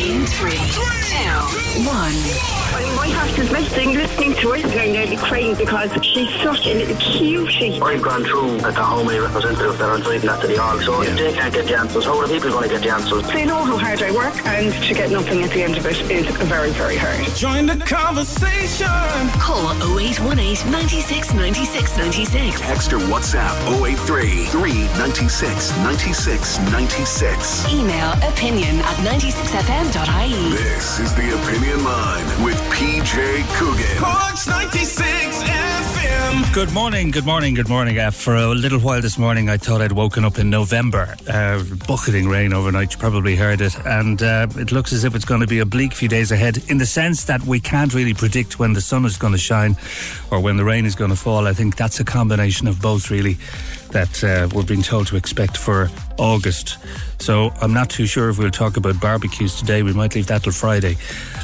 In three, two, one. My heart is missing listening to her. I'm nearly crying because she's such a little cutie. I've gone through at the home a representative that are inviting that to the hall, so if they can't get the answers, how are the people going to get the answers? They know how hard I work and to get nothing at the end of it is very, very hard. Join the conversation. Call 0818 96 96 96. Text or WhatsApp 083 396 96 96. Email opinion at 96fm.ie. This is the Opinion Line with PJ Coogan. Corks 96 FM. Good morning, good morning, good morning. Uh, for a little while this morning, I thought I'd woken up in November. Uh, bucketing rain overnight, you probably heard it. And uh, it looks as if it's going to be a bleak few days ahead in the sense that we can't really predict when the sun is going to shine or when the rain is going to fall. I think that's a combination of both, really, that uh, we're being told to expect for August. So I'm not too sure if we'll talk about barbecues today. We might leave that till Friday.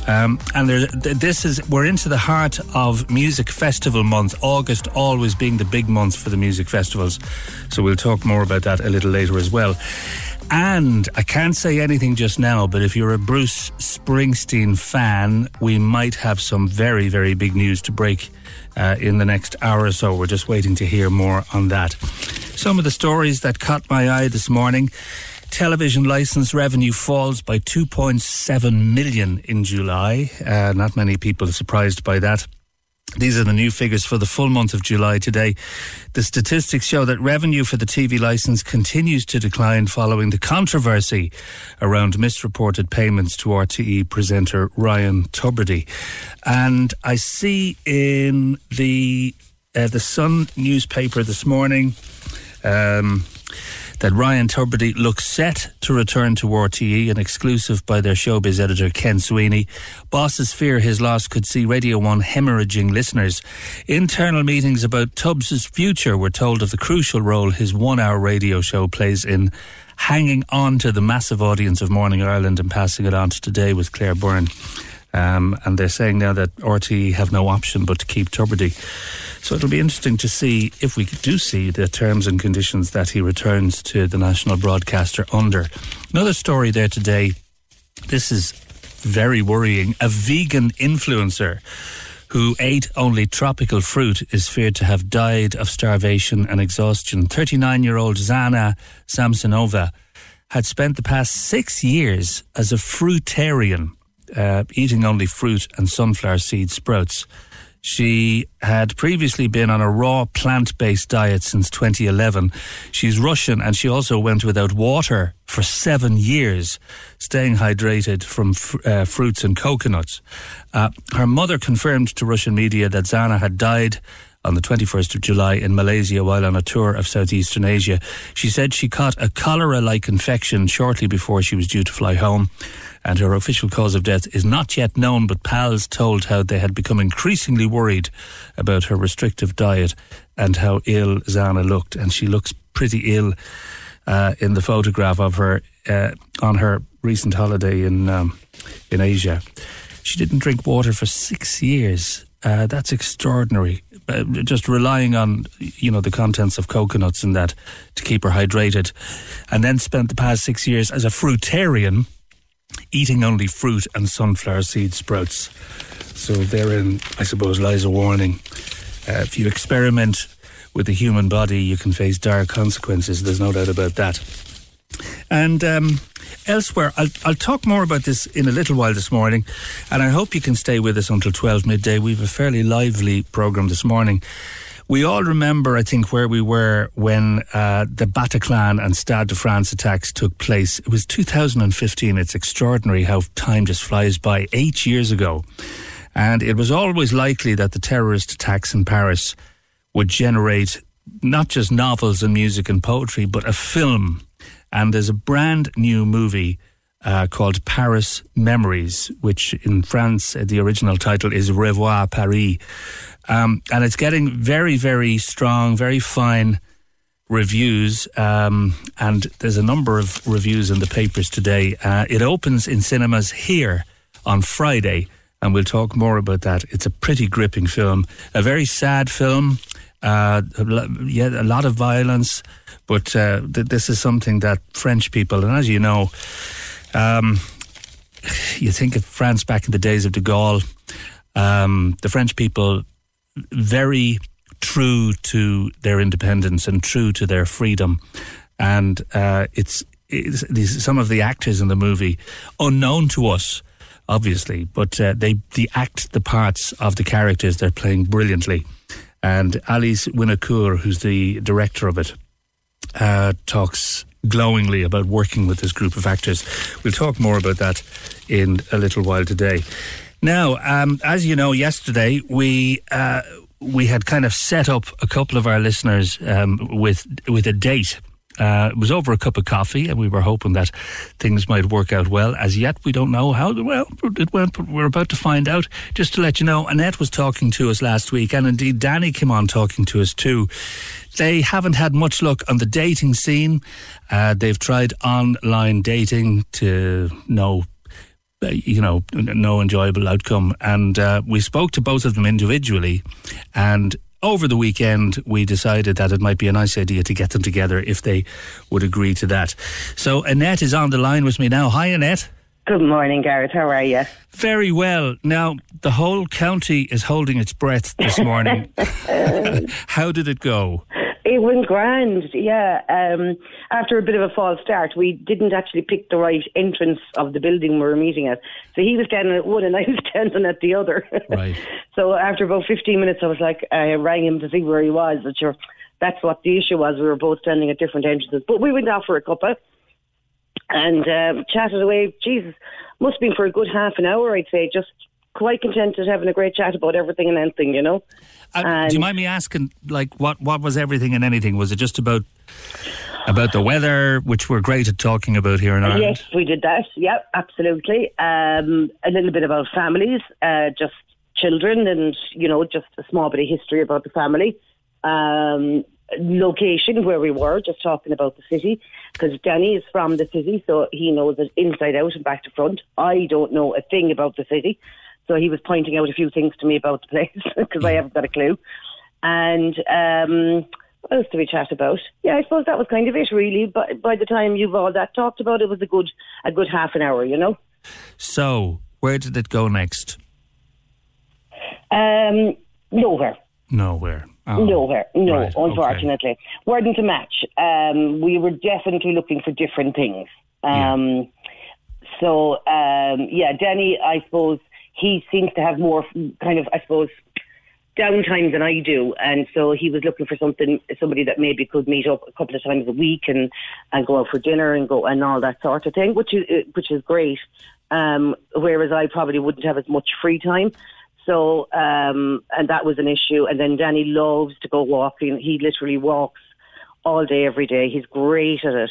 Um, and there, this is we're into the heart of music festival month. August always being the big month for the music festivals. So we'll talk more about that a little later as well. And I can't say anything just now, but if you're a Bruce Springsteen fan, we might have some very, very big news to break uh, in the next hour or so. We're just waiting to hear more on that. Some of the stories that caught my eye this morning. Television license revenue falls by 2.7 million in July. Uh, not many people surprised by that. These are the new figures for the full month of July today. The statistics show that revenue for the TV license continues to decline following the controversy around misreported payments to RTE presenter Ryan Tubridy. And I see in the uh, the Sun newspaper this morning um, that Ryan Tubridy looks set to return to RTE, an exclusive by their showbiz editor Ken Sweeney. Bosses fear his loss could see Radio 1 hemorrhaging listeners. Internal meetings about Tubbs' future were told of the crucial role his one hour radio show plays in hanging on to the massive audience of Morning Ireland and passing it on to today with Claire Byrne. Um, and they're saying now that RTE have no option but to keep Tubridy. So it'll be interesting to see if we do see the terms and conditions that he returns to the national broadcaster under. Another story there today. This is very worrying. A vegan influencer who ate only tropical fruit is feared to have died of starvation and exhaustion. 39 year old Zana Samsonova had spent the past six years as a fruitarian, uh, eating only fruit and sunflower seed sprouts. She had previously been on a raw plant based diet since 2011. She's Russian and she also went without water for seven years, staying hydrated from fr- uh, fruits and coconuts. Uh, her mother confirmed to Russian media that Zana had died on the 21st of July in Malaysia while on a tour of southeastern Asia. She said she caught a cholera like infection shortly before she was due to fly home. And her official cause of death is not yet known, but pals told how they had become increasingly worried about her restrictive diet and how ill Zana looked. And she looks pretty ill uh, in the photograph of her uh, on her recent holiday in um, in Asia. She didn't drink water for six years. Uh, that's extraordinary. Uh, just relying on you know the contents of coconuts and that to keep her hydrated, and then spent the past six years as a fruitarian, eating only fruit and sunflower seed sprouts. So therein, I suppose, lies a warning. Uh, if you experiment with the human body, you can face dire consequences. There's no doubt about that. And um, elsewhere, I'll, I'll talk more about this in a little while this morning, and I hope you can stay with us until 12 midday. We have a fairly lively programme this morning. We all remember, I think, where we were when uh, the Bataclan and Stade de France attacks took place. It was 2015. It's extraordinary how time just flies by. Eight years ago. And it was always likely that the terrorist attacks in Paris would generate not just novels and music and poetry, but a film. And there's a brand new movie uh, called Paris Memories, which in France, uh, the original title is Revoir Paris. Um, and it's getting very, very strong, very fine reviews. Um, and there's a number of reviews in the papers today. Uh, it opens in cinemas here on Friday, and we'll talk more about that. It's a pretty gripping film, a very sad film. Uh, yeah, a lot of violence, but uh, th- this is something that French people, and as you know, um, you think of France back in the days of de Gaulle. Um, the French people very true to their independence and true to their freedom. And uh, it's, it's, it's, some of the actors in the movie, unknown to us, obviously, but uh, they, they act the parts of the characters they're playing brilliantly. And Alice Winocour, who's the director of it, uh, talks glowingly about working with this group of actors. We'll talk more about that in a little while today. Now, um, as you know, yesterday we uh, we had kind of set up a couple of our listeners um, with with a date. Uh, it was over a cup of coffee, and we were hoping that things might work out well. As yet, we don't know how well it went, but we're about to find out. Just to let you know, Annette was talking to us last week, and indeed Danny came on talking to us too. They haven't had much luck on the dating scene. Uh, they've tried online dating to no uh, you know, no enjoyable outcome. And uh, we spoke to both of them individually, and over the weekend, we decided that it might be a nice idea to get them together if they would agree to that. So Annette is on the line with me now. Hi, Annette. Good morning, Gareth. How are you? Very well. Now, the whole county is holding its breath this morning. How did it go? It went grand, yeah. Um, after a bit of a false start, we didn't actually pick the right entrance of the building we were meeting at. So he was standing at one and I was standing at the other. Right. so after about 15 minutes, I was like, I rang him to see where he was. But sure, that's what the issue was. We were both standing at different entrances. But we went out for a cuppa and um, chatted away. Jesus, must have been for a good half an hour, I'd say, just quite contented having a great chat about everything and anything, you know. Uh, do you mind me asking, like, what what was everything and anything? Was it just about about the weather, which we're great at talking about here in Ireland? Yes, we did that. Yep, absolutely. Um, a little bit about families, uh, just children, and you know, just a small bit of history about the family. Um, location where we were, just talking about the city, because Danny is from the city, so he knows it inside out and back to front. I don't know a thing about the city. So he was pointing out a few things to me about the place because I haven't got a clue. And um, what else did we chat about? Yeah, I suppose that was kind of it, really. But by the time you've all that talked about, it was a good a good half an hour, you know. So where did it go next? Um, nowhere. Nowhere. Oh, Nowhere. No, right, unfortunately. okay. Weren't a match. Um, we were definitely looking for different things. Um, So, um, yeah, Danny, I suppose, he seems to have more kind of, I suppose, downtime than I do, and so he was looking for something, somebody that maybe could meet up a couple of times a week and and go out for dinner and go and all that sort of thing, which is which is great. Um, whereas I probably wouldn't have as much free time. So, um, and that was an issue. And then Danny loves to go walking. He literally walks all day, every day. He's great at it.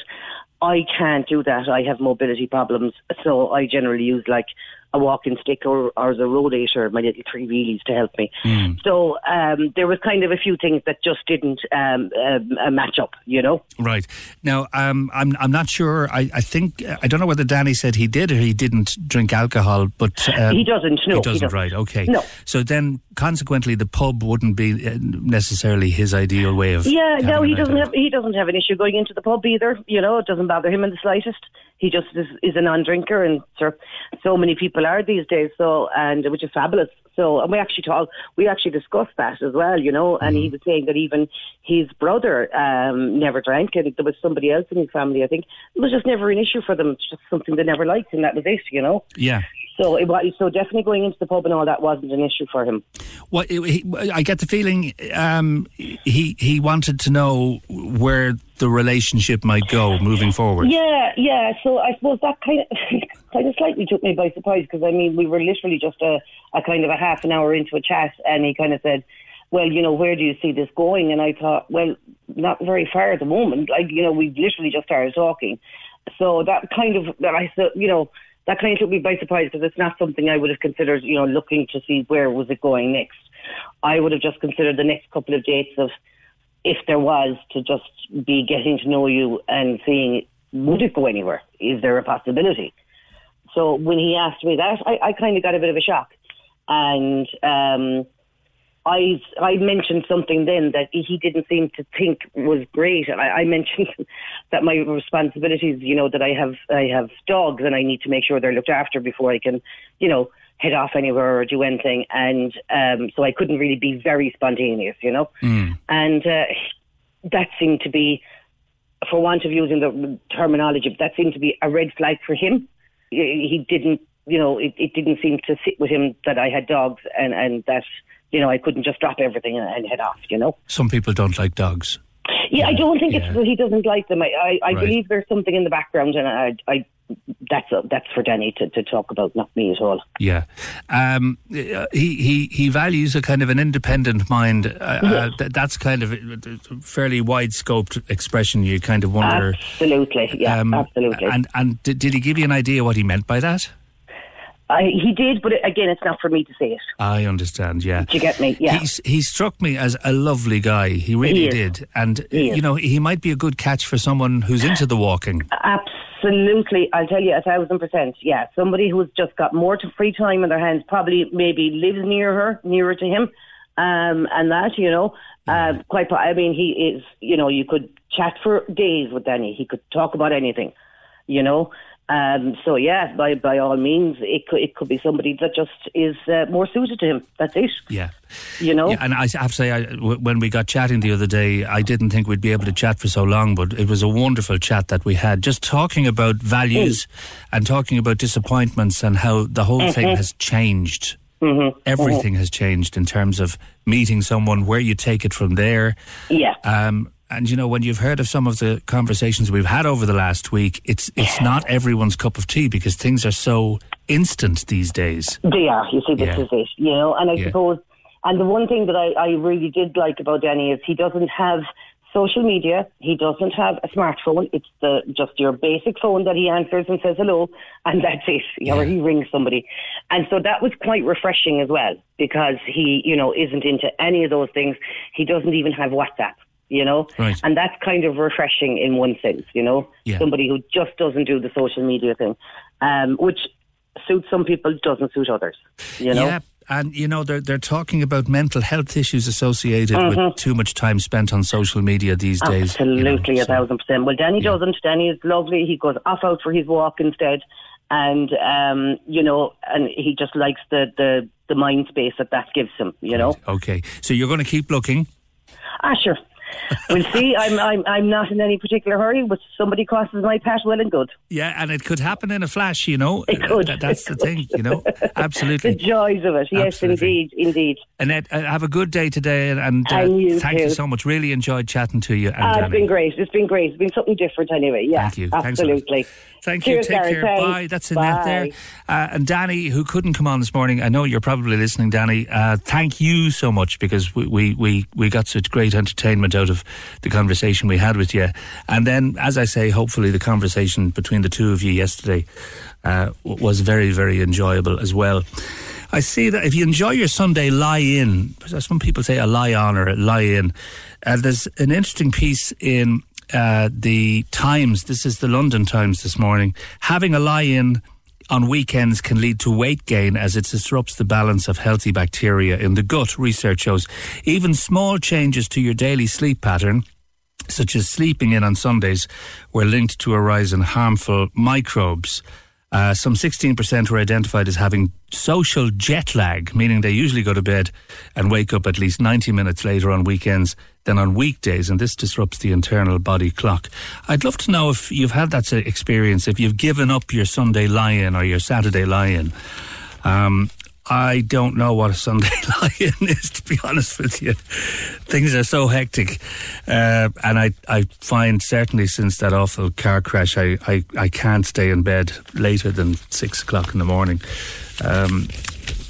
I can't do that. I have mobility problems. So I generally use like a walking stick or, or as a rollator, my little three wheelies to help me. Hmm. So um, there was kind of a few things that just didn't um, um, uh, match up, you know? Right now, um, I'm I'm not sure. I, I think I don't know whether Danny said he did or he didn't drink alcohol, but uh, He doesn't, no, he he doesn't. doesn't. Right? Okay. No. So then, consequently, the pub wouldn't be uh, necessarily his ideal way of. Yeah, no, he doesn't have he doesn't have an issue going into the pub either. You know, it doesn't bother him in the slightest. He just is, is a non-drinker, and sir, so many people are these days. So, and which is fabulous. So, and we actually talk, we actually discussed that as well, you know. And he was saying that even his brother um, never drank, and there was somebody else in his family. I think it was just never an issue for them. It's just something they never liked, and that was it, you know. Yeah. So, it was so definitely going into the pub and all that wasn't an issue for him. Well, he, I get the feeling um, he he wanted to know where the relationship might go moving forward. Yeah, yeah. So I suppose that kind of kind of slightly took me by surprise because I mean we were literally just a, a kind of a half an hour into a chat, and he kind of said, "Well, you know, where do you see this going?" And I thought, well, not very far at the moment. Like you know, we've literally just started talking, so that kind of that I said, you know. That kind of took me by surprise because it's not something I would have considered, you know, looking to see where was it going next. I would have just considered the next couple of dates of if there was to just be getting to know you and seeing would it go anywhere? Is there a possibility? So when he asked me that, I, I kind of got a bit of a shock, and um, I I mentioned something then that he didn't seem to think was great, I, I mentioned that my responsibilities, you know, that I have I have dogs and I need to make sure they're looked after before I can, you know, head off anywhere or do anything, and um, so I couldn't really be very spontaneous, you know, Mm. and uh, that seemed to be, for want of using the terminology, that seemed to be a red flag for him. He didn't, you know, it, it didn't seem to sit with him that I had dogs and and that you know I couldn't just drop everything and, and head off, you know. Some people don't like dogs. Yeah, I don't think it's that he doesn't like them. I, I, I Right. believe there's something in the background, and I, I that's a, that's for Danny to, to talk about, not me at all. Yeah, um, he he he values a kind of an independent mind. Uh, uh, th- that's kind of a fairly wide scoped expression. You kind of wonder. Absolutely, yeah, Um, absolutely. And and did, did he give you an idea what he meant by that? I, he did, but again, it's not for me to say it. I understand. Yeah, Do you get me? Yeah. He's, he struck me as a lovely guy. He really He did, and you know he might be a good catch for someone who's into the walking. Absolutely, I'll tell you a thousand percent. Yeah, somebody who's just got more to free time in their hands, probably maybe lives near her, nearer to him, um, and that you know, uh, quite. I mean, he is. You know, you could chat for days with Danny. He could talk about anything. You know. Um, so yeah, by by all means, it could it could be somebody that just is uh, more suited to him. That's it. Yeah. You know. Yeah, and I have to say, I, w- when we got chatting the other day, I didn't think we'd be able to chat for so long, but it was a wonderful chat that we had, just talking about values and talking about disappointments and how the whole thing Mhm. has changed. Mm-hmm. Everything has changed in terms of meeting someone, where you take it from there. Yeah. Um, and you know, when you've heard of some of the conversations we've had over the last week, it's it's not everyone's cup of tea because things are so instant these days. They are. You see, this Yeah. is it. You know, and I Yeah. suppose, and the one thing that I, I really did like about Danny is he doesn't have social media. He doesn't have a smartphone. It's the just your basic phone that he answers and says hello, and that's it. Or he rings somebody, and so that was quite refreshing as well because he, you know, isn't into any of those things. He doesn't even have WhatsApp. You know, Right. and that's kind of refreshing in one sense. You know, Yeah. somebody who just doesn't do the social media thing, um, which suits some people, doesn't suit others. You know. Yeah, and you know they're they're talking about mental health issues associated Mhm. with too much time spent on social media these days. you know, Absolutely, a so- thousand percent. Well, Danny doesn't. Danny is lovely. He goes off out for his walk instead, and um, you know, and he just likes the the the mind space that that gives him. You know, Okay, so you're going to keep looking. ah, sure. We'll see. I'm I'm I'm not in any particular hurry, but somebody crosses my path, well and good. Yeah, and it could happen in a flash. You know, It could. Th- that's the It thing. You know, Absolutely. The joys of it. Yes, Absolutely. indeed, indeed. Annette, uh, have a good day today, and, and, uh, And you thank you so much. Really enjoyed chatting to you. And Ah, it's been great. It's been great. It's been something different anyway. Yeah, Thank you. Thanks a lot. absolutely. Thank Cheers, you. Take care. Thanks. Bye. That's Annette there. Uh, and Danny, who couldn't come on this morning, I know you're probably listening, Danny. Uh, thank you so much because we, we, we, we got such great entertainment out of the conversation we had with you. And then, as I say, hopefully the conversation between the two of you yesterday uh, was very, very enjoyable as well. I see that if you enjoy your Sunday lie in, some people say a lie on or a lie in, uh, there's an interesting piece in uh, the Times. This is the London Times this morning. Having a lie in on weekends can lead to weight gain as it disrupts the balance of healthy bacteria in the gut, research shows. Even small changes to your daily sleep pattern such as sleeping in on Sundays, were linked to a rise in harmful microbes. Uh, some 16% were identified as having social jet lag, meaning they usually go to bed and wake up at least 90 minutes later on weekends than on weekdays, and this disrupts the internal body clock. I'd love to know if you've had that experience, if you've given up your Sunday lie in or your Saturday lie in. Um, I don't know what a Sunday lie-in is, to be honest with you. Things are so hectic, uh, and I I find certainly since that awful car crash, I, I, I can't stay in bed later than six o'clock in the morning. Um,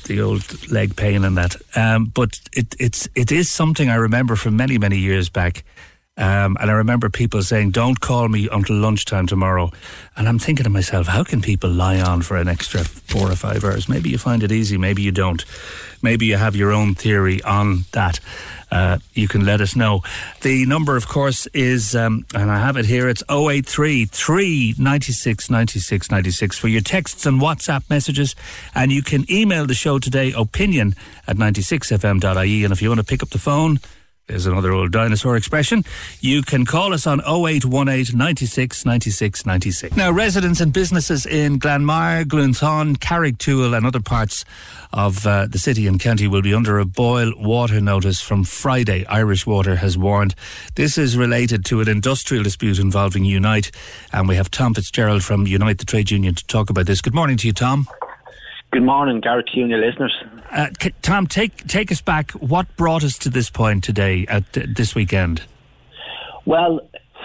the old leg pain and that, um, but it it's it is something I remember from many many years back. Um, and I remember people saying, "Don't call me until lunchtime tomorrow." And I'm thinking to myself, how can people lie on for an extra four or five hours? Maybe you find it easy, maybe you don't. Maybe you have your own theory on that. Uh, you can let us know. The number, of course, is, um, and I have it here, it's 083 396 96 96 for your texts and WhatsApp messages. And you can email the show today, opinion at 96fm.ie. And if you want to pick up the phone, there's another old dinosaur expression. You can call us on 0818 96 96 96. Now, residents and businesses in Glanmire, Glounthaune, Carrigtwohill, and other parts of uh, the city and county will be under a boil water notice from Friday. Irish Water has warned. This is related to an industrial dispute involving Unite, and we have Tom Fitzgerald from Unite, the trade union, to talk about this. Good morning to you, Tom. Good morning, Gareth, to you and your listeners. Uh, Tom, take take us back. What brought us to this point today, at this weekend? Well,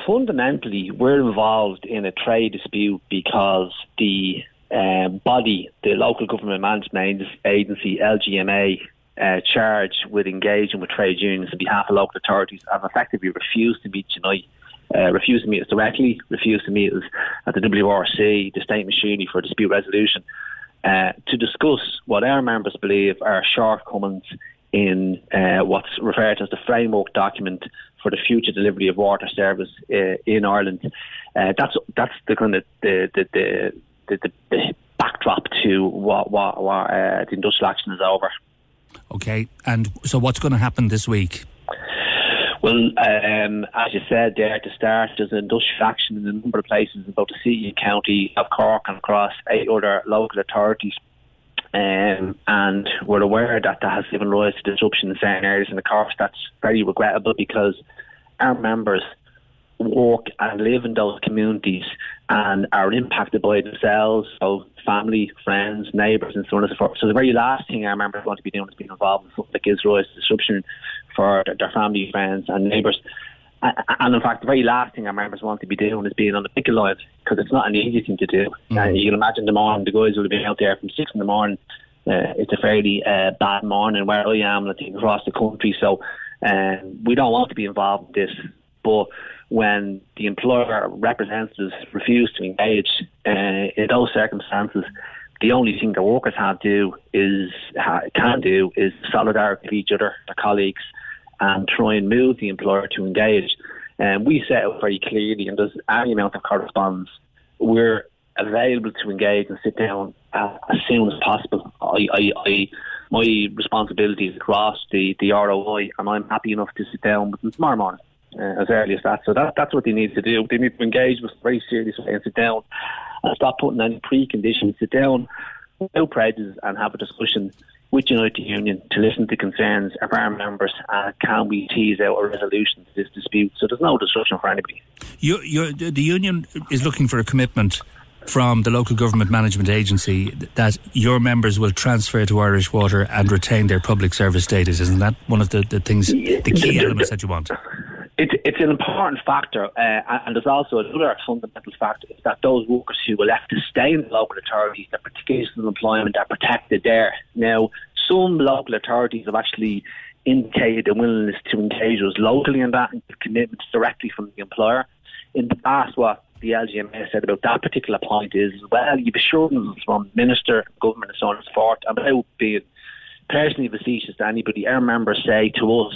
fundamentally, we're involved in a trade dispute because the uh, body, the local government management agency, LGMA, uh, charged with engaging with trade unions on behalf of local authorities have effectively refused to meet tonight. Uh, refused to meet us directly, refused to meet us at the WRC, the state machinery for dispute resolution. Uh, to discuss what our members believe are shortcomings in uh, what's referred to as the framework document for the future delivery of water service uh, in Ireland. Uh, that's that's the kind of the the, the, the, the backdrop to what what, what uh, the industrial action is over. Okay, and so what's going to happen this week? Well, um, as you said there the start, there's an industrial action in a number of places in both the city and county of Cork and across eight other local authorities. Um, and we're aware that that has given rise to disruption in certain areas. And of course, that's very regrettable because our members work and live in those communities and are impacted by themselves, so family, friends, neighbours, and so on and so forth. So the very last thing our members want to be doing is being involved in something that gives rise to disruption for their family, friends, and neighbours. And in fact, the very last thing our members want to be doing is being on the picket line because it's not an easy thing to do. Mm. Uh, you can imagine the morning, the guys will have been out there from six in the morning. Uh, it's a fairly uh, bad morning where I am, I think, across the country. So um, we don't want to be involved in this. But when the employer representatives refuse to engage uh, in those circumstances, the only thing the workers have to do is can do is solidarity with each other, their colleagues, and try and move the employer to engage. And we set out very clearly, and there's any amount of correspondence, we're available to engage and sit down uh, as soon as possible. I, I, I, my responsibility is across the, the ROI, and I'm happy enough to sit down with them tomorrow morning uh, as early as that. So that, that's what they need to do. They need to engage with very serious way and sit down and stop putting any preconditions. Sit down without prejudice and have a discussion with United Union to listen to concerns of our members and can we tease out a resolution to this dispute so there's no disruption for anybody. You, the union is looking for a commitment from the local government management agency that your members will transfer to Irish Water and retain their public service status. Isn't that one of the, the things, the key elements that you want? It's, it's an important factor, uh, and there's also another fundamental factor is that those workers who are left to stay in the local authorities, their particular employment, are protected there. Now, some local authorities have actually indicated a willingness to engage us locally in that and commitments directly from the employer. In the past, what the LGMA said about that particular point is, well, you've assurances from minister, government, and so on and so forth, and without being personally facetious to anybody, our members say to us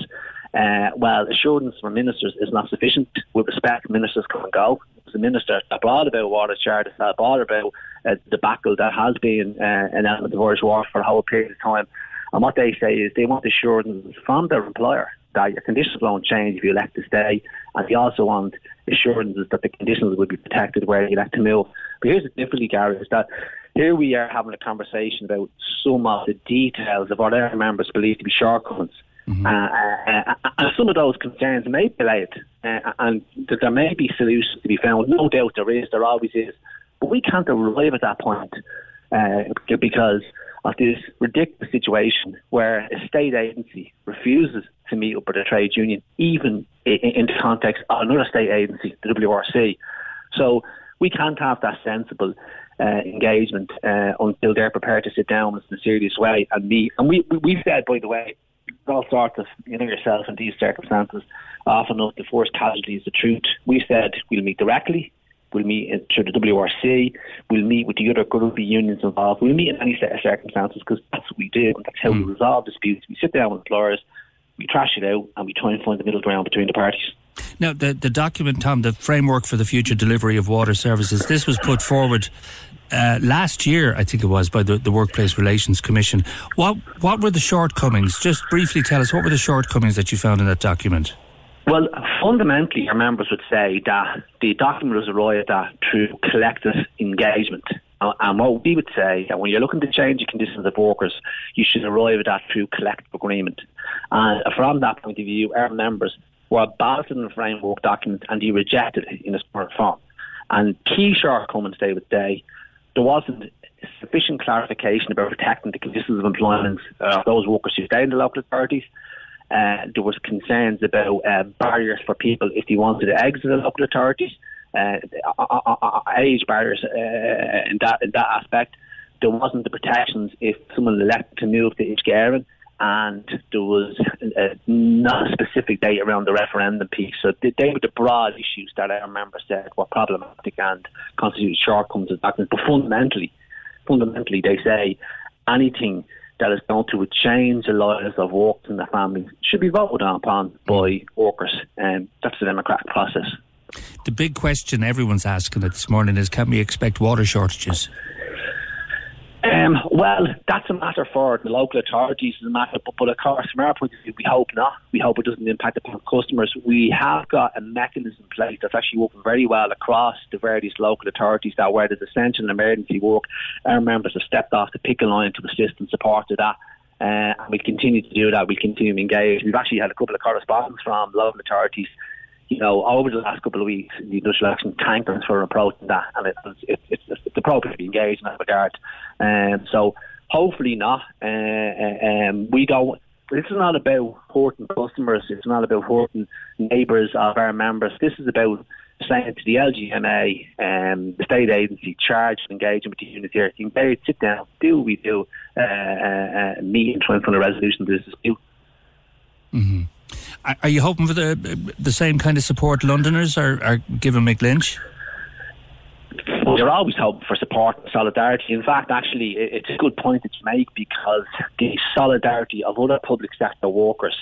uh, well, assurance from ministers is not sufficient. With respect, ministers come and go. A minister that brought about water charters, that brought about uh, the debacle that has been uh, an element of Irish water for a whole period of time. And what they say is they want assurance from their employer that your conditions won't change if you elect to stay. And they also want assurances that the conditions will be protected where you elect to move. But here's the difficulty, Gary, is that here we are having a conversation about some of the details of what our members believe to be shortcomings. Mm-hmm. Uh, uh, and some of those concerns may be laid, uh, and there may be solutions to be found. No doubt there is, there always is. But we can't arrive at that point uh, because of this ridiculous situation where a state agency refuses to meet up with a trade union, even in, the context of another state agency, the WRC. So we can't have that sensible uh, engagement uh, until they're prepared to sit down in a serious way and meet. And we, we said, by the way, all sorts of, you know yourself in these circumstances, often enough the first casualty is the truth. We said we'll meet directly, we'll meet through the WRC, we'll meet with the other rugby unions involved, we'll meet in any set of circumstances because that's what we do and that's how mm. we hmm. resolve disputes. We sit down with employers, we trash it out and we try and find the middle ground between the parties. Now, the, the document, Tom, the framework for the future delivery of water services, this was put forward uh, last year, I think it was, by the, the Workplace Relations Commission. What what were the shortcomings? Just briefly tell us what were the shortcomings that you found in that document. Well, fundamentally, our members would say that the document was arrived at through collective engagement. And what we would say that when you're looking to change the conditions of workers, you should arrive at that through collective agreement. And from that point of view, our members were balloted the framework document and they rejected it in its current form. And key shortcomings, they would say, there wasn't sufficient clarification about protecting the conditions of employment of those workers who stay in the local authorities. Uh, there was concerns about uh, barriers for people if they wanted to exit the local authorities, uh, age barriers uh, in that in that aspect. There wasn't the protections if someone elected to move to Uisce Éireann and there was a, not a specific date around the referendum piece. So they, they were the broad issues that I remember said were problematic and constituted shortcomings of documents. But fundamentally, fundamentally, they say anything that is going to change the lives of workers and their families should be voted upon by workers. And um, that's the democratic process. The big question everyone's asking it this morning is can we expect water shortages? Um, well, that's a matter for the local authorities. It's a matter, but, but of course, from our point of view, we hope not. We hope it doesn't impact upon customers. We have got a mechanism in place that's actually working very well across the various local authorities. That where there's essential emergency work, our members have stepped off the picket line to assist and support to that. Uh, and we continue to do that. We continue to engage. We've actually had a couple of correspondence from local authorities you know, over the last couple of weeks, the industrial action tankers for approaching that, and it, it, it's, it's appropriate to be engaged in that regard. Um, so hopefully not. Uh, uh, um, we don't. This is not about hurting customers. It's not about hurting neighbours of our members. This is about saying to the LGMA, um, the state agency charged with engaging with the unit here, engage, sit down, do what we do, uh, uh, uh, meet and try and find a resolution to this dispute. Mm-hmm. Are you hoping for the the same kind of support Londoners are, are giving Mick Lynch? Well, you're always hoping for support and solidarity. In fact, actually, it's a good point that you make because the solidarity of other public sector workers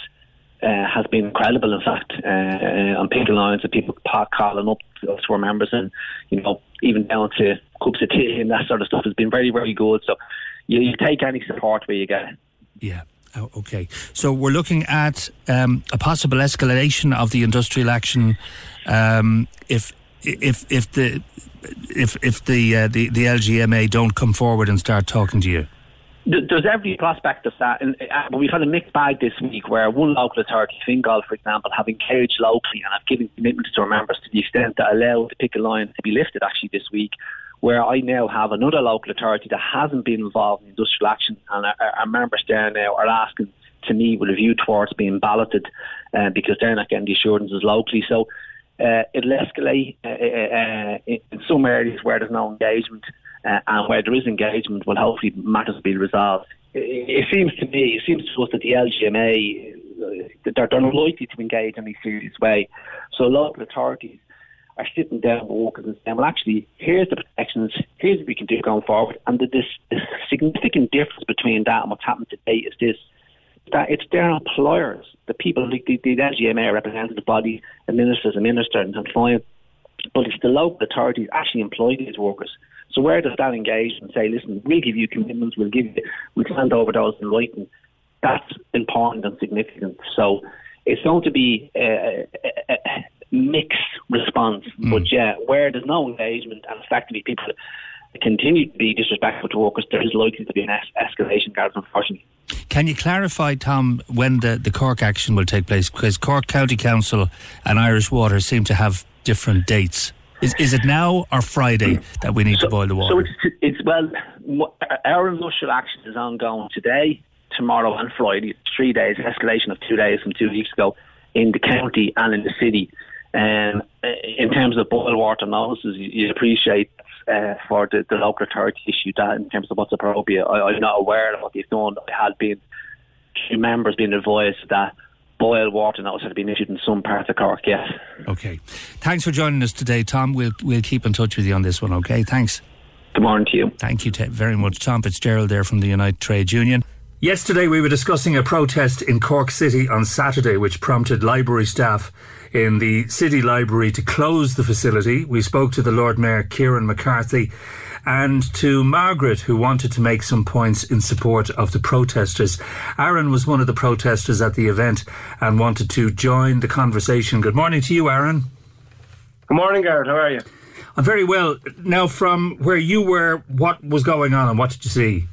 uh, has been incredible. In fact, uh, on picket lines and people calling up to our members, and you know, even down to cups of tea and that sort of stuff has been very, very good. So you, you take any support where you get it. Yeah. Oh, okay. So we're looking at um, a possible escalation of the industrial action um, if if if the if if the, uh, the the LGMA don't come forward and start talking to you. There's every prospect of that, and uh, we've had a mixed bag this week where one local authority, Fingal, for example, have engaged locally and have given commitments to our members to the extent that allow the picket line to be lifted actually this week where I now have another local authority that hasn't been involved in industrial action, and our, our members there now are asking to me with a view towards being balloted uh, because they're not getting the assurances locally. So uh, it'll escalate uh, uh, uh in some areas where there's no engagement, uh, and where there is engagement, will hopefully matters be resolved. It, it seems to me, it seems to us that the LGMA they're, they're unlikely to engage in a serious way. So local authorities are sitting down with workers and saying, well, actually, here's the protections, here's what we can do going forward. And the, this, significant difference between that and what's happened today is this that it's their employers, the people, the, the, the LGMA representative body, the ministers, the minister, and client, but it's the local authorities actually employ these workers. So where does that engage and say, listen, we'll give you commitments, we'll give you, we'll hand over those in writing. That's important and significant. So it's going to be uh, mixed response. Hmm. But yeah, where there's no engagement and effectively people continue to be disrespectful to workers, there is likely to be an es- escalation, Gareth, unfortunately. Can you clarify, Tom, when the, the Cork action will take place? Because Cork County Council and Irish Water seem to have different dates. Is, is it now or Friday that we need to boil the water? So it's, it's well, our initial action is ongoing today, tomorrow, and Friday. It's three days, escalation of two days from two weeks ago in the county and in the city. Um, in terms of boil water notices, you, you appreciate uh, for the, the local authority issue that in terms of what's appropriate. I, I'm not aware of what they've done. I had been two members being advised that boil water notice had been issued in some parts of Cork. Yes. Okay. Thanks for joining us today, Tom. We'll we'll keep in touch with you on this one. Okay. Thanks. Good morning to you. Thank you very much, Tom Fitzgerald, there from the United Trade Union. Yesterday, we were discussing a protest in Cork City on Saturday, which prompted library staff in the City Library to close the facility. We spoke to the Lord Mayor, Kieran McCarthy, and to Margaret, who wanted to make some points in support of the protesters. Aaron was one of the protesters at the event and wanted to join the conversation. Good morning to you, Aaron. Good morning, Garrett. How are you? I'm very well. Now, from where you were, what was going on and what did you see?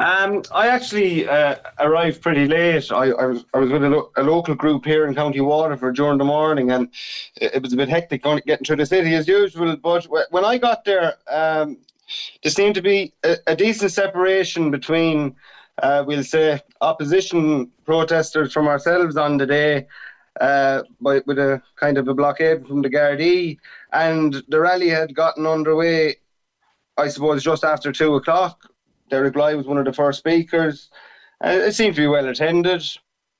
Um, I actually uh, arrived pretty late. I, I was I was with a, lo- a local group here in County Waterford during the morning, and it, was a bit hectic getting through the city as usual. But when I got there, um, there seemed to be a, a decent separation between, uh, we'll say, opposition protesters from ourselves on the day, uh, by, with a kind of a blockade from the Gardaí, and the rally had gotten underway. I suppose just after two o'clock. Derek Blighe was one of the first speakers. Uh, it seemed to be well attended,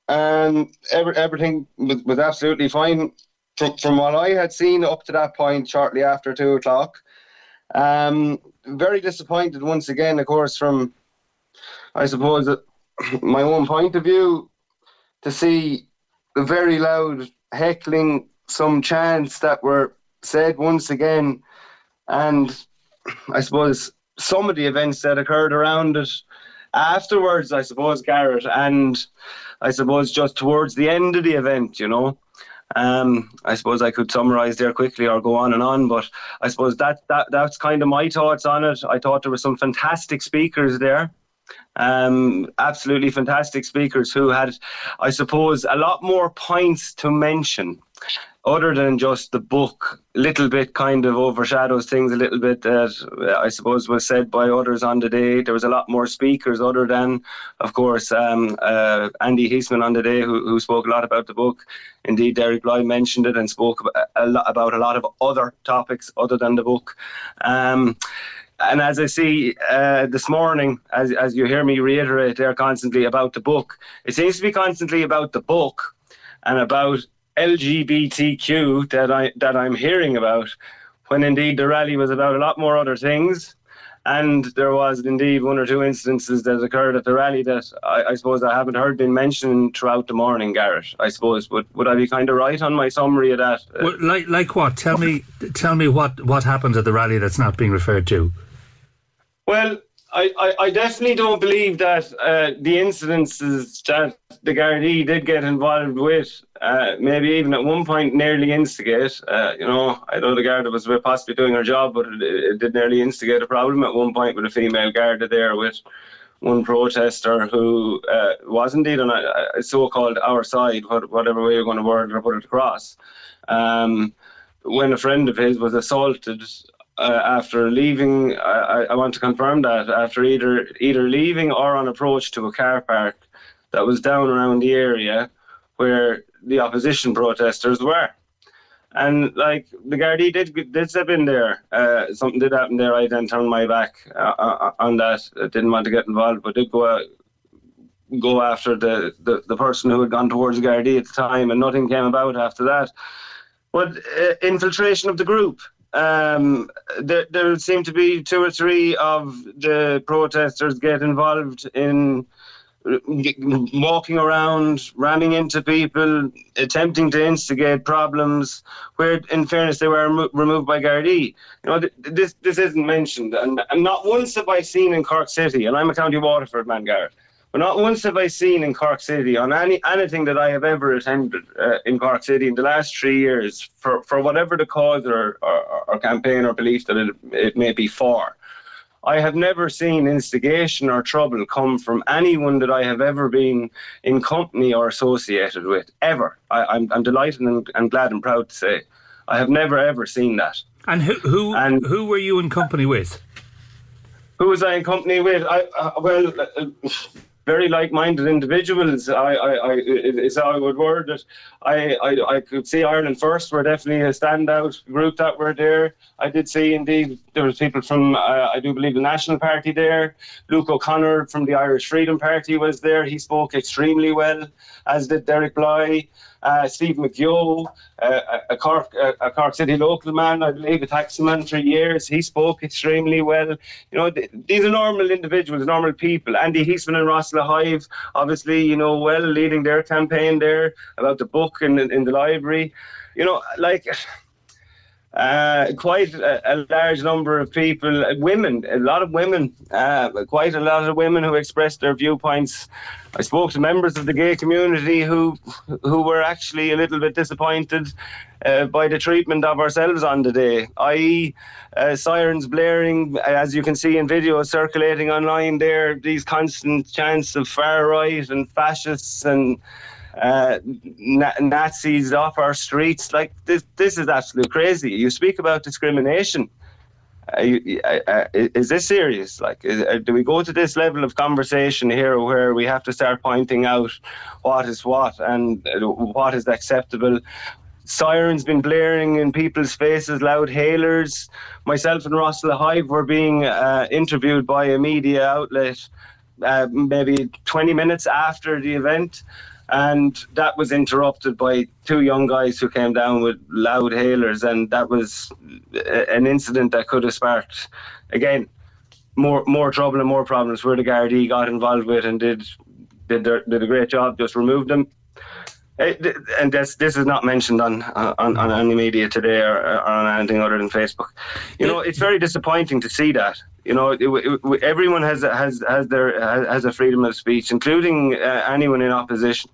and every, everything was, was absolutely fine from, from what I had seen up to that point, shortly after two o'clock. Um, very disappointed once again, of course, from I suppose uh, my own point of view, to see the very loud heckling, some chants that were said once again, and I suppose some of the events that occurred around it afterwards, I suppose, Garrett, and I suppose just towards the end of the event, you know. Um, I suppose I could summarise there quickly or go on and on, but I suppose that, that that's kind of my thoughts on it. I thought there were some fantastic speakers there. Um, absolutely fantastic speakers who had, I suppose, a lot more points to mention other than just the book, a little bit kind of overshadows things a little bit that I suppose was said by others on the day. There was a lot more speakers other than, of course, um, uh, Andy Heisman on the day who, who spoke a lot about the book. Indeed, Derek Blighe mentioned it and spoke a lot about a lot of other topics other than the book. Um, and as I see uh, this morning, as, as you hear me reiterate there constantly about the book, it seems to be constantly about the book and about LGBTQ that I that I'm hearing about, when indeed the rally was about a lot more other things, and there was indeed one or two instances that occurred at the rally that I, I suppose I haven't heard been mentioned throughout the morning, Garrett. I suppose would would I be kind of right on my summary of that? Uh, Well, like like what? Tell me tell me what what happened at the rally that's not being referred to. Well, I, I, definitely don't believe that uh, the incidences that the Gardaí did get involved with, uh, maybe even at one point nearly instigate. Uh, you know, I know the Garda was possibly doing her job, but it, it did nearly instigate a problem at one point with a female Garda there with one protester who uh, was indeed on a, a so-called our side, whatever way you're going to word it or put it across. Um, when a friend of his was assaulted uh, after leaving, I, I- want to confirm that after either either leaving or on approach to a car park that was down around the area where the opposition protesters were. And like the Gardaí did did step in there. Uh, something did happen there. I then turned my back uh, uh, on that. I didn't want to get involved, but did go uh, go after the, the, the person who had gone towards Gardaí at the time, and nothing came about after that. But uh, infiltration of the group. Um, there, there seemed to be two or three of the protesters get involved in walking around, ramming into people, attempting to instigate problems. Where, in fairness, they were remo- removed by Gardaí. You know, th- this this isn't mentioned, and, and not once have I seen in Cork City, and I'm a County Waterford man, Garrett. But not once have I seen in Cork City on any anything that I have ever attended uh, in Cork City in the last three years for, for whatever the cause or, or, or campaign or belief that it, it may be for. I have never seen instigation or trouble come from anyone that I have ever been in company or associated with, ever. I, am I'm, I'm delighted and, and glad and proud to say. I have never ever seen that. And who who, and who were you in company with? Who was I in company with? I uh, well, uh, very like-minded individuals. I, I, I is how I would word it. I, I, I could see Ireland first were definitely a standout group that were there. I did see indeed there was people from uh, I do believe the National Party there. Luke O'Connor from the Irish Freedom Party was there. He spoke extremely well, as did Derek Blighe uh, Steve McGeough, uh, a, Cork, a, Cork City local man, I believe, a taxman for years. He spoke extremely well. You know, th- these are normal individuals, normal people. Andy Heasman and Ross Hive, obviously, you know, well, leading their campaign there about the book in, in the library. You know, like uh, quite a, a, large number of people, women, a lot of women, uh, quite a lot of women who expressed their viewpoints. I spoke to members of the gay community who who were actually a little bit disappointed uh, by the treatment of ourselves on the day, i.e., uh, sirens blaring, as you can see in videos circulating online. There, these constant chants of far right and fascists and uh, na- Nazis off our streets. Like this, this is absolutely crazy. You speak about discrimination. Uh, you, uh, uh is this serious? Like, is, uh, do we go to this level of conversation here where we have to start pointing out what is what and uh, what is acceptable? Sirens been blaring in people's faces, loud hailers. Myself and Russell Hive were being interviewed by a media outlet maybe 20 minutes after the event and that was interrupted by two young guys who came down with loud hailers, and that was uh, an incident that could have sparked again more more trouble and more problems. Where the Gardaí got involved with and did did their, did a great job, just removed them. And this this is not mentioned on on, on any media today or, or on anything other than Facebook. You know, it's very disappointing to see that you know, it, it, everyone has has has their has a freedom of speech, including uh, anyone in opposition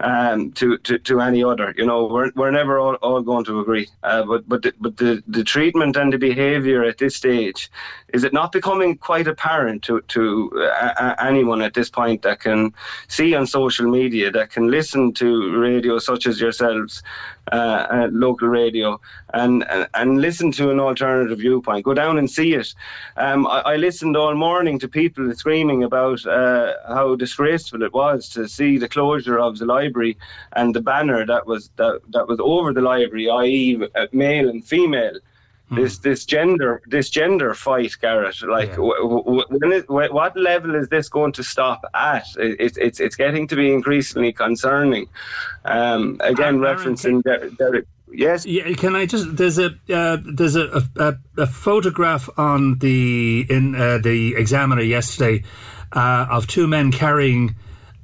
um, to, to, to any other. You know, we're, we're never all, all going to agree. Uh, but but the, but the, the treatment and the behaviour at this stage is it not becoming quite apparent to to uh, anyone at this point that can see on social media, that can listen to radio such as yourselves, uh, local radio, and, and, and listen to an alternative viewpoint. Go down and see it. Um, I, I, listened all morning to people screaming about uh, how disgraceful it was to see the closure of the library and the banner that was that, that was over the library, i.e., uh, male and female. Hmm. This this gender this gender fight, Gareth. Like, yeah. w- w- it, w- what level is this going to stop at? It, it's it's getting to be increasingly concerning. Um, again, Aaron, referencing Derek. Yes. Yeah. Can I just? There's a uh, there's a, a, a photograph on the in uh, the Examiner yesterday uh, of two men carrying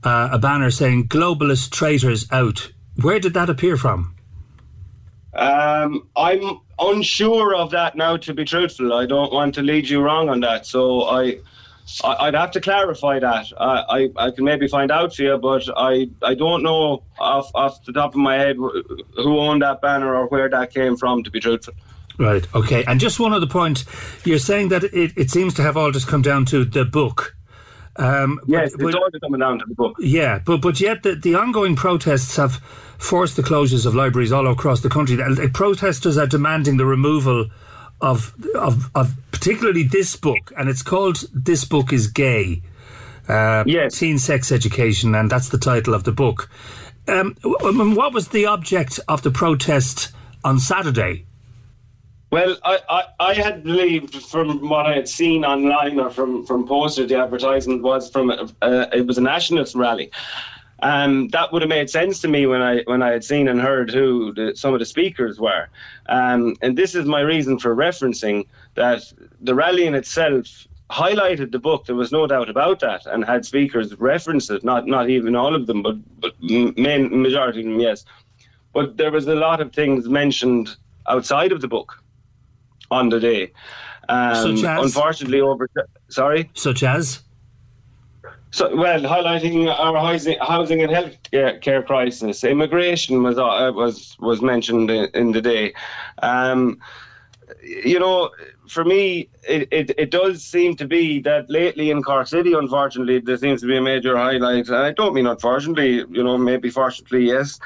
uh, a banner saying "Globalist traitors out." Where did that appear from? Um, I'm unsure of that now. To be truthful, I don't want to lead you wrong on that. So I, I would have to clarify that. I, I, I can maybe find out for you, but I, I don't know off off the top of my head who owned that banner or where that came from. To be truthful. Right. Okay. And just one other point. You're saying that it, it seems to have all just come down to the book. Um, yes, but, it's all coming down to the book. Yeah, but but yet the, the ongoing protests have forced the closures of libraries all across the country. The protesters are demanding the removal of, of, of particularly this book, and it's called "This Book Is Gay." Uh, yes. teen sex education, and that's the title of the book. Um, what was the object of the protest on Saturday? Well, I, I, I, had believed from what I had seen online or from, from posters, the advertisement was from a, uh, it was a nationalist rally. Um, that would have made sense to me when I when I had seen and heard who the, some of the speakers were, um, and this is my reason for referencing that the rally in itself highlighted the book. There was no doubt about that, and had speakers reference it. Not not even all of them, but but main majority of them, yes. But there was a lot of things mentioned outside of the book on the day. Um, Such as? Unfortunately, over sorry. Such as So, well, highlighting our housing, housing and health care crisis, immigration was uh, was was mentioned in, in the day. Um, you know, for me, it, it, it does seem to be that lately in Cork City, unfortunately, there seems to be a major highlight. And I don't mean unfortunately, you know, maybe fortunately, yes.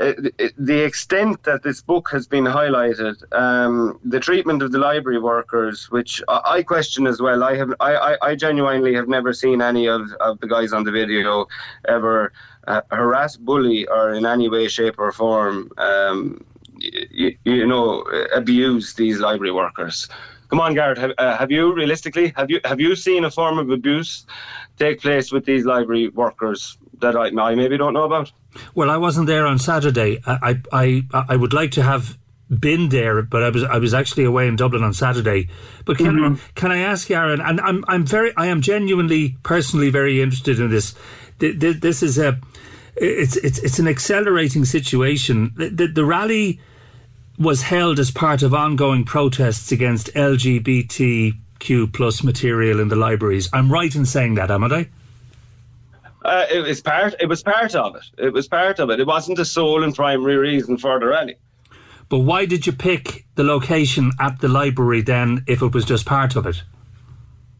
Uh, the extent that this book has been highlighted, um, the treatment of the library workers, which I question as well. I have, I, I, genuinely have never seen any of, of the guys on the video ever uh, harass, bully, or in any way, shape, or form, um, you, you, know, abuse these library workers. Come on, Gareth. Have, uh, have you realistically have you have you seen a form of abuse take place with these library workers that I, I maybe don't know about? Well, I wasn't there on Saturday. I, I, I would like to have been there, but I was I was actually away in Dublin on Saturday. But can mm-hmm. can I ask Aaron? And I'm I'm very I am genuinely personally very interested in this. This is a it's it's it's an accelerating situation. The, the, the rally was held as part of ongoing protests against LGBTQ plus material in the libraries. I'm right in saying that, am I? Uh, it was part. It was part of it. It was part of it. It wasn't the sole and primary reason for the rally. But why did you pick the location at the library then, if it was just part of it?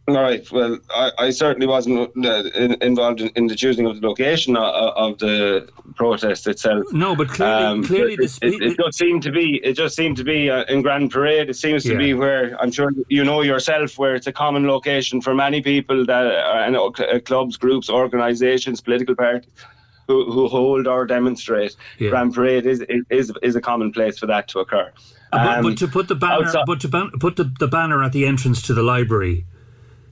All right. Well, I, I certainly wasn't uh, in, involved in, in, the choosing of the location of, of, the protest itself. No, but clearly, um, clearly, it, it, it, it, just seemed to be. It just seemed to be uh, in Grand Parade. It seems to yeah. be where I'm sure you know yourself, where it's a common location for many people that are, uh, uh, clubs, groups, organisations, political parties. Who, who hold or demonstrate yeah. Grand Parade is, is is a common place for that to occur. Um, but, but, to put the banner, outside, but to ban- put the, the banner at the entrance to the library,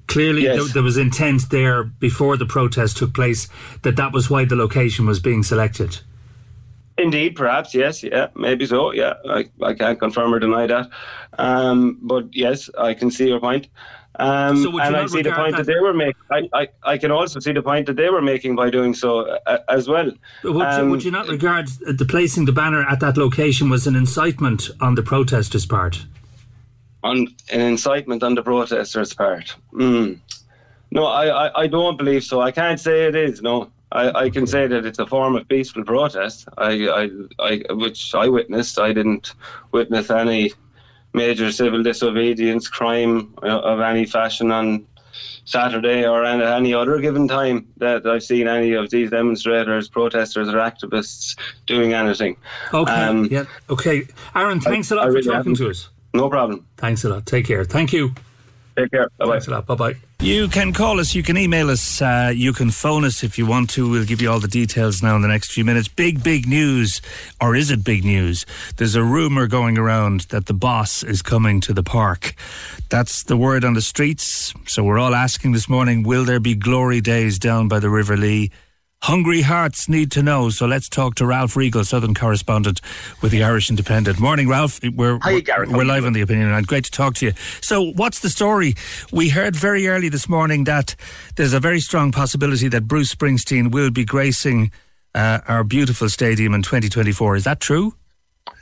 Clearly, yes. there, there, was intent there before the protest took place that that was why the location was being selected. Indeed, perhaps yes, yeah, maybe so. Yeah, I, I can't confirm or deny that, um, but yes, I can see your point. Um, so and I see the point that, that, they were making. I, I, I can also see the point that they were making by doing so uh, as well. Would, um, would, you not regard the placing the banner at that location was an incitement on the protesters' part? On an incitement on the protesters' part. Mm. No, I, I, I, don't believe so. I can't say it is. No, I, I can say that it's a form of peaceful protest. I, I, I, which I witnessed. I didn't witness any major civil disobedience, crime uh, of any fashion on Saturday or any, any other given time that I've seen any of these demonstrators, protesters, or activists doing anything. Okay. Um, yeah. Okay. Aaron, thanks a lot really for talking haven't. to us. No problem. Thanks a lot. Take care. Thank you. Take care. Bye bye. Thanks a lot. Bye bye. You can call us, you can email us, uh, you can phone us if you want to. We'll give you all the details now in the next few minutes. Big, big news, or is it big news? There's a rumour going around that the boss is coming to the park. That's the word on the streets. So we're all asking this morning will there be glory days down by the River Lee? Hungry hearts need to know. So let's talk to Ralph Riegel, Southern correspondent with the Irish Independent. Morning, Ralph. We're, Hi, Gareth. We're live on the opinion, and great to talk to you. So, what's the story? We heard very early this morning that there's a very strong possibility that Bruce Springsteen will be gracing uh, our beautiful stadium in 2024. Is that true? Uh,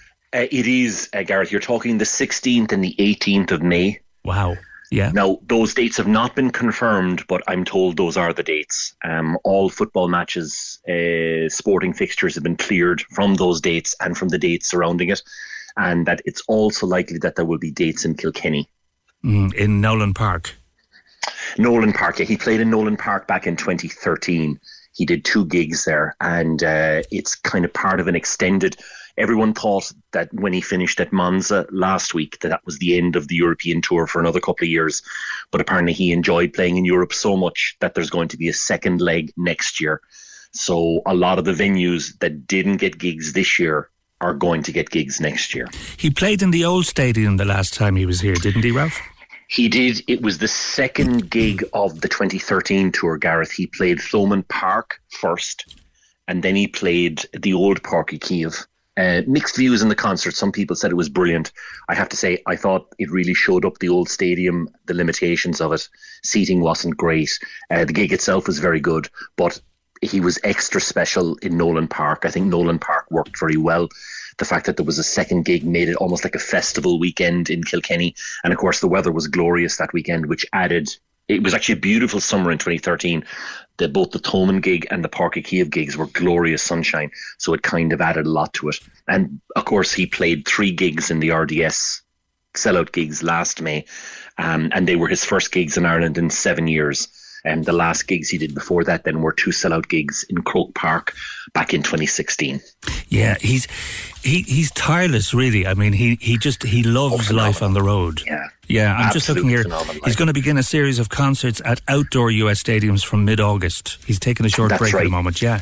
it is, uh, Gareth. You're talking the 16th and the 18th of May. Wow. Yeah. Now, those dates have not been confirmed, but I'm told those are the dates. Um, all football matches, uh, sporting fixtures have been cleared from those dates and from the dates surrounding it, and that it's also likely that there will be dates in Kilkenny. Mm, in Nowlan Park. Nowlan Park, yeah. He played in Nowlan Park back in 2013. He did two gigs there, and uh, it's kind of part of an extended everyone thought that when he finished at Monza last week, that that was the end of the European tour for another couple of years. But apparently, he enjoyed playing in Europe so much that there's going to be a second leg next year. So a lot of the venues that didn't get gigs this year are going to get gigs next year. He played in the old stadium the last time he was here, didn't he, Ralph? He did. It was the second gig of the 2013 tour, Gareth. He played Thomond Park first, and then he played the old Páirc Uí Chaoimh. Uh, mixed views in the concert. Some people said it was brilliant. I have to say, I thought it really showed up the old stadium, the limitations of it. Seating wasn't great. Uh, the gig itself was very good, but he was extra special in Nowlan Park. I think Nowlan Park worked very well. The fact that there was a second gig made it almost like a festival weekend in Kilkenny. And of course, the weather was glorious that weekend, which added it was actually a beautiful summer in 2013. The, both the Thomond gig and the Uí Chaoimh gigs were glorious sunshine, so it kind of added a lot to it. And of course, he played three gigs in the RDS sellout gigs last May, um, and they were his first gigs in Ireland in seven years. And the last gigs he did before that then were two sellout gigs in Croke Park back in 2016. Yeah, he's he he's tireless, really. I mean, he he just he loves Oh, life on the road. Yeah, yeah. I'm just looking here. He's going to begin a series of concerts at outdoor US stadiums from mid-August. He's taking a short That's break at right. the moment. Yeah.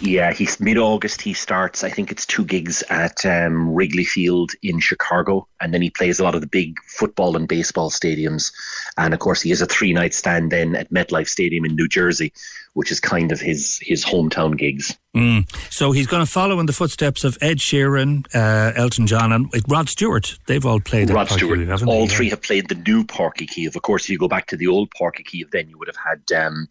Yeah, he's mid August. He starts. I think it's two gigs at um, Wrigley Field in Chicago, and then he plays a lot of the big football and baseball stadiums. And of course, he has a three night stand then at MetLife Stadium in New Jersey, which is kind of his his hometown gigs. Mm. So he's going to follow in the footsteps of Ed Sheeran, uh, Elton John, and Rod Stewart. They've all played Rod at Stewart. All they? three have played the new Uí Chaoimh. Of course, if you go back to the old Uí Chaoimh, then you would have had um,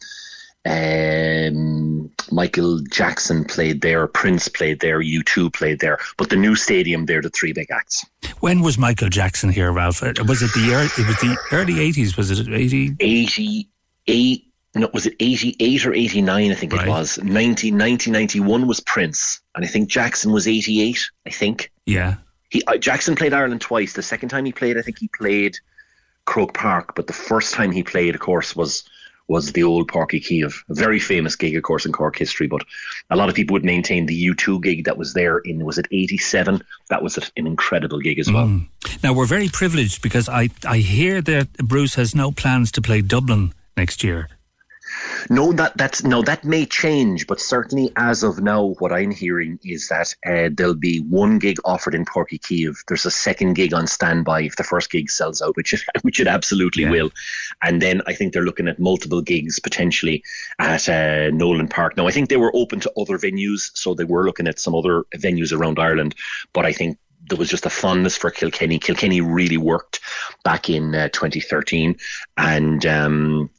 um, Michael Jackson played there, Prince played there, U2 played there. But the new stadium, they're the three big acts. When was Michael Jackson here, Ralph? Uh, Was it the ear- it was the early '80s? Was it '80? 88 no was it 88 or 89 i think it was 90, 1991 was prince and i think jackson was 88 i think Yeah. he uh, jackson played ireland twice the second time he played i think he played croke park but the first time he played of course was was the old Uí Chaoimh, a very famous gig, of course, in Cork history. But a lot of people would maintain the U2 gig that was there in was it '87? That was an incredible gig as well. Mm. Now we're very privileged because I I hear that Bruce has no plans to play Dublin next year. No, that that's no, that may change, but certainly as of now, what I'm hearing is that uh, there'll be one gig offered in Uí Chaoimh. There's a second gig on standby if the first gig sells out, which it, which it absolutely will. And then I think they're looking at multiple gigs potentially at uh, Nowlan Park. Now, I think they were open to other venues, so they were looking at some other venues around Ireland, but I think there was just a fondness for Kilkenny. Kilkenny really worked back in uh, 2013, and um,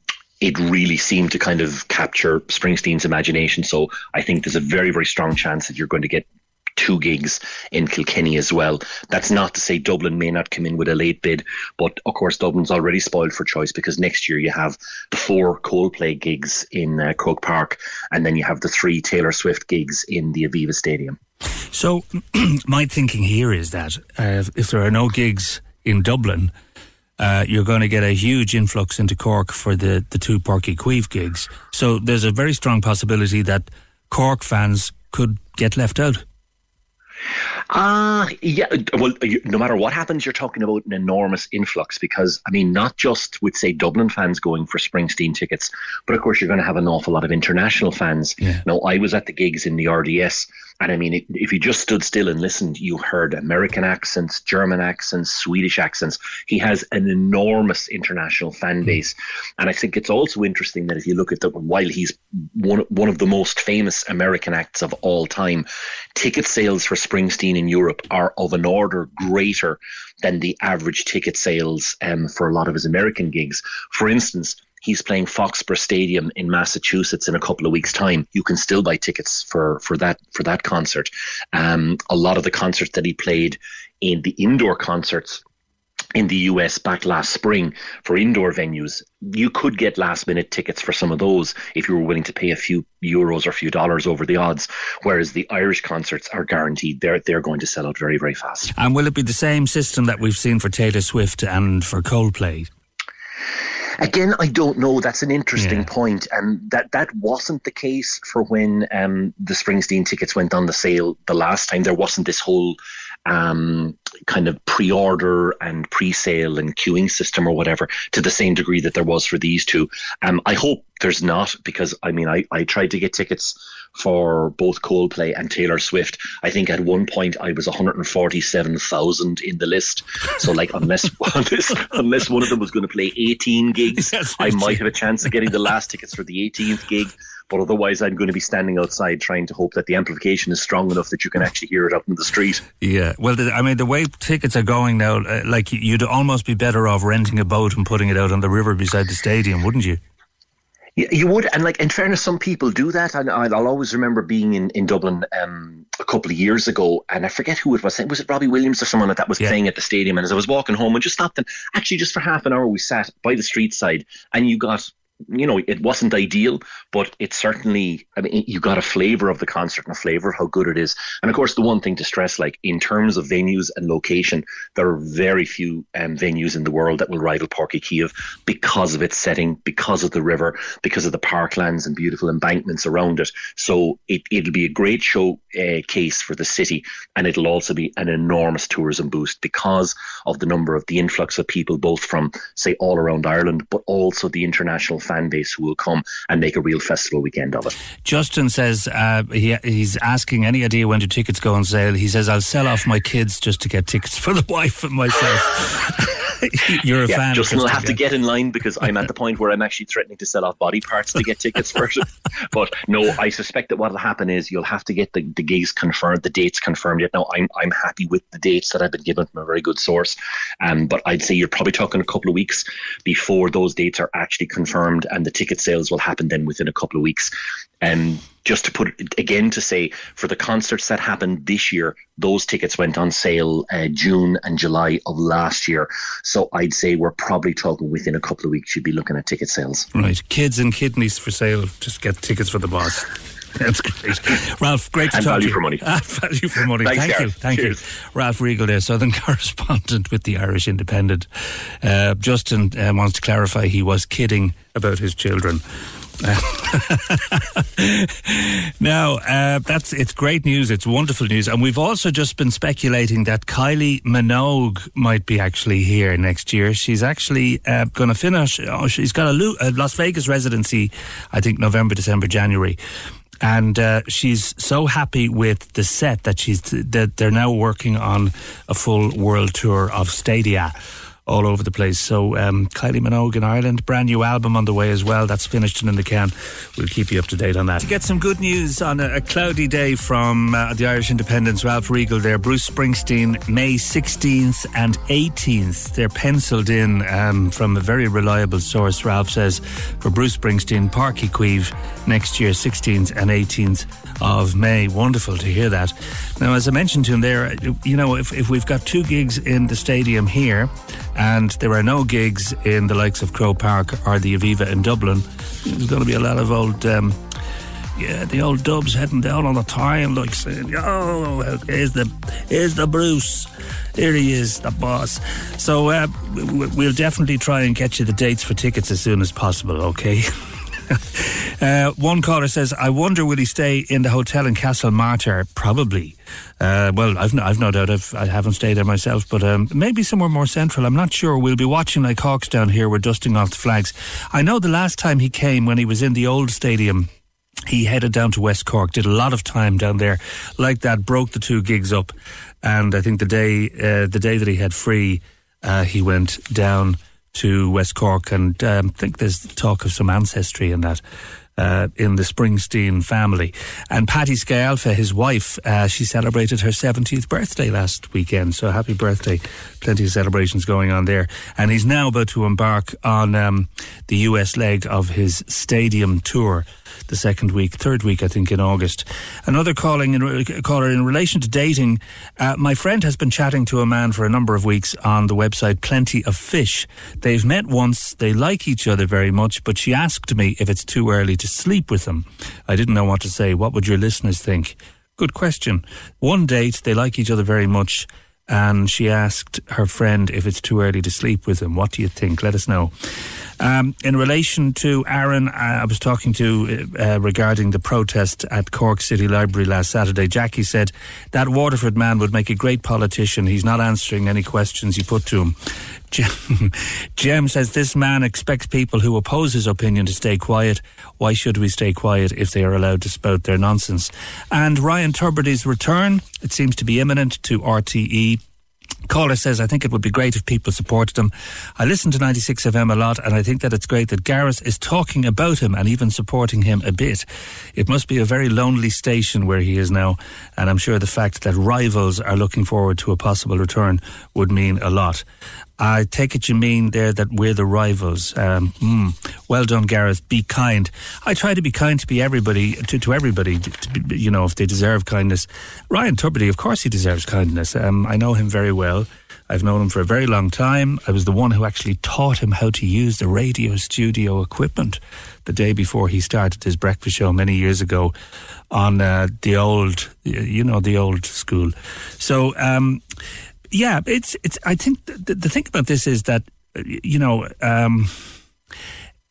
it really seemed to kind of capture Springsteen's imagination. So I think there's a very, very strong chance that you're going to get two gigs in Kilkenny as well. That's not to say Dublin may not come in with a late bid, but of course Dublin's already spoiled for choice because next year you have the four Coldplay gigs in uh, Croke Park, and then you have the three Taylor Swift gigs in the Aviva Stadium. So my thinking here is that uh, if there are no gigs in Dublin, uh, you're going to get a huge influx into Cork for the, the two Páirc Uí Chaoimh gigs. So there's a very strong possibility that Cork fans could get left out. Ah, yeah. Well, you- no matter what happens, you're talking about an enormous influx because, I mean, not just with, say, Dublin fans going for Springsteen tickets, but of course, you're going to have an awful lot of international fans. Now, I was at the gigs in the RDS, and I mean, if you just stood still and listened, you heard American accents, German accents, Swedish accents. He has an enormous international fan base. And I think it's also interesting that if you look at the, while he's one, one of the most famous American acts of all time, ticket sales for Springsteen in Europe are of an order greater than the average ticket sales um, for a lot of his American gigs. For instance, he's playing Foxborough Stadium in Massachusetts in a couple of weeks' time. You can still buy tickets for for that for that concert. Um, a lot of the concerts that he played in the indoor concerts in the US back last spring for indoor venues, you could get last minute tickets for some of those if you were willing to pay a few euros or a few dollars over the odds. Whereas the Irish concerts are guaranteed; they're they're going to sell out very very fast. And will it be the same system that we've seen for Taylor Swift and for Coldplay? Again, I don't know. That's an interesting point, and that that wasn't the case for when um, the Springsteen tickets went on the sale the last time. There wasn't this whole um, kind of pre-order and pre-sale and queuing system or whatever to the same degree that there was for these two. Um, I hope there's not because I mean I, I tried to get tickets for both Coldplay and Taylor Swift. I think at one point I was 147,000 in the list. So like unless unless unless one of them was going to play 18 gigs, I might have a chance of getting the last tickets for the 18th gig. But otherwise, I'm going to be standing outside trying to hope that the amplification is strong enough that you can actually hear it up in the street. Yeah, well, the, I mean, the way tickets are going now, uh, like you'd almost be better off renting a boat and putting it out on the river beside the stadium, wouldn't you? You would, and like in fairness, some people do that. And I'll always remember being in in Dublin um, a couple of years ago, and I forget who it was. Was it Robbie Williams or someone like that was yeah. playing at the stadium? And as I was walking home, and just stopped and actually just for half an hour, we sat by the street side, and you got you know, it wasn't ideal, but it certainly, I mean, you got a flavor of the concert and a flavor of how good it is. And of course, the one thing to stress, like in terms of venues and location, there are very few um, venues in the world that will rival Uí Chaoimh because of its setting, because of the river, because of the parklands and beautiful embankments around it. So it, it'll be a great show uh, case for the city. And it'll also be an enormous tourism boost because of the number of the influx of people, both from, say, all around Ireland, but also the international fan base who will come and make a real festival weekend of it. Justin says uh, he, he's asking any idea when do tickets go on sale. He says, I'll sell off my kids just to get tickets for the wife and myself. You're a yeah, fan. Justin will have to get in line because I'm at the point where I'm actually threatening to sell off body parts to get tickets first. but no, I suspect that what will happen is you'll have to get the, the gigs confirmed, the dates confirmed. Yet now I'm I'm happy with the dates that I've been given from a very good source. Um, but I'd say you're probably talking a couple of weeks before those dates are actually confirmed, and the ticket sales will happen then within a couple of weeks. And um, just to put it again to say for the concerts that happened this year, those tickets went on sale uh, June and July of last year. So I'd say we're probably talking within a couple of weeks you'd be looking at ticket sales. Right, kids and kidneys for sale. Just get tickets for the boss. That's great. Ralph, great to and talk value to you. for money. Ah, value for money. Thanks, Thank Gareth. you. Thank Cheers. you. Ralph Riegel there, Southern correspondent with the Irish Independent. Uh, Justin uh, wants to clarify he was kidding about his children. now, uh, that's it's great news. It's wonderful news, and we've also just been speculating that Kylie Minogue might be actually here next year. She's actually uh, going to finish. Oh, she's got a, a Las Vegas residency, I think November, December, January and uh, she's so happy with the set that she's that they're now working on a full world tour of Stadia all over the place. So um, Kylie Minogue in Ireland, brand new album on the way as well. That's finished and in the can. We'll keep you up to date on that. To get some good news on a, a cloudy day from uh, the Irish Independence, Ralph Riegel there, Bruce Springsteen, May 16th and 18th. They're penciled in um, from a very reliable source, Ralph says, for Bruce Springsteen, Páirc Uí Chaoimh next year, 16th and 18th of May. Wonderful to hear that. Now, as I mentioned to him there, you know, if, if we've got two gigs in the stadium here, and there are no gigs in the likes of Croke Park or the Aviva in Dublin. There's going to be a lot of old. Um, yeah, the old dubs heading down on the time, like saying, "Oh, here's the, here's the Bruce, here he is, the boss." So uh, we'll definitely try and get you the dates for tickets as soon as possible. Okay. uh, one caller says, "I wonder will he stay in the hotel in Castlemartyr? Probably. Uh, well, I've no, I've no doubt I've, I haven't stayed there myself, but um, maybe somewhere more central. I'm not sure. We'll be watching like hawks down here. We're dusting off the flags. I know the last time he came when he was in the old stadium." He headed down to West Cork, did a lot of time down there, like that, broke the two gigs up, and I think the day uh, the day that he had free, uh, he went down to West Cork, and um, I think there's talk of some ancestry in that. Uh, in the Springsteen family. And Patty Scialfa, his wife, uh, she celebrated her 70th birthday last weekend. So happy birthday. Plenty of celebrations going on there. And he's now about to embark on um, the US leg of his stadium tour the second week, third week, I think, in August. Another calling in, caller in relation to dating. Uh, my friend has been chatting to a man for a number of weeks on the website Plenty of Fish. They've met once, they like each other very much, but she asked me if it's too early to sleep with them. I didn't know what to say. What would your listeners think? Good question. One date, they like each other very much and she asked her friend if it's too early to sleep with him. What do you think? Let us know. Um, in relation to Aaron, I was talking to uh, regarding the protest at Cork City Library last Saturday. Jackie said that Waterford man would make a great politician. He's not answering any questions you put to him. Jem, Jem says this man expects people who oppose his opinion to stay quiet. Why should we stay quiet if they are allowed to spout their nonsense? And Ryan Tubridy's return, it seems to be imminent to RTE. Caller says, I think it would be great if people supported him. I listen to 96 FM a lot, and I think that it's great that Gareth is talking about him and even supporting him a bit. It must be a very lonely station where he is now, and I'm sure the fact that rivals are looking forward to a possible return would mean a lot. I take it you mean there that we're the rivals. Um, mm, well done, Gareth. Be kind. I try to be kind to be everybody, to, to everybody, to be, you know, if they deserve kindness. Ryan Tubridy, of course he deserves kindness. Um, I know him very well. I've known him for a very long time. I was the one who actually taught him how to use the radio studio equipment the day before he started his breakfast show many years ago on uh, the old, you know, the old school. So, um, yeah, it's it's. I think the, the thing about this is that you know um,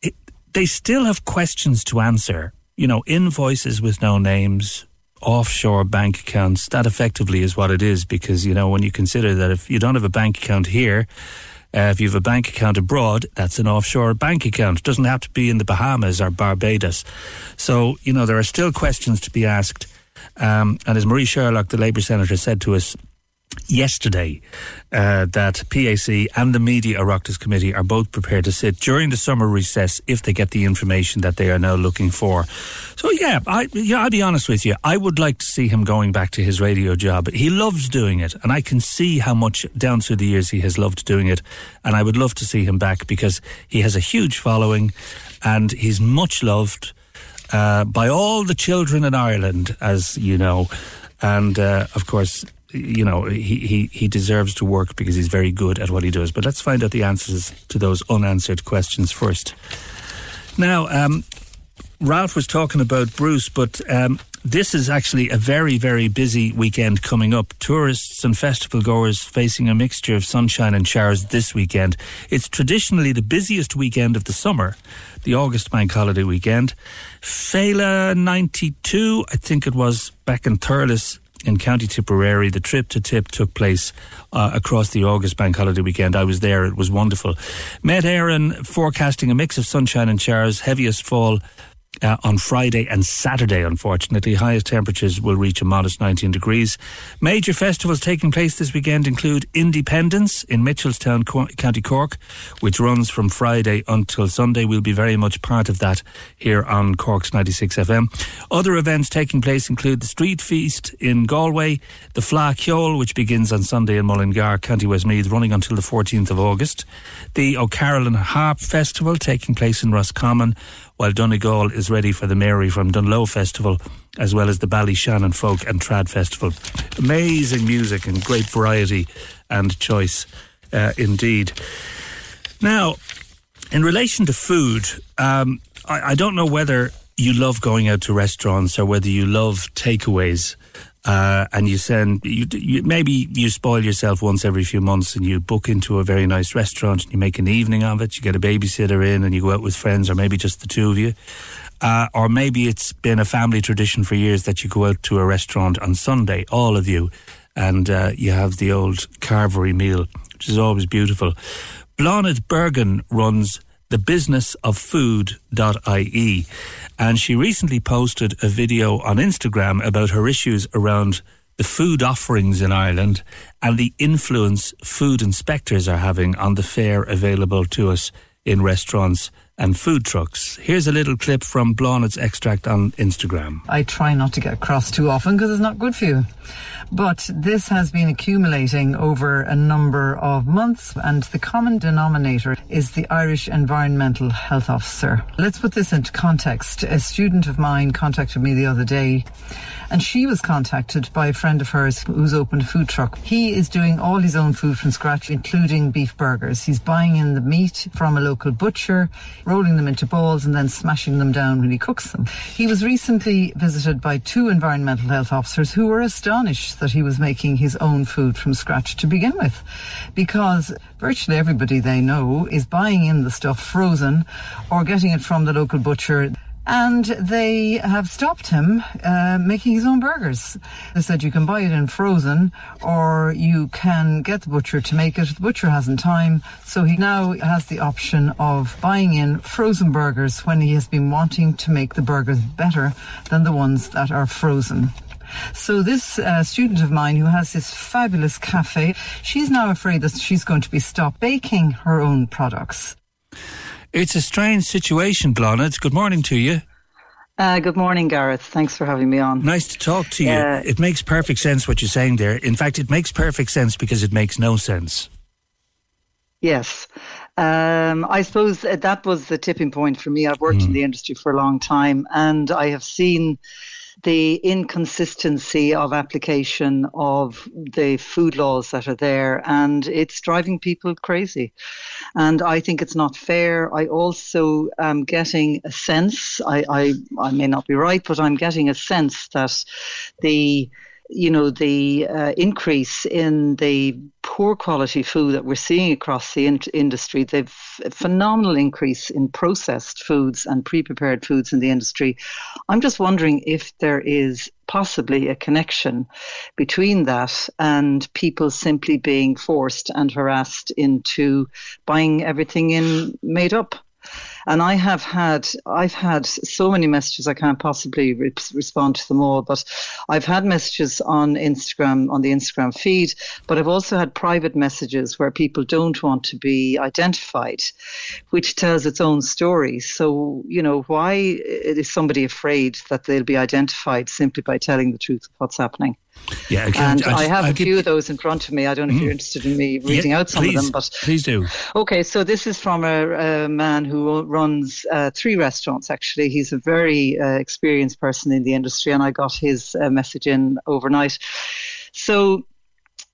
it, they still have questions to answer. You know, invoices with no names, offshore bank accounts. That effectively is what it is because you know when you consider that if you don't have a bank account here. Uh, if you have a bank account abroad, that's an offshore bank account. It doesn't have to be in the Bahamas or Barbados. So, you know, there are still questions to be asked. Um, and as Marie Sherlock, the Labour Senator, said to us yesterday uh, that PAC and the Media Oireachtas Committee are both prepared to sit during the summer recess if they get the information that they are now looking for. So yeah, I yeah, I'll be honest with you. I would like to see him going back to his radio job. He loves doing it, and I can see how much down through the years he has loved doing it. And I would love to see him back because he has a huge following, and he's much loved. Uh, by all the children in Ireland, as you know, and uh, of course, you know, he, he, he deserves to work because he's very good at what he does. But let's find out the answers to those unanswered questions first. Now, um, Ralph was talking about Bruce, but um, this is actually a very, very busy weekend coming up. Tourists and festival goers facing a mixture of sunshine and showers this weekend. It's traditionally the busiest weekend of the summer, the August bank holiday weekend. Féile 92, I think it was back in Thurles in County Tipperary. The trip to Tip took place uh, across the August bank holiday weekend. I was there. It was wonderful. Met Éireann forecasting a mix of sunshine and showers. Heaviest fall uh, on Friday and Saturday, unfortunately. Highest temperatures will reach a modest 19 degrees. Major festivals taking place this weekend include Indiependence in Mitchelstown, County Cork, which runs from Friday until Sunday. We'll be very much part of that here on Cork's 96 FM. Other events taking place include the Street Feast in Galway, the Fleadh Cheoil, which begins on Sunday in Mullingar, County Westmeath, running until the 14th of August. The O'Carolan Harp Festival taking place in Roscommon, while Donegal is ready for the Mary from Dungloe Festival, as well as the Ballyshannon Folk and Trad Festival. Amazing music and great variety and choice uh, indeed. Now, in relation to food, um, I, I don't know whether you love going out to restaurants or whether you love takeaways uh, and you send you, you, maybe you spoil yourself once every few months and you book into a very nice restaurant and you make an evening of it. You get a babysitter in and you go out with friends or maybe just the two of you. Uh, or maybe it's been a family tradition for years that you go out to a restaurant on Sunday all of you and uh, you have the old carvery meal which is always beautiful. Blathnaid Bergin runs the business of food.ie. And she recently posted a video on Instagram about her issues around the food offerings in Ireland and the influence food inspectors are having on the fare available to us in restaurants and food trucks. Here's a little clip from Blathnaid's extract on Instagram. I try not to get cross too often because it's not good for you. But this has been accumulating over a number of months, and the common denominator is the Irish Environmental Health Officer. Let's put this into context. A student of mine contacted me the other day and she was contacted by a friend of hers who's opened a food truck. He is doing all his own food from scratch, including beef burgers. He's buying in the meat from a local butcher, rolling them into balls, and then smashing them down when he cooks them. He was recently visited by two environmental health officers who were astonished that he was making his own food from scratch to begin with, because virtually everybody they know is buying in the stuff frozen or getting it from the local butcher and they have stopped him uh, making his own burgers. They said you can buy it in frozen or you can get the butcher to make it. The butcher hasn't time, so he now has the option of buying in frozen burgers when he has been wanting to make the burgers better than the ones that are frozen. So this uh, student of mine who has this fabulous cafe, she's now afraid that she's going to be stopped baking her own products. It's a strange situation, Blathnaid. Good morning to you. Uh, good morning, Gareth. Thanks for having me on. Nice to talk to you. Uh, it makes perfect sense what you're saying there. In fact, it makes perfect sense because it makes no sense. Yes. Um, I suppose that was the tipping point for me. I've worked mm. in the industry for a long time and I have seen the inconsistency of application of the food laws that are there, and it's driving people crazy. And I think it's not fair. I also am getting a sense, I, I, I may not be right, but I'm getting a sense that the you know, the uh, increase in the poor quality food that we're seeing across the in- industry, the f- phenomenal increase in processed foods and pre prepared foods in the industry. I'm just wondering if there is possibly a connection between that and people simply being forced and harassed into buying everything in made up. And I have had, I've had so many messages, I can't possibly re- respond to them all, but I've had messages on Instagram, on the Instagram feed, but I've also had private messages where people don't want to be identified, which tells its own story. So, you know, why is somebody afraid that they'll be identified simply by telling the truth of what's happening? Yeah, okay, and I, I have a few of those in front of me. I don't know if you're mm-hmm. interested in me reading yeah, out some please, of them, but please do. Okay, so this is from a, a man who runs uh, three restaurants. Actually, he's a very uh, experienced person in the industry, and I got his uh, message in overnight. So.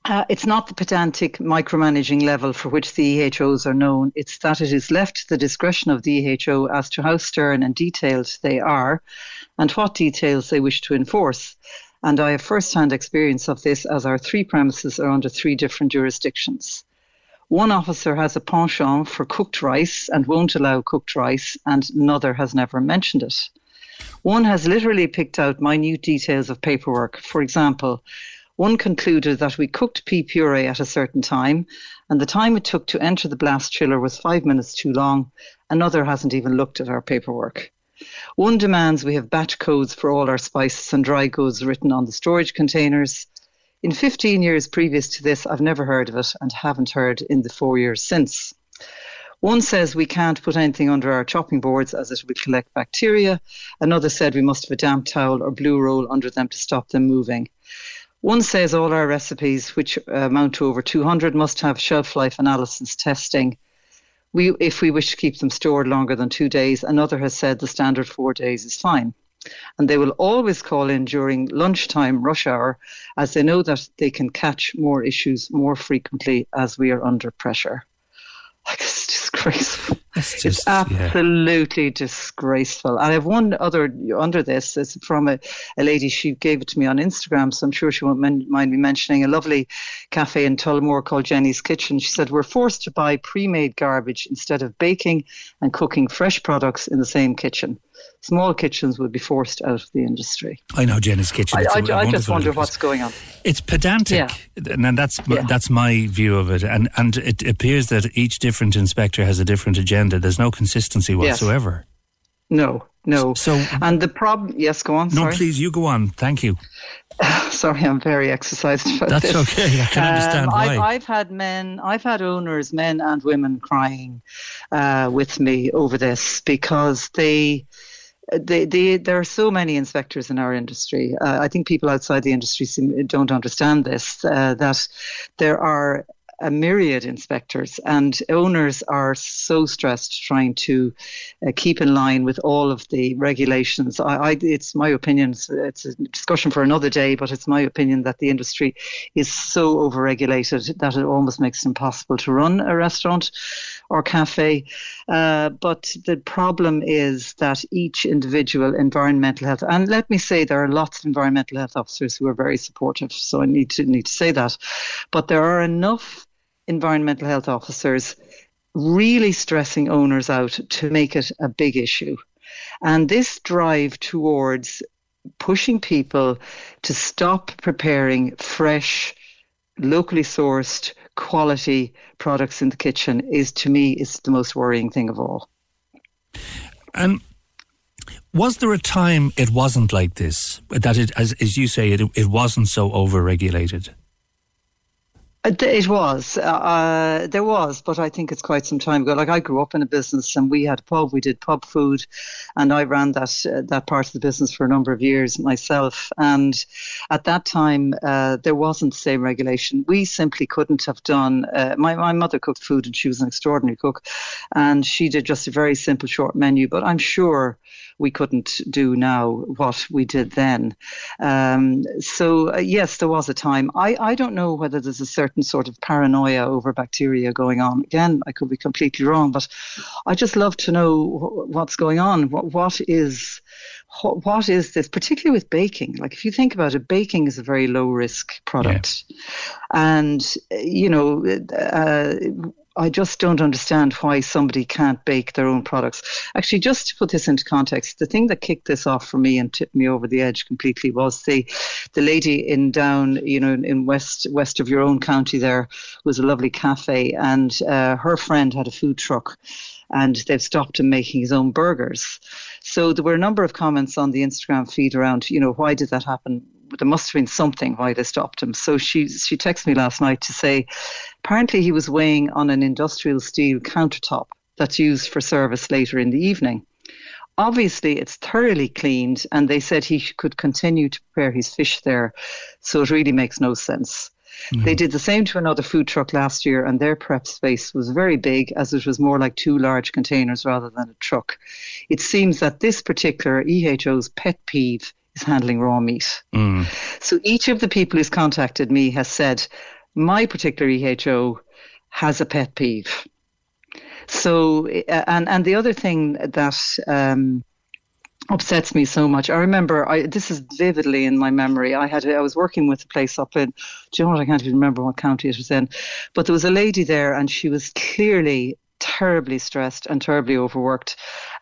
Uh, it's not the pedantic micromanaging level for which the EHOs are known. It's that it is left to the discretion of the EHO as to how stern and detailed they are and what details they wish to enforce. And I have first hand experience of this as our three premises are under three different jurisdictions. One officer has a penchant for cooked rice and won't allow cooked rice, and another has never mentioned it. One has literally picked out minute details of paperwork. For example, one concluded that we cooked pea puree at a certain time, and the time it took to enter the blast chiller was five minutes too long. Another hasn't even looked at our paperwork. One demands we have batch codes for all our spices and dry goods written on the storage containers. In 15 years previous to this, I've never heard of it and haven't heard in the four years since. One says we can't put anything under our chopping boards as it will collect bacteria. Another said we must have a damp towel or blue roll under them to stop them moving. One says all our recipes, which amount to over 200, must have shelf life analysis testing we, if we wish to keep them stored longer than two days, another has said the standard four days is fine. And they will always call in during lunchtime rush hour as they know that they can catch more issues more frequently as we are under pressure. Like, it's disgraceful. It's, just, it's absolutely yeah. disgraceful. And I have one other under this. It's from a, a lady. She gave it to me on Instagram, so I'm sure she won't men- mind me mentioning a lovely cafe in Tullamore called Jenny's Kitchen. She said, We're forced to buy pre made garbage instead of baking and cooking fresh products in the same kitchen small kitchens would be forced out of the industry. I know Jenny's kitchen. I, I, I just wonder what's going on. It's pedantic, yeah. and that's yeah. that's my view of it. And and it appears that each different inspector has a different agenda. There's no consistency whatsoever. Yes. No, no. So and the problem. Yes, go on. No, sorry. please, you go on. Thank you. Sorry, I'm very exercised about That's this. okay. I can understand um, why. I've, I've, had men, I've had owners, men and women, crying uh, with me over this because they they, they, there are so many inspectors in our industry. Uh, I think people outside the industry seem, don't understand this. Uh, that there are a myriad inspectors, and owners are so stressed trying to uh, keep in line with all of the regulations. I, I, it's my opinion, it's a discussion for another day, but it's my opinion that the industry is so overregulated that it almost makes it impossible to run a restaurant or cafe. Uh, but the problem is that each individual environmental health, and let me say there are lots of environmental health officers who are very supportive, so I need to need to say that, but there are enough environmental health officers really stressing owners out to make it a big issue. And this drive towards pushing people to stop preparing fresh, locally sourced, quality products in the kitchen is to me is the most worrying thing of all. And was there a time it wasn't like this? That it, as, as you say, it, it wasn't so over regulated? Uh, it was. Uh, uh, there was, but I think it's quite some time ago. Like I grew up in a business, and we had a pub. We did pub food, and I ran that uh, that part of the business for a number of years myself. And at that time, uh, there wasn't the same regulation. We simply couldn't have done. Uh, my my mother cooked food, and she was an extraordinary cook, and she did just a very simple short menu. But I'm sure we couldn't do now what we did then. Um, so, uh, yes, there was a time. I, I don't know whether there's a certain sort of paranoia over bacteria going on. Again, I could be completely wrong, but I just love to know what's going on. What, what is what is this, particularly with baking? Like, if you think about it, baking is a very low risk product. Yeah. And, you know, uh, I just don't understand why somebody can't bake their own products. Actually, just to put this into context, the thing that kicked this off for me and tipped me over the edge completely was the the lady in down, you know, in west west of your own county. There was a lovely cafe, and uh, her friend had a food truck, and they've stopped him making his own burgers. So there were a number of comments on the Instagram feed around, you know, why did that happen? There must have been something why they stopped him. So she she texted me last night to say, apparently he was weighing on an industrial steel countertop that's used for service later in the evening. Obviously, it's thoroughly cleaned, and they said he could continue to prepare his fish there. So it really makes no sense. Mm-hmm. They did the same to another food truck last year, and their prep space was very big, as it was more like two large containers rather than a truck. It seems that this particular EHO's pet peeve is handling raw meat. Mm. So each of the people who's contacted me has said, my particular EHO has a pet peeve. So, uh, and, and the other thing that um, upsets me so much, I remember, I, this is vividly in my memory. I had, I was working with a place up in, do you know what, I can't even remember what county it was in, but there was a lady there and she was clearly terribly stressed and terribly overworked.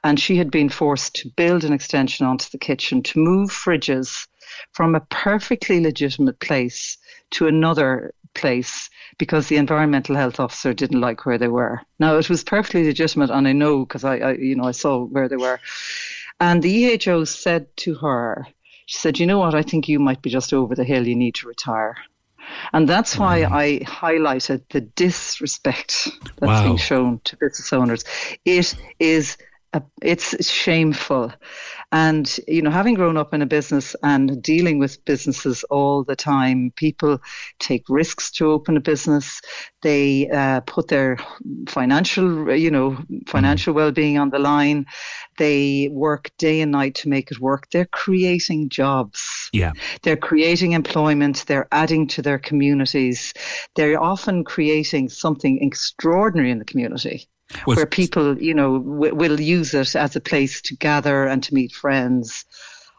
And she had been forced to build an extension onto the kitchen to move fridges from a perfectly legitimate place to another place because the environmental health officer didn't like where they were. Now it was perfectly legitimate, and I know because I, I, you know, I saw where they were. And the EHO said to her, she said, "You know what? I think you might be just over the hill. You need to retire." And that's why mm. I highlighted the disrespect that's wow. being shown to business owners. It is a, it's shameful. And, you know, having grown up in a business and dealing with businesses all the time, people take risks to open a business. They uh, put their financial, you know, financial mm. well-being on the line. They work day and night to make it work. They're creating jobs. Yeah. They're creating employment. They're adding to their communities. They're often creating something extraordinary in the community well, where people, you know, w- will use it as a place to gather and to meet friends.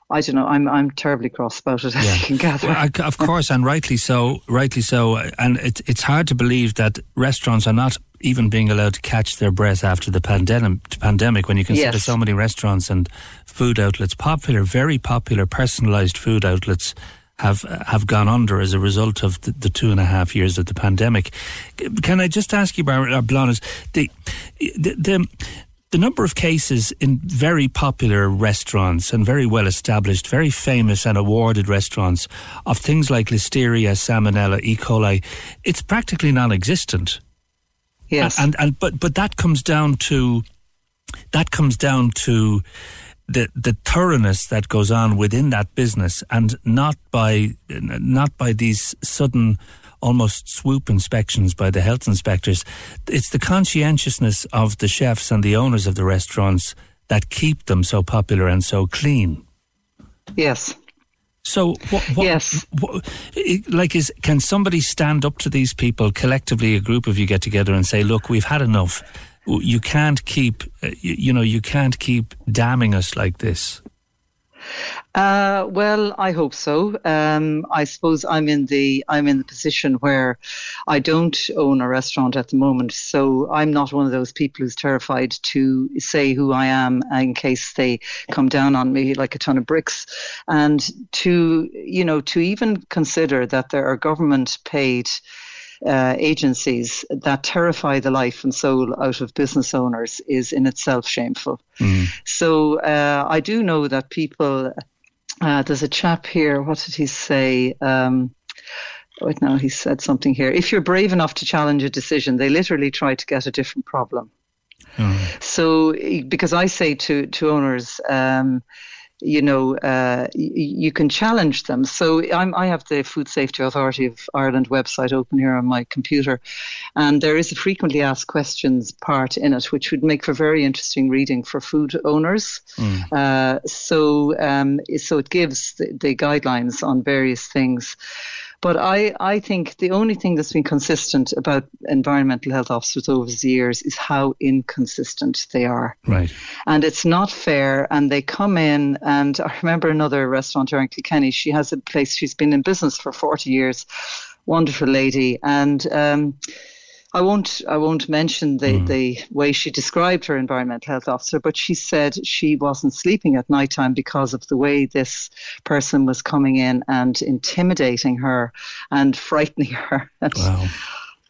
I don't know. I'm I'm terribly cross about it. As yeah. you can gather. Well, I, of course, and rightly so. Rightly so. And it's it's hard to believe that restaurants are not even being allowed to catch their breath after the pandemic. Pandemic, when you consider yes. so many restaurants and food outlets, popular, very popular, personalised food outlets have have gone under as a result of the, the, two and a half years of the pandemic. Can I just ask you, Barbara uh, Blanes, the, the, the the number of cases in very popular restaurants and very well established, very famous and awarded restaurants of things like listeria, salmonella, E. coli, it's practically non-existent. Yes, and, and, and but but that comes down to that comes down to the the thoroughness that goes on within that business, and not by not by these sudden almost swoop inspections by the health inspectors. It's the conscientiousness of the chefs and the owners of the restaurants that keep them so popular and so clean. Yes. So, what, what, yes, what, like, is can somebody stand up to these people collectively? A group of you get together and say, "Look, we've had enough you can't keep, uh, you, know, you can't keep damning us like this. Uh, well, I hope so. Um, I suppose I'm in the I'm in the position where I don't own a restaurant at the moment, so I'm not one of those people who's terrified to say who I am in case they come down on me like a ton of bricks, and to you know to even consider that there are government paid uh, agencies that terrify the life and soul out of business owners is in itself shameful. Mm. So uh, I do know that people, uh, there's a chap here, what did he say? Um, Right now, he said something here. If you're brave enough to challenge a decision, they literally try to get a different problem. So, because I say to to owners, um, you know, uh, y- you can challenge them. So I'm, I have the Food Safety Authority of Ireland website open here on my computer, and there is a frequently asked questions part in it, which would make for very interesting reading for food owners. Uh, so, um, so it gives the, the guidelines on various things. But I, I think the only thing that's been consistent about environmental health officers over the years is how inconsistent they are. Right. And it's not fair. And they come in, and I remember another restaurateur in Kilkenny, she has a place, she's been in business for 40 years, wonderful lady. And um, I won't I won't mention the, the way she described her environmental health officer, but she said she wasn't sleeping at night time because of the way this person was coming in and intimidating her and frightening her. Wow.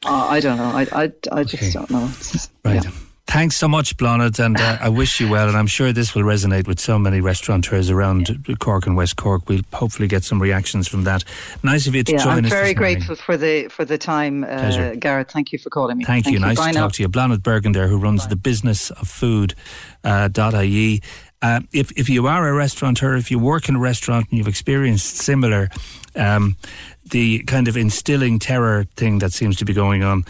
Uh, I don't know. I, I, I just don't know. It's- Right. Thanks so much, Blathnaid, and uh, I wish you well. And I'm sure this will resonate with so many restaurateurs around Cork and West Cork. We'll hopefully get some reactions from that. Nice of you to yeah, join I'm us. very this morning. grateful for the for the time, uh. Gareth. Thank you for calling me. Thank, you. Nice Bye to now. talk to you. Blathnaid Bergin there, who runs the business of food uh, .ie. Uh, if, if you are a restaurateur, if you work in a restaurant and you've experienced similar, um, the kind of instilling terror thing that seems to be going on,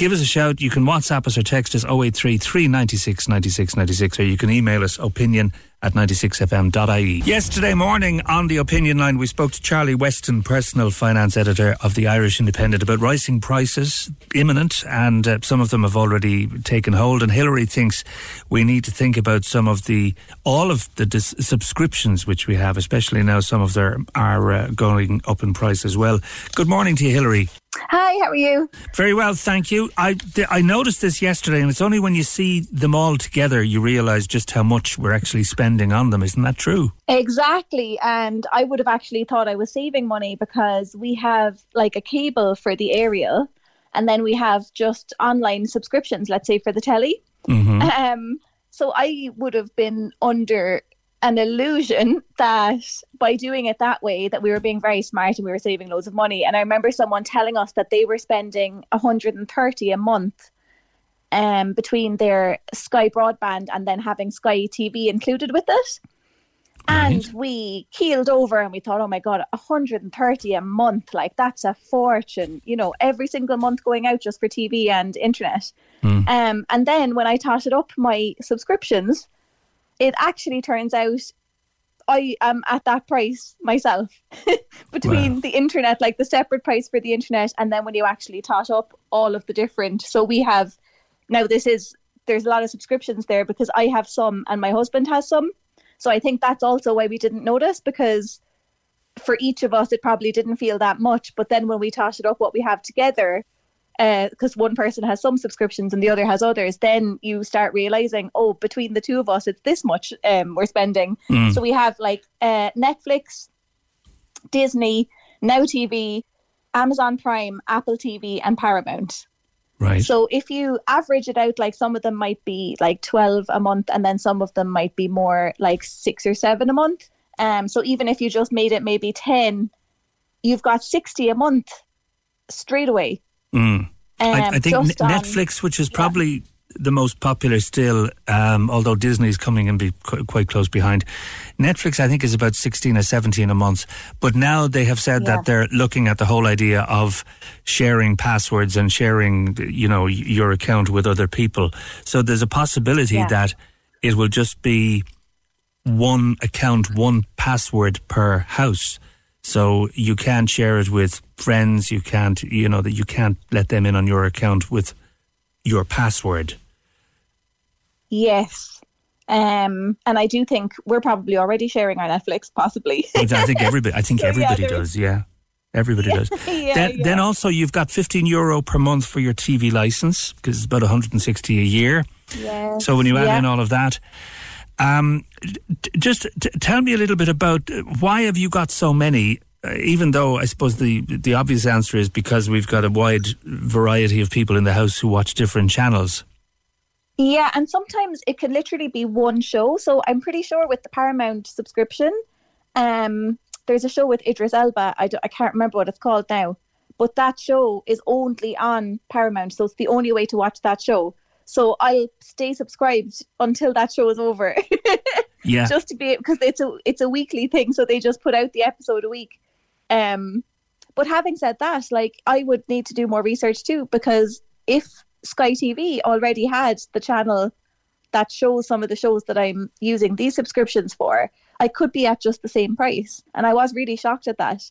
give us a shout. You can WhatsApp us or text us 083 396 96 96 or you can email us opinion at 96fm.ie. Yesterday morning on the opinion line, we spoke to Charlie Weston, personal finance editor of the Irish Independent, about rising prices, imminent, and uh, some of them have already taken hold. And Hillary thinks we need to think about some of the, all of the dis- subscriptions which we have, especially now some of them are uh, going up in price as well. Good morning to you, Hillary. Hi, how are you? Very well, thank you. I, th- I noticed this yesterday, and it's only when you see them all together you realise just how much we're actually spending on them. Isn't that true? Exactly. And I would have actually thought I was saving money because we have like a cable for the aerial and then we have just online subscriptions, let's say for the telly. Mm-hmm. Um, so I would have been under an illusion that by doing it that way that we were being very smart and we were saving loads of money. And I remember someone telling us that they were spending 130 a month um, between their Sky broadband and then having Sky TV included with it. And we keeled over and we thought, oh my God, 130 a month. Like, that's a fortune, you know, every single month going out just for TV and internet. Um, and then when I totted up my subscriptions, it actually turns out I am at that price myself between the internet, like the separate price for the internet, and then when you actually tot up all of the different. So we have now this is there's a lot of subscriptions there because I have some and my husband has some. So I think that's also why we didn't notice because for each of us it probably didn't feel that much. But then when we toss it up what we have together, because one person has some subscriptions and the other has others, then you start realizing, oh, between the two of us, it's this much um, we're spending. Mm. So we have like uh, Netflix, Disney, Now TV, Amazon Prime, Apple TV, and Paramount. Right. So if you average it out, like some of them might be like 12 a month, and then some of them might be more like six or seven a month. Um, so even if you just made it maybe 10, you've got 60 a month straight away. Mm. I, Um, I think just N- on- Netflix, which is probably the most popular still, um, although Disney's coming and be qu- quite close behind. Netflix, I think, is about 16 or 17 a month. But now they have said Yeah. that they're looking at the whole idea of sharing passwords and sharing, you know, your account with other people. So there's a possibility Yeah. that it will just be one account, one password per house. So you can't share it with friends. You can't, you know, that you can't let them in on your account with your password. Yes. Um, and I do think we're probably already sharing our Netflix, possibly. I think everybody. I think So, everybody there does. Yeah, everybody does. Yeah, then, yeah. then also you've got 15 euro per month for your TV license because it's about 160 a year. Yes. So when you add Yeah. in all of that, um, t- just t- tell me a little bit about uh, why have you got so many? Uh, even though I suppose the the obvious answer is because we've got a wide variety of people in the house who watch different channels. Yeah, and sometimes it can literally be one show. So I'm pretty sure with the Paramount subscription, um, there's a show with Idris Elba. I, I can't remember what it's called now, but that show is only on Paramount, so it's the only way to watch that show. So I'll stay subscribed until that show is over. Yeah. just to be because it's a it's a weekly thing, so they just put out the episode a week. Um, but having said that, like I would need to do more research too because if Sky TV already had the channel that shows some of the shows that I'm using these subscriptions for, I could be at just the same price, and I was really shocked at that.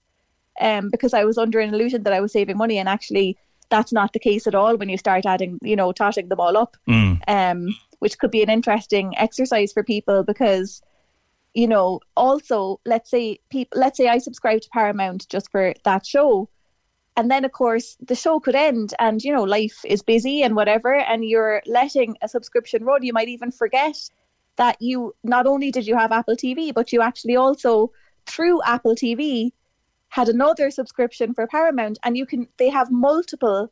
Um, because I was under an illusion that I was saving money, and actually that's not the case at all when you start adding, you know, totting them all up Mm. um, which could be an interesting exercise for people because you know also let's say people let's say I subscribe to Paramount just for that show and then of course the show could end and you know life is busy and whatever and you're letting a subscription run you might even forget that you not only did you have Apple TV but you actually also through Apple TV had another subscription for Paramount and you can they have multiple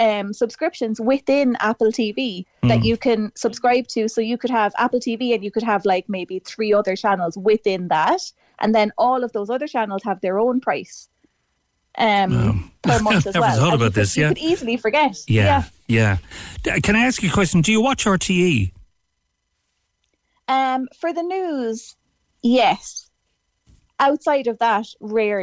um, subscriptions within Apple TV that Mm. you can subscribe to. So you could have Apple TV and you could have like maybe three other channels within that. And then all of those other channels have their own price um, per month as Never well. thought about you could- this, You yeah. could easily forget. Yeah, yeah. D- Can I ask you a question? Do you watch? RTE? Um, for the news, yes. Outside of that, rare.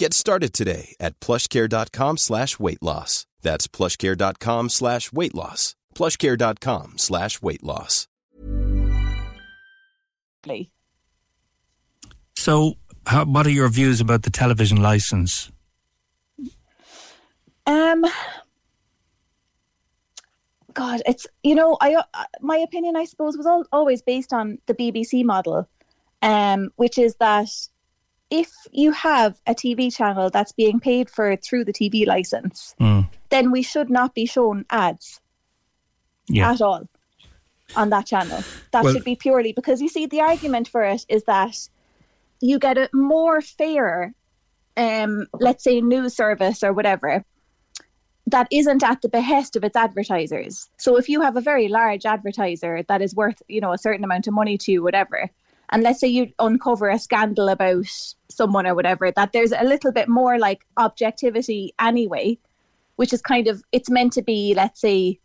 Get started today at plushcare.com slash weight loss. That's plushcare.com slash weight loss. plushcare.com slash weight loss. So, how, what are your views about the television license? Um, God, it's you know, I uh, my opinion, I suppose, was al- always based on the BBC model, um, which is that if you have a TV channel that's being paid for through the TV license, Mm. then we should not be shown ads Yeah. at all on that channel. That Well- should be purely because you see the argument for it is that you get a more fair, um, let's say news service or whatever that isn't at the behest of its advertisers. So if you have a very large advertiser that is worth, you know, a certain amount of money to you, whatever, and let's say you uncover a scandal about someone or whatever, that there's a little bit more like objectivity anyway, which is kind of it's meant to be, let's say,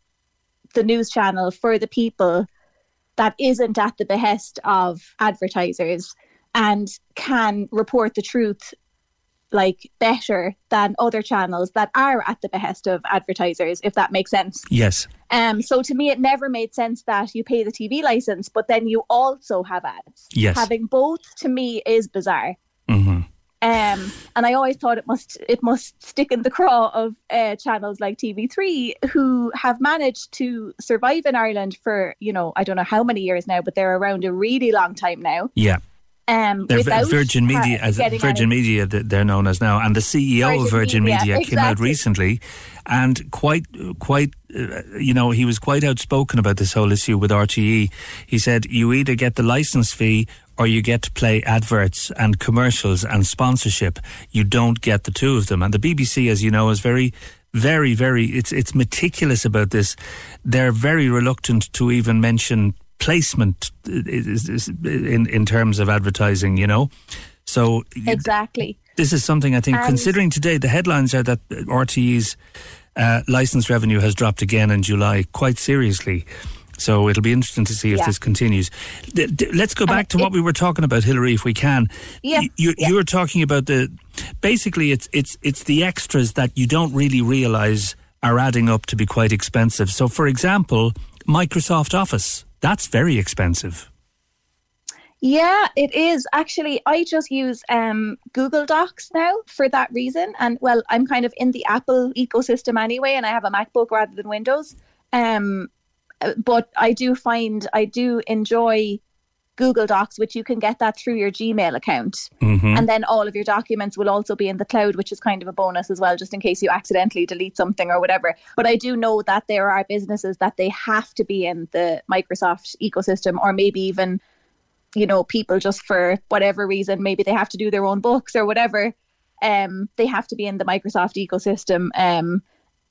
the news channel for the people that isn't at the behest of advertisers and can report the truth like better than other channels that are at the behest of advertisers if that makes sense Yes. um so to me it never made sense that you pay the TV license but then you also have ads Yes. having both to me is bizarre Mm-hmm. um, and I always thought it must it must stick in the craw of uh, channels like TV3 who have managed to survive in Ireland for you know I don't know how many years now, but they're around a really long time now. Yeah. Um, Virgin Media, as Virgin Media, they're known as now, and the CEO of Virgin Virgin Media, Media came out recently, and quite, quite, uh, you know, he was quite outspoken about this whole issue with RTE. He said, "You either get the license fee or you get to play adverts and commercials and sponsorship. You don't get the two of them." And the BBC, as you know, is very. Very, very. It's it's meticulous about this. They're very reluctant to even mention placement in in terms of advertising. You know, so exactly. This is something I think, And- considering today the headlines are that RTE's uh, license revenue has dropped again in July quite seriously. So it'll be interesting to see if Yeah. this continues. D- d- let's go back to what we were talking about, Hillary, if we can. Yeah, You, you, yeah. you were talking about the basically it's it's it's the extras that you don't really realize are adding up to be quite expensive. So, for example, Microsoft Office that's very expensive. Yeah, it is. Actually, I just use um, Google Docs now for that reason. And well, I'm kind of in the Apple ecosystem anyway, and I have a MacBook rather than Windows. Um, but I do find I do enjoy Google Docs, which you can get that through your Gmail account. Mhm. And then all of your documents will also be in the cloud, which is kind of a bonus as well, just in case you accidentally delete something or whatever. But I do know that there are businesses that they have to be in the Microsoft ecosystem, or maybe even, you know, people just for whatever reason, maybe they have to do their own books or whatever. Um, they have to be in the Microsoft ecosystem. Um,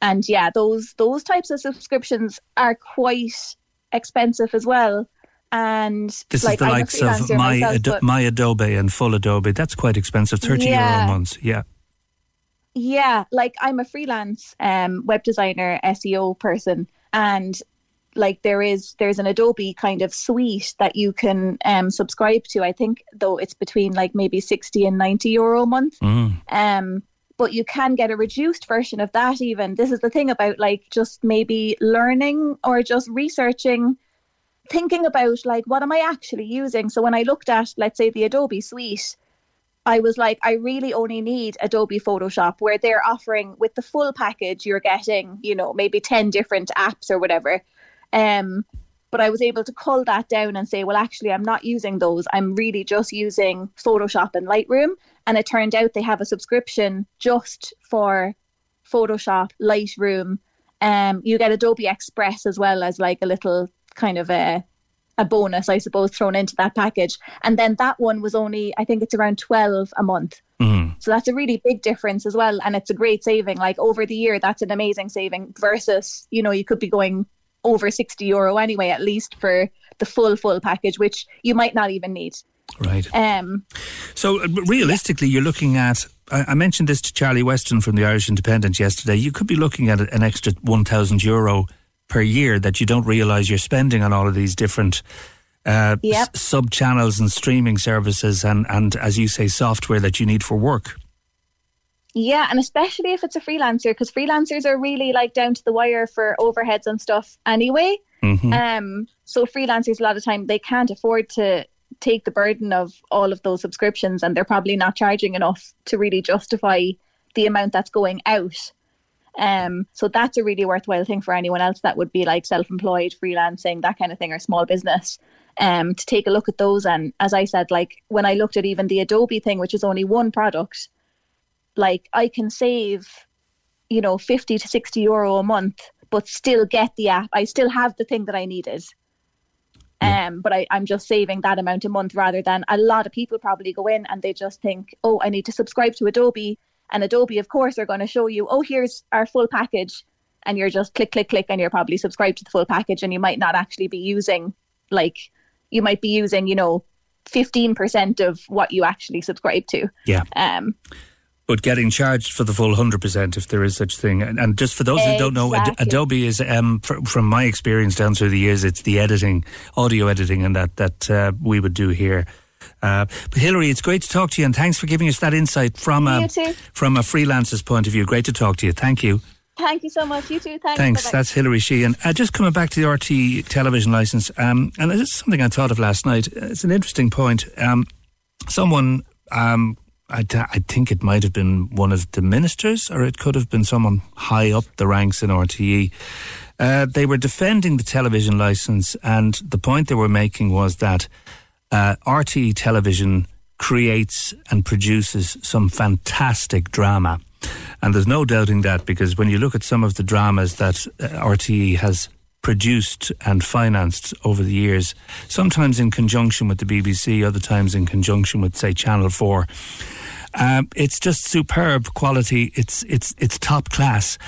and yeah, those those types of subscriptions are quite expensive as well. And This like is the I'm likes of my myself, but- my Adobe and full Adobe. That's quite expensive, thirty euro Yeah. a month. Yeah. Yeah, like I'm a freelance um, web designer, SEO person, and like there is there's an Adobe kind of suite that you can um, subscribe to. I think though it's between like maybe sixty and ninety euro a month. Mm. Um, but you can get a reduced version of that. Even this is the thing about like just maybe learning or just researching thinking about like what am I actually using? So when I looked at let's say the Adobe suite, I was like, I really only need Adobe Photoshop, where they're offering with the full package, you're getting, you know, maybe 10 different apps or whatever. Um, but I was able to cull that down and say, well, actually, I'm not using those. I'm really just using Photoshop and Lightroom. And it turned out they have a subscription just for Photoshop, Lightroom. Um, you get Adobe Express as well as like a little kind of a a bonus, I suppose, thrown into that package. And then that one was only, I think it's around 12 a month. Mm. So that's a really big difference as well. And it's a great saving. Like over the year, that's an amazing saving versus, you know, you could be going over 60 euro anyway, at least for the full, full package, which you might not even need. Right. Um, So uh, realistically, you're looking at. I, I mentioned this to Charlie Weston from the Irish Independent yesterday. You could be looking at an extra one thousand euro per year that you don't realise you're spending on all of these different uh, Yep. sub channels and streaming services, and and as you say, software that you need for work. Yeah, and especially if it's a freelancer, because freelancers are really like down to the wire for overheads and stuff anyway. Mhm. Um, so freelancers a lot of time they can't afford to take the burden of all of those subscriptions, and they're probably not charging enough to really justify the amount that's going out. Um, so that's a really worthwhile thing for anyone else that would be like self-employed, freelancing, that kind of thing, or small business. Um, to take a look at those, and as I said, like when I looked at even the Adobe thing, which is only one product, like I can save, you know, 50 to 60 euro a month, but still get the app. I still have the thing that I needed. Um, but I, I'm just saving that amount a month rather than a lot of people probably go in and they just think, oh, I need to subscribe to Adobe. And Adobe, of course, are going to show you, oh, here's our full package. And you're just click, click, click, and you're probably subscribed to the full package. And you might not actually be using, like, you might be using, you know, 15% of what you actually subscribe to. Yeah. Um, But getting charged for the full hundred percent, if there is such thing, and, and just for those who don't know, Ad- Adobe is, um, fr- from my experience down through the years, it's the editing, audio editing, and that that uh, we would do here. Uh, but Hillary, it's great to talk to you, and thanks for giving us that insight from a from a freelancer's point of view. Great to talk to you. Thank you. Thank you so much. You too. Thanks. Thanks. That's Hillary Sheehan. Uh, just coming back to the RT television license, um, and this is something I thought of last night. It's an interesting point. Um, someone, um, I, th- I think it might have been one of the ministers, or it could have been someone high up the ranks in RTE. Uh, they were defending the television license, and the point they were making was that uh, RTE television creates and produces some fantastic drama. And there's no doubting that because when you look at some of the dramas that uh, RTE has produced and financed over the years, sometimes in conjunction with the BBC, other times in conjunction with, say, Channel 4, um, it's just superb quality. It's, it's, it's top class.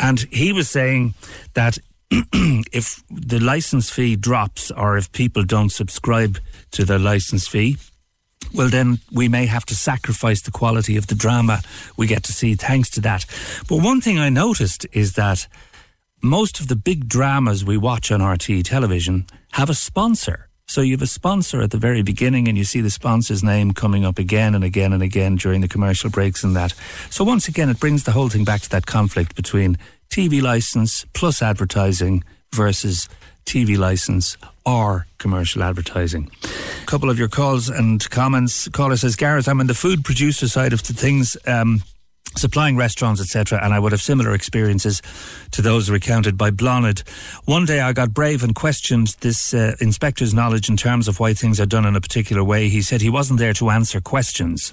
And he was saying that if the license fee drops or if people don't subscribe to their license fee, well, then we may have to sacrifice the quality of the drama we get to see thanks to that. But one thing I noticed is that most of the big dramas we watch on RT television have a sponsor. So you have a sponsor at the very beginning and you see the sponsor's name coming up again and again and again during the commercial breaks and that. So once again, it brings the whole thing back to that conflict between TV license plus advertising versus TV license or commercial advertising. A couple of your calls and comments. Caller says, Gareth, I'm in the food producer side of the things. Um, supplying restaurants, etc., and I would have similar experiences to those recounted by Blathnaid. One day I got brave and questioned this uh, inspector's knowledge in terms of why things are done in a particular way. He said he wasn't there to answer questions.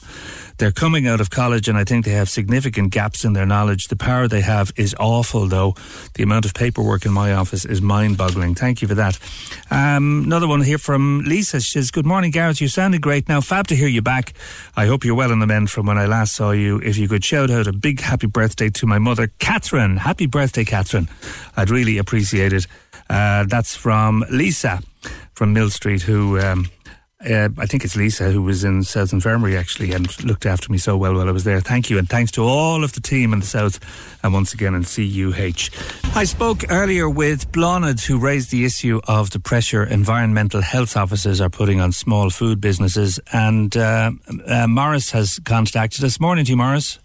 They're coming out of college and I think they have significant gaps in their knowledge. The power they have is awful, though. The amount of paperwork in my office is mind boggling. Thank you for that. Um, another one here from Lisa. She says, Good morning, Gareth. You sounded great. Now, fab to hear you back. I hope you're well in the mend from when I last saw you. If you could shout out a big happy birthday to my mother, Catherine. Happy birthday, Catherine. I'd really appreciate it. Uh, that's from Lisa from Mill Street, who um, uh, I think it's Lisa who was in South Infirmary actually and looked after me so well while I was there. Thank you, and thanks to all of the team in the South, and once again in CUH. I spoke earlier with Blathnaid, who raised the issue of the pressure environmental health officers are putting on small food businesses, and uh, uh, Morris has contacted us. Morning to you, Morris.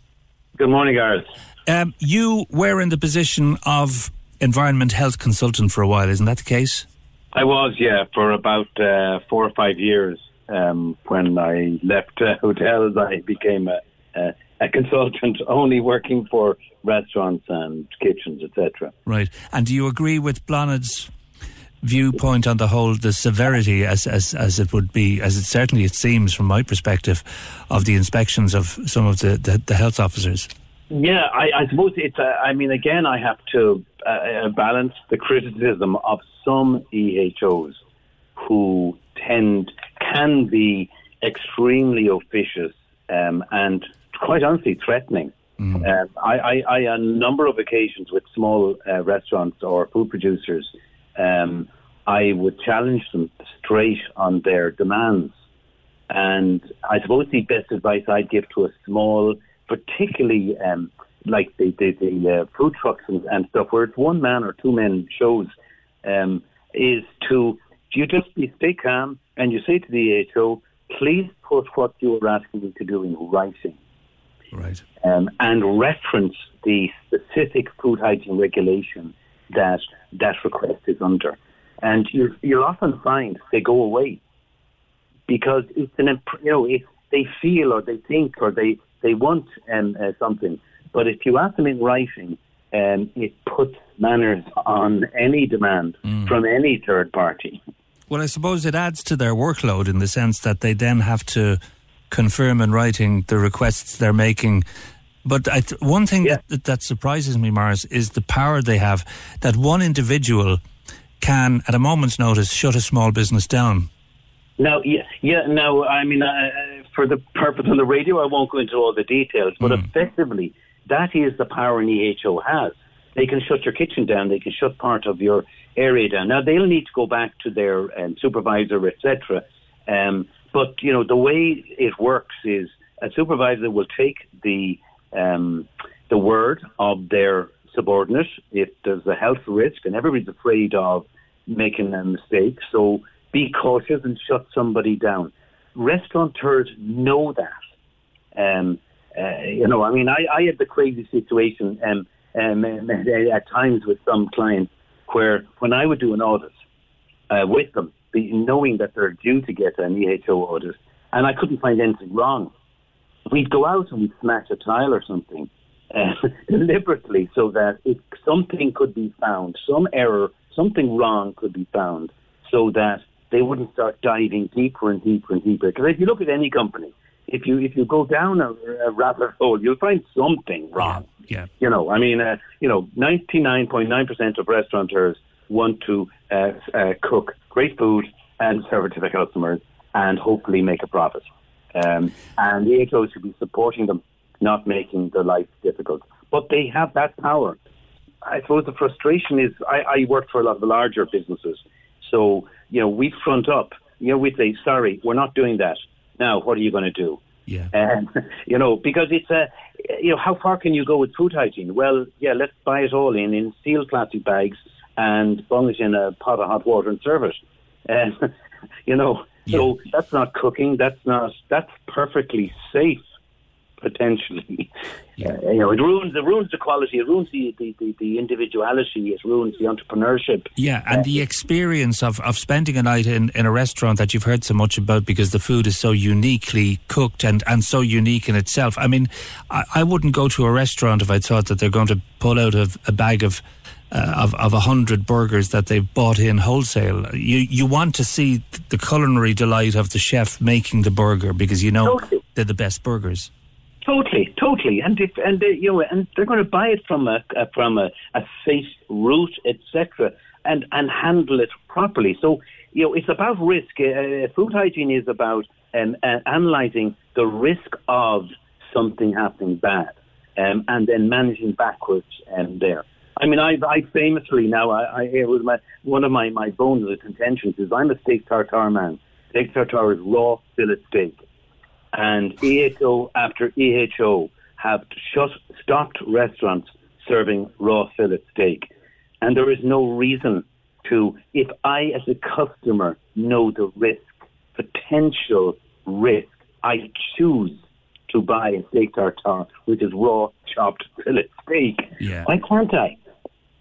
Good morning, Gareth. Um, you were in the position of environment health consultant for a while, isn't that the case? I was, yeah, for about uh, four or five years. Um, when I left uh, hotels, I became a, a, a, consultant, only working for restaurants and kitchens, etc. Right. And do you agree with Blathnaid's viewpoint on the whole, the severity, as, as as it would be, as it certainly it seems from my perspective, of the inspections of some of the, the, the health officers? Yeah, I, I suppose it's. Uh, I mean, again, I have to uh, uh balance the criticism of some EHOs who tend can be extremely officious um, and quite honestly threatening. Mm. Um, I, I, I, a number of occasions with small uh, restaurants or food producers, um, I would challenge them straight on their demands. And I suppose the best advice I'd give to a small, particularly um, like the, the, the uh, food trucks and, and, stuff, where it's one man or two men shows, um, is to you just be stay calm and you say to the EHO, please put what you're asking me to do in writing. Right. Um, and reference the specific food hygiene regulation that that request is under. And you, you'll often find they go away because it's an, you know, if they feel or they think or they, they want um, uh, something. But if you ask them in writing, um, it puts manners on any demand mm. from any third party. Well, I suppose it adds to their workload in the sense that they then have to confirm in writing the requests they're making. But th- one thing yeah. that, that surprises me, Mars, is the power they have that one individual can, at a moment's notice, shut a small business down. Now, yeah, yeah. Now, I mean, uh, for the purpose of the radio, I won't go into all the details, but mm. effectively, that is the power an EHO has. They can shut your kitchen down. They can shut part of your area down. Now they'll need to go back to their um, supervisor, etc. Um, but you know the way it works is a supervisor will take the um, the word of their subordinate if there's a health risk, and everybody's afraid of making a mistake. So be cautious and shut somebody down. Restaurateurs know that. Um, uh, you know, I mean, I, I had the crazy situation um, um, at times with some clients where when I would do an audit uh, with them, knowing that they're due to get an EHO audit, and I couldn't find anything wrong, we'd go out and we'd smash a tile or something uh, deliberately so that if something could be found, some error, something wrong could be found, so that they wouldn't start diving deeper and deeper and deeper. Because if you look at any company, if you if you go down a, a rabbit hole, you'll find something wrong. Yeah. yeah. You know, I mean, uh, you know, ninety nine point nine percent of restaurateurs want to uh, uh, cook great food and serve it to their customers, and hopefully make a profit. Um, and the EHO should be supporting them, not making their life difficult. But they have that power. I suppose the frustration is I, I work for a lot of the larger businesses, so you know we front up. You know we say, sorry, we're not doing that. Now, what are you going to do? Yeah. Um, you know, because it's a, you know, how far can you go with food hygiene? Well, yeah, let's buy it all in in sealed plastic bags and bung it in a pot of hot water and serve it. Um, you know, so that's not cooking. That's not. That's perfectly safe potentially. Uh, you know, it ruins it ruins the quality. It ruins the, the, the, the individuality. It ruins the entrepreneurship. Yeah, and the experience of, of spending a night in, in a restaurant that you've heard so much about because the food is so uniquely cooked and, and so unique in itself. I mean, I, I wouldn't go to a restaurant if I thought that they're going to pull out a, a bag of uh, of of a hundred burgers that they've bought in wholesale. You you want to see the culinary delight of the chef making the burger because you know they're the best burgers. Totally, totally, and if and they, you know, and they're going to buy it from a, a from a, a safe route, etc., and and handle it properly. So you know, it's about risk. Uh, food hygiene is about um, uh, analyzing the risk of something happening bad, um, and then managing backwards um, there. I mean, I, I famously now, I, I it was my one of my my bones of contentions is I'm a steak tartare man. Steak tartare is raw fillet steak, and EHO after EHO have shut stopped restaurants serving raw fillet steak, and there is no reason to. If I, as a customer, know the risk, potential risk, I choose to buy a steak tartare, which is raw chopped fillet steak. Yeah. Why can't I?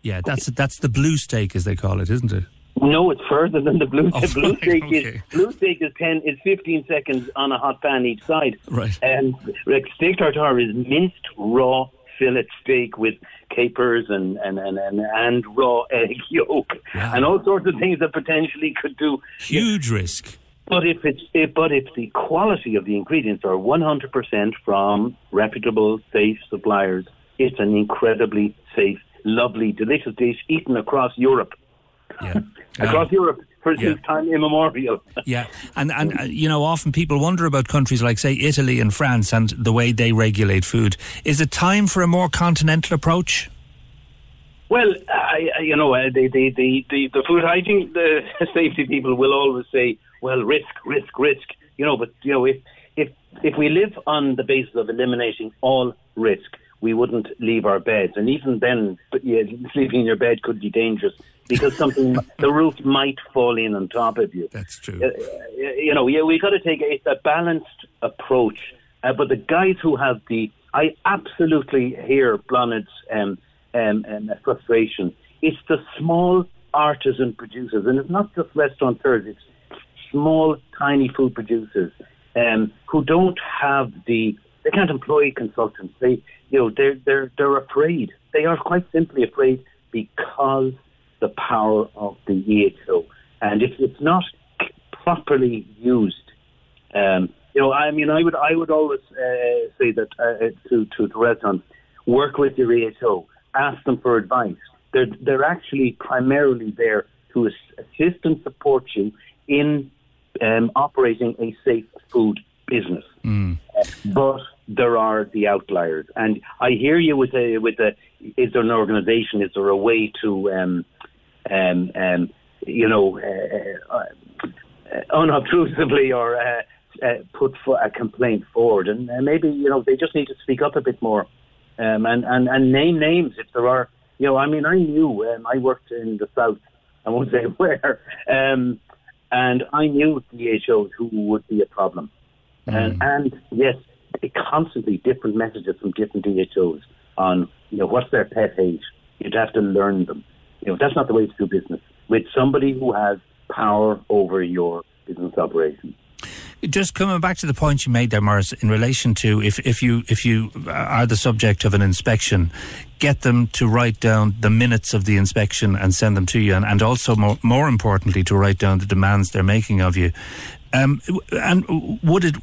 Yeah, that's that's the blue steak as they call it, isn't it? No, it's further than the blue. Oh, the blue right, steak okay. is blue steak is ten is fifteen seconds on a hot pan each side. Right. And like steak tartare is minced raw fillet steak with capers and and and and, and raw egg yolk and all sorts of things that potentially could do Huge risk. But if it's if, but if the quality of the ingredients are 100% from reputable, safe suppliers, it's an incredibly safe, lovely, delicious dish eaten across Europe. Yeah. across Europe for Yeah. since time immemorial. Yeah, and and uh, you know, often people wonder about countries like, say, Italy and France, and the way they regulate food. Is it time for a more continental approach? Well, I, I- you know, uh, the, the, the, the, the food hygiene, the safety people will always say, well, risk, risk, risk. You know, but, you know, if, if, if we live on the basis of eliminating all risk, we wouldn't leave our beds. And even then, but yeah, sleeping in your bed could be dangerous because something, the roof might fall in on top of you. That's true. Uh, you know, yeah, we got to take it's a balanced approach. Uh, but the guys who have the, I absolutely hear Blathnaid's um, um, um, frustration. It's the small artisan producers, and it's not just restaurateurs. It's small, tiny food producers um, who don't have the, they can't employ consultants. They, you know, they're they're they're afraid. They are quite simply afraid because the power of the EHO, and if it's not properly used, um, you know, I mean, I would I would always uh, say that uh, to, to to restaurants, work with your EHO, ask them for advice. They're they're actually primarily there to assist and support you in um, operating a safe food business. But there are the outliers, and I hear you with a with a. Is there an organisation? Is there a way to, um, um, um, you know, uh, uh, uh, unobtrusively or uh, uh, put a complaint forward? And uh, maybe you know they just need to speak up a bit more, um, and and and name names if there are. You know, I mean, I knew um, I worked in the south. I won't say where, um, and I knew EHOs who would be a problem. And, and yes, constantly different messages from different EHOs on you know what's their pet hate. You'd have to learn them. You know that's not the way to do business with somebody who has power over your business operation. Just coming back to the point you made there, Morris, in relation to if, if you if you are the subject of an inspection, get them to write down the minutes of the inspection and send them to you, and, and also more more importantly to write down the demands they're making of you. Um, and would it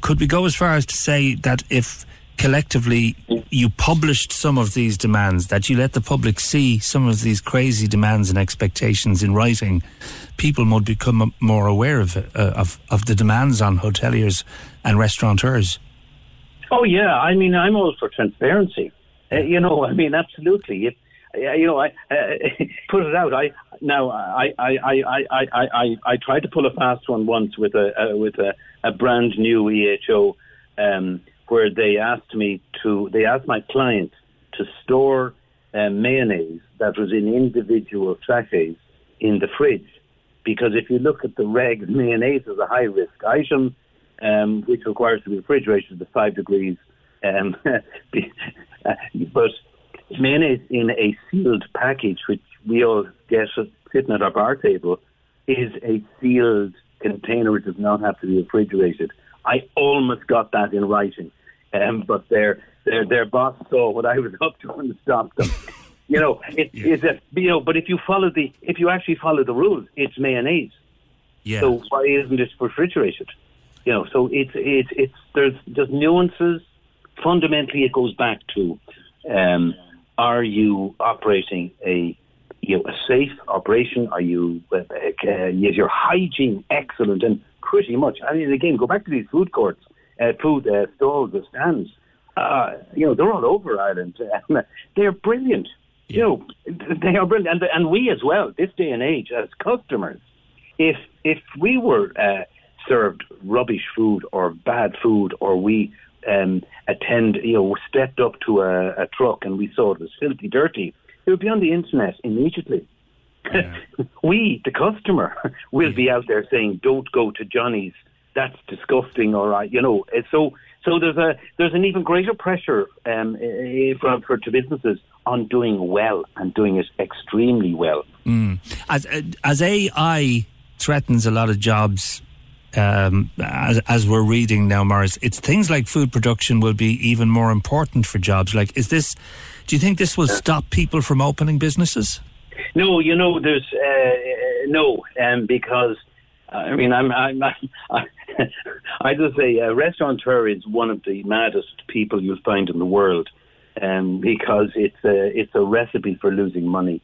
could we go as far as to say that if collectively you published some of these demands, that you let the public see some of these crazy demands and expectations in writing, people would become more aware of, uh, of, of the demands on hoteliers and restaurateurs. Oh yeah, I mean I'm all for transparency. Uh, you know, I mean absolutely. If uh, you know, I uh, put it out. I now I I I I I I, I tried to pull a fast one once with a uh, with a, a brand new EHO, um, where they asked me to they asked my client to store um, mayonnaise that was in individual sachets in the fridge, because if you look at the regs, mayonnaise is a high risk item, um, which requires to be refrigerated to five degrees. Um, but mayonnaise in a sealed package, which we all get sitting at our bar table, is a sealed container. It does not have to be refrigerated. I almost got that in writing, um, but their their their boss saw what I was up to and stopped them. you know, it is a you know, but if you follow the if you actually follow the rules, it's mayonnaise. Yeah. So why isn't it refrigerated? You know, so it's it's it's there's just nuances. Fundamentally, it goes back to um, are you operating a you know, a safe operation? Are you uh, uh, is your hygiene excellent? And pretty much, I mean, again, go back to these food courts, uh, food uh, stalls, the stands. Uh, you know, they're all over Ireland. they're brilliant. You know, they are brilliant, and, and we as well. This day and age, as customers, if if we were uh, served rubbish food or bad food, or we um, attend, you know, stepped up to a, a truck and we saw it was filthy, dirty, it would be on the internet immediately. we, the customer, will be out there saying, "Don't go to Johnny's. That's disgusting." All right, you know. uh, So, so there's a there's an even greater pressure um, for, for to businesses on doing well and doing it extremely well. Mm. As as AI threatens a lot of jobs, um, as, as we're reading now, Morris, it's things like food production will be even more important for jobs. Like, is this? Do you think this will stop people from opening businesses? No, you know, there's uh, no, um, because I mean, I'm, I'm, I, I just say a restaurateur is one of the maddest people you'll find in the world, um, because it's a it's a recipe for losing money.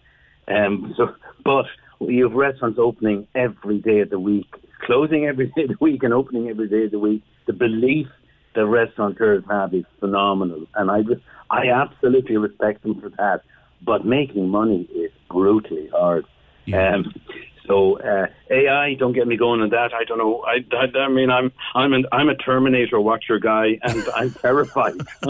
Um, so, but you have restaurants opening every day of the week, closing every day of the week, and opening every day of the week. The belief the restaurateurs have is phenomenal, and I just I absolutely respect them for that. But making money is brutally hard. Um, so uh, AI, don't get me going on that. I don't know. I, I, I mean, I'm I'm an, I'm a Terminator watcher guy, and I'm terrified.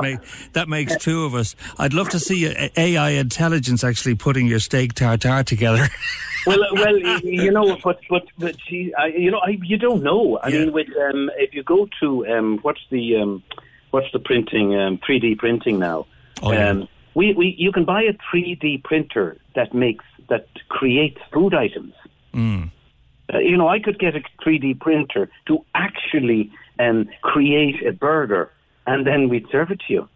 Make, that makes two of us. I'd love to see AI intelligence actually putting your steak tartare together. well, uh, well, you know, but but but she, I, you know, I, you don't know. I mean, with um, if you go to um, what's the um, what's the printing um, 3D printing now? Oh, yeah. um, we, we you can buy a 3D printer that makes that creates food items. Mm. Uh, you know, I could get a 3D printer to actually um, create a burger, and then we'd serve it to you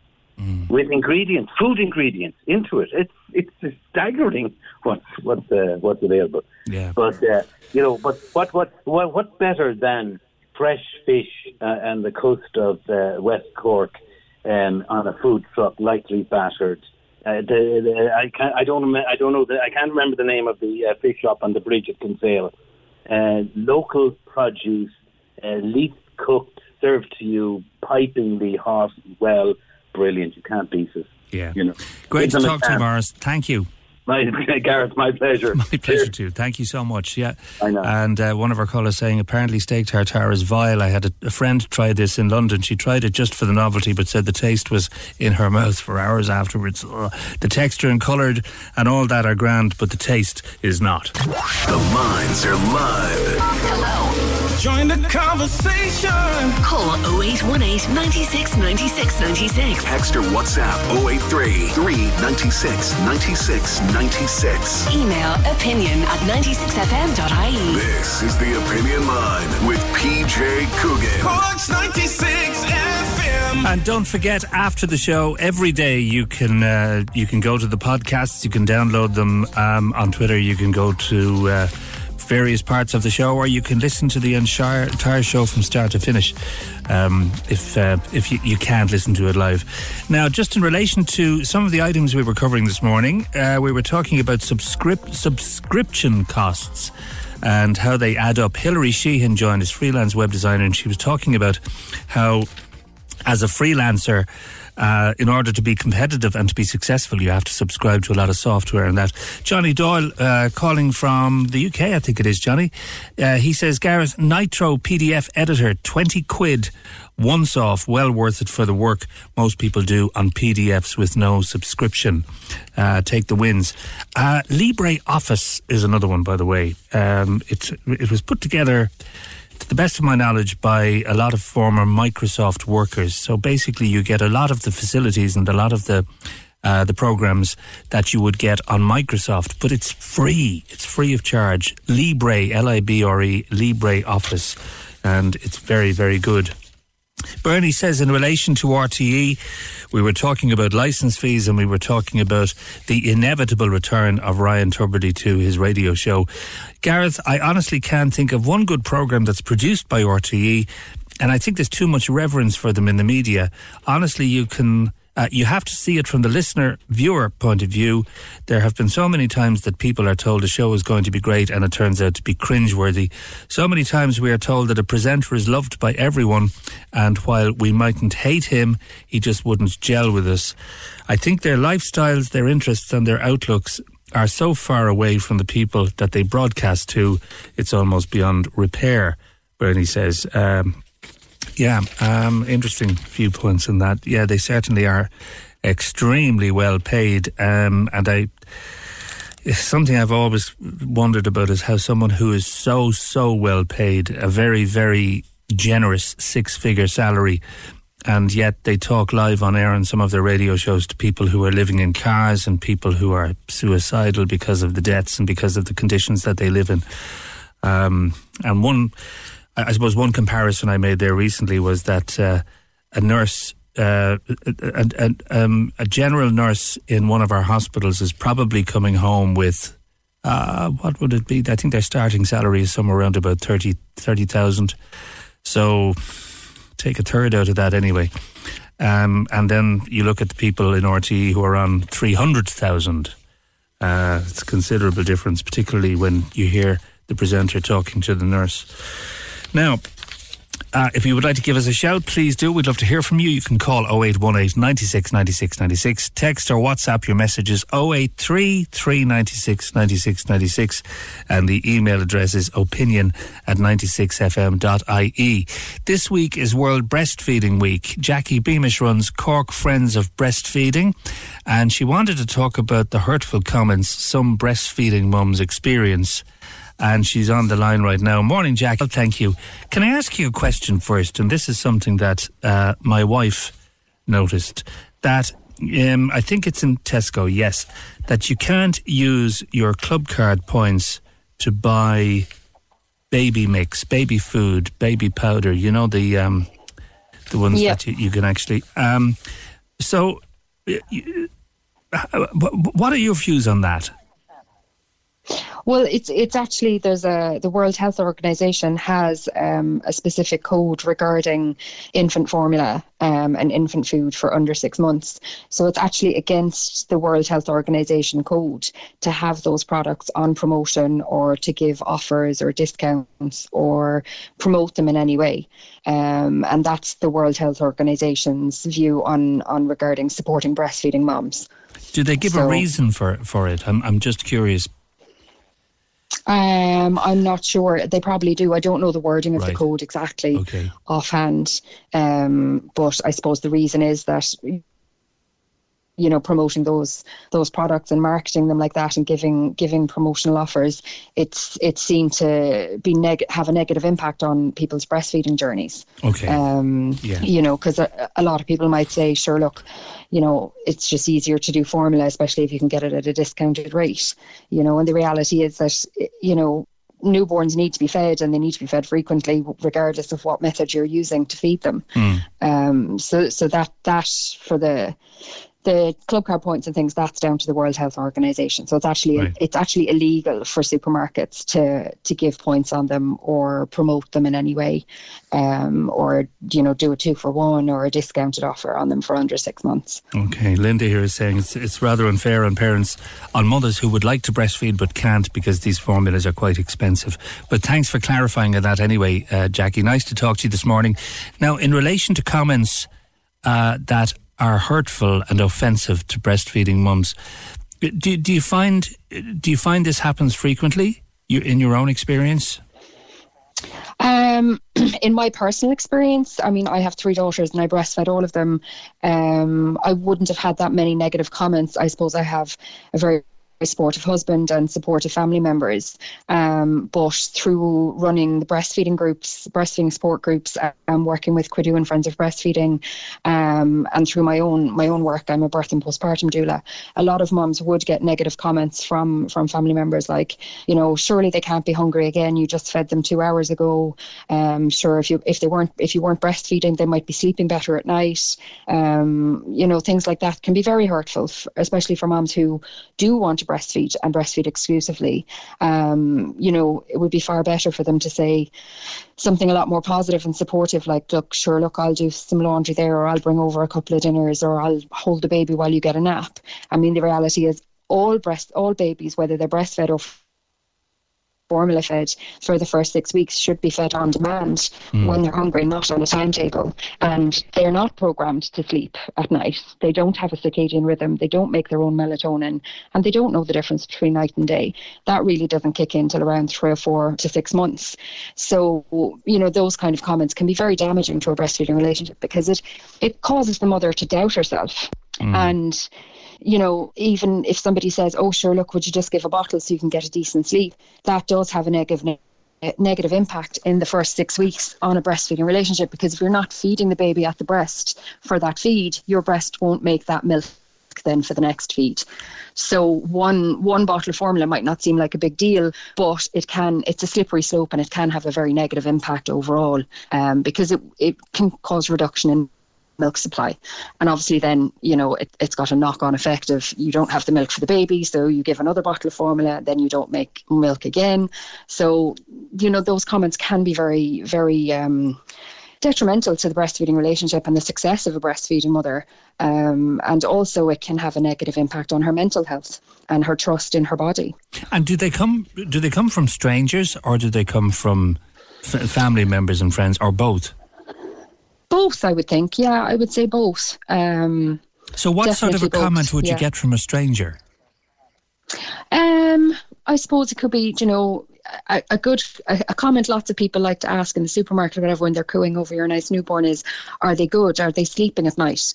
with ingredients, food ingredients into it. It's it's staggering what's what's uh, what's available. Yeah. But uh, you know, but what what what what's better than fresh fish uh, and the coast of uh, West Cork um, on a food truck, lightly battered. Uh, the, the, I can't. I don't. I don't know. The, I can't remember the name of the uh, fish shop on the bridge at Kinsale. Uh, local produce, uh, leaf cooked, served to you, pipingly hot. Well, brilliant. You can't beat it. Yeah. You know. Great Give to talk to you. Morris. Thank you. My, Gareth, my pleasure. My pleasure too. Thank you so much. Yeah, I know. And uh, one of our callers saying apparently steak tartare is vile. I had a, a friend try this in London. She tried it just for the novelty, but said the taste was in her mouth for hours afterwards. Ugh. The texture and coloured and all that are grand, but the taste is not. The lines are live. Join the conversation. Call 0818 96 96 96. Text or WhatsApp 083 396 96 96. Email opinion at 96fm.ie. This is the Opinion Line with PJ Coogan. Cork's 96 FM. And don't forget, after the show, every day you can uh, you can go to the podcasts. You can download them um, on Twitter. You can go to uh, various parts of the show, or you can listen to the entire, show from start to finish. Um, if uh, if you, you can't listen to it live. Now, just in relation to some of the items we were covering this morning, uh, we were talking about subscrip- subscription costs and how they add up. Hilary Sheehan joined as freelance web designer, and she was talking about how as a freelancer, uh, in order to be competitive and to be successful, you have to subscribe to a lot of software and that. Johnny Doyle, uh, calling from the UK, I think it is, Johnny. Uh, he says, Gareth, Nitro PDF editor, 20 quid once off, well worth it for the work most people do on PDFs with no subscription. Uh, take the wins. Uh, Libre Office is another one, by the way. Um, it, it was put together to the best of my knowledge, by a lot of former Microsoft workers. So basically, you get a lot of the facilities and a lot of the uh, the programs that you would get on Microsoft, but it's free. It's free of charge. Libre, L I B R E, Libre Office, and it's very, very good. Bernie says in relation to RTE, we were talking about license fees and we were talking about the inevitable return of Ryan Tubridy to his radio show. Gareth, I honestly can't think of one good program that's produced by RTE, and I think there's too much reverence for them in the media. Honestly, you can uh, you have to see it from the listener viewer point of view. There have been so many times that people are told a show is going to be great and it turns out to be cringeworthy. So many times we are told that a presenter is loved by everyone and while we mightn't hate him, he just wouldn't gel with us. I think their lifestyles, their interests and their outlooks are so far away from the people that they broadcast to, it's almost beyond repair, Bernie says. Um, yeah, um, interesting viewpoints in that. Yeah, they certainly are extremely well paid, um, and I. Something I've always wondered about is how someone who is so so well paid, a very very generous six figure salary, and yet they talk live on air on some of their radio shows to people who are living in cars and people who are suicidal because of the debts and because of the conditions that they live in. Um, and one I suppose one comparison I made there recently was that uh, a nurse, uh, a, um, a, general nurse in one of our hospitals is probably coming home with, uh, what would it be? I think their starting salary is somewhere around about 30,000. 30, so take a third out of that anyway. Um, and then you look at the people in RTE who are on 300,000. Uh, it's a considerable difference, particularly when you hear the presenter talking to the nurse. Now, uh, if you would like to give us a shout, please do. We'd love to hear from you. You can call 0818 96 96 96. Text or WhatsApp your messages 083 396 96 96. And the email address is opinion at 96fm.ie. This week is World Breastfeeding Week. Jackie Beamish runs Cork Friends of Breastfeeding. And she wanted to talk about the hurtful comments some breastfeeding mums experience and she's on the line right now. Morning, Jack. Well, thank you. Can I ask you a question first? And this is something that uh, my wife noticed that um, I think it's in Tesco, yes, that you can't use your club card points to buy baby mix, baby food, baby powder. You know the um, the ones yep. that you, you, can actually. Um, so, you, what are your views on that? Well, it's it's actually there's a the World Health Organization has um, a specific code regarding infant formula um, and infant food for under six months. So it's actually against the World Health Organization code to have those products on promotion or to give offers or discounts or promote them in any way. Um, and that's the World Health Organization's view on on regarding supporting breastfeeding moms. Do they give so, a reason for for it? I'm I'm just curious um, I'm not sure. They probably do. I don't know the wording of right. the code exactly okay. offhand. Um, but I suppose the reason is that you know promoting those those products and marketing them like that and giving giving promotional offers it's it's seen to be neg- have a negative impact on people's breastfeeding journeys okay um yeah. you know because a, a, lot of people might say sure look you know it's just easier to do formula especially if you can get it at a discounted rate you know and the reality is that you know newborns need to be fed and they need to be fed frequently regardless of what method you're using to feed them mm. um so so that that for the the club card points and things that's down to the World Health Organization. So it's actually right. it's actually illegal for supermarkets to to give points on them or promote them in any way, um, or you know do a two for one or a discounted offer on them for under six months. Okay, Linda here is saying it's it's rather unfair on parents on mothers who would like to breastfeed but can't because these formulas are quite expensive. But thanks for clarifying that anyway, uh, Jackie. Nice to talk to you this morning. Now, in relation to comments uh, that are hurtful and offensive to breastfeeding mums. Do, do you find do you find this happens frequently? You, in your own experience? Um, in my personal experience, I mean, I have three daughters and I breastfed all of them. Um, I wouldn't have had that many negative comments. I suppose I have a very supportive husband and supportive family members. Um, but through running the breastfeeding groups, breastfeeding support groups, and working with Cuidiú and Friends of Breastfeeding, um, and through my own my own work, I'm a birth and postpartum doula. A lot of moms would get negative comments from from family members like, you know, surely they can't be hungry again. You just fed them two hours ago. Um, sure, if you if they weren't if you weren't breastfeeding, they might be sleeping better at night. Um, you know, things like that can be very hurtful, especially for moms who do want to breastfeed and breastfeed exclusively. Um, you know, it would be far better for them to say something a lot more positive and supportive, like, look, sure, look, I'll do some laundry there, or I'll bring over a couple of dinners, or I'll hold the baby while you get a nap. I mean, the reality is all breast, all babies, whether they're breastfed or formula fed for the first six weeks should be fed on demand mm. when they're hungry, not on a timetable. And they're not programmed to sleep at night. They don't have a circadian rhythm. They don't make their own melatonin, and they don't know the difference between night and day. That really doesn't kick in till around three or four to six months. So, you know, those kind of comments can be very damaging to a breastfeeding relationship because it it causes the mother to doubt herself. Mm. And you know, even if somebody says, "Oh, sure, look, would you just give a bottle so you can get a decent sleep?" That does have a negative negative impact in the first six weeks on a breastfeeding relationship because if you're not feeding the baby at the breast for that feed, your breast won't make that milk then for the next feed. So one one bottle of formula might not seem like a big deal, but it can it's a slippery slope and it can have a very negative impact overall um, because it, it can cause reduction in milk supply. And obviously, then, you know, it, has got a knock on effect of you don't have the milk for the baby, so you give another bottle of formula, then you don't make milk again. So, you know, those comments can be very, very. Um, detrimental to the breastfeeding relationship and the success of a breastfeeding mother. Um, and also, it can have a negative impact on her mental health and her trust in her body. And do they come? Do they come from strangers, or do they come from f- family members and friends, or both? Both, I would think. Yeah, I would say both. Um, so, what sort of a both, comment would yeah. you get from a stranger? Um, I suppose it could be, you know, a, a good a, a, comment lots of people like to ask in the supermarket or whatever when they're cooing over your nice newborn is, are they good? Are they sleeping at night?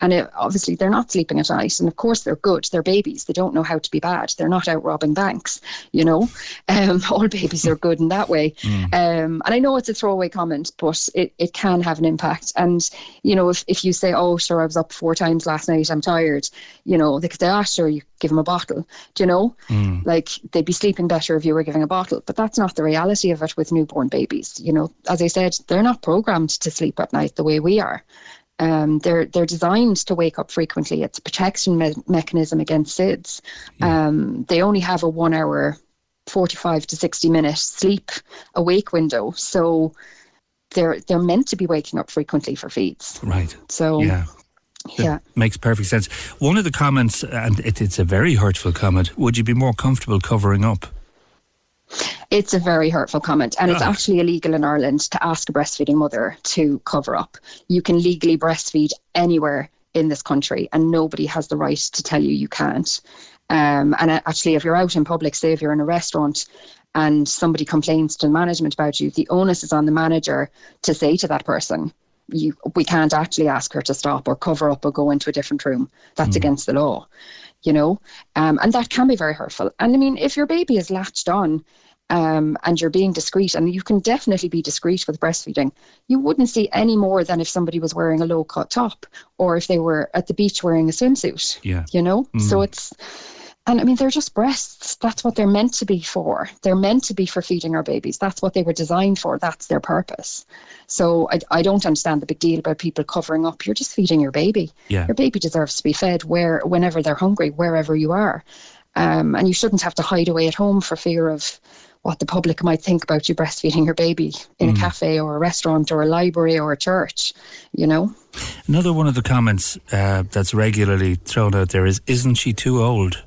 And it, obviously, they're not sleeping at night. And of course, they're good. They're babies. They don't know how to be bad. They're not out robbing banks, you know. Um, all babies are good in that way. Mm. Um, and I know it's a throwaway comment, but it, it can have an impact. And, you know, if, if you say, oh, sure, I was up four times last night, I'm tired, you know, they could say, ah, sure, you give them a bottle. Do you know? Mm. Like, they'd be sleeping better if you were giving a bottle. But that's not the reality of it with newborn babies. You know, as I said, they're not programmed to sleep at night the way we are. Um, they're they're designed to wake up frequently. It's a protection me- mechanism against SIDS. Yeah. Um, they only have a one hour, forty five to sixty minute sleep awake window. So they're they're meant to be waking up frequently for feeds. Right. So yeah. Yeah. makes perfect sense. One of the comments, and it, it's a very hurtful comment. Would you be more comfortable covering up? It's a very hurtful comment, and it's actually illegal in Ireland to ask a breastfeeding mother to cover up. You can legally breastfeed anywhere in this country, and nobody has the right to tell you you can't. Um, and actually, if you're out in public, say if you're in a restaurant and somebody complains to management about you, the onus is on the manager to say to that person, you, we can't actually ask her to stop or cover up or go into a different room. That's mm. against the law, you know, um, and that can be very hurtful. And I mean, if your baby is latched on um, and you're being discreet, and you can definitely be discreet with breastfeeding. You wouldn't see any more than if somebody was wearing a low cut top or if they were at the beach wearing a swimsuit. Yeah. You know? Mm. So it's, and I mean, they're just breasts. That's what they're meant to be for. They're meant to be for feeding our babies. That's what they were designed for. That's their purpose. So I, I don't understand the big deal about people covering up. You're just feeding your baby. Yeah. Your baby deserves to be fed where, whenever they're hungry, wherever you are. Um, and you shouldn't have to hide away at home for fear of what the public might think about you breastfeeding your baby in mm. a cafe or a restaurant or a library or a church, you know. Another one of the comments uh, that's regularly thrown out there is, "Isn't she too old?"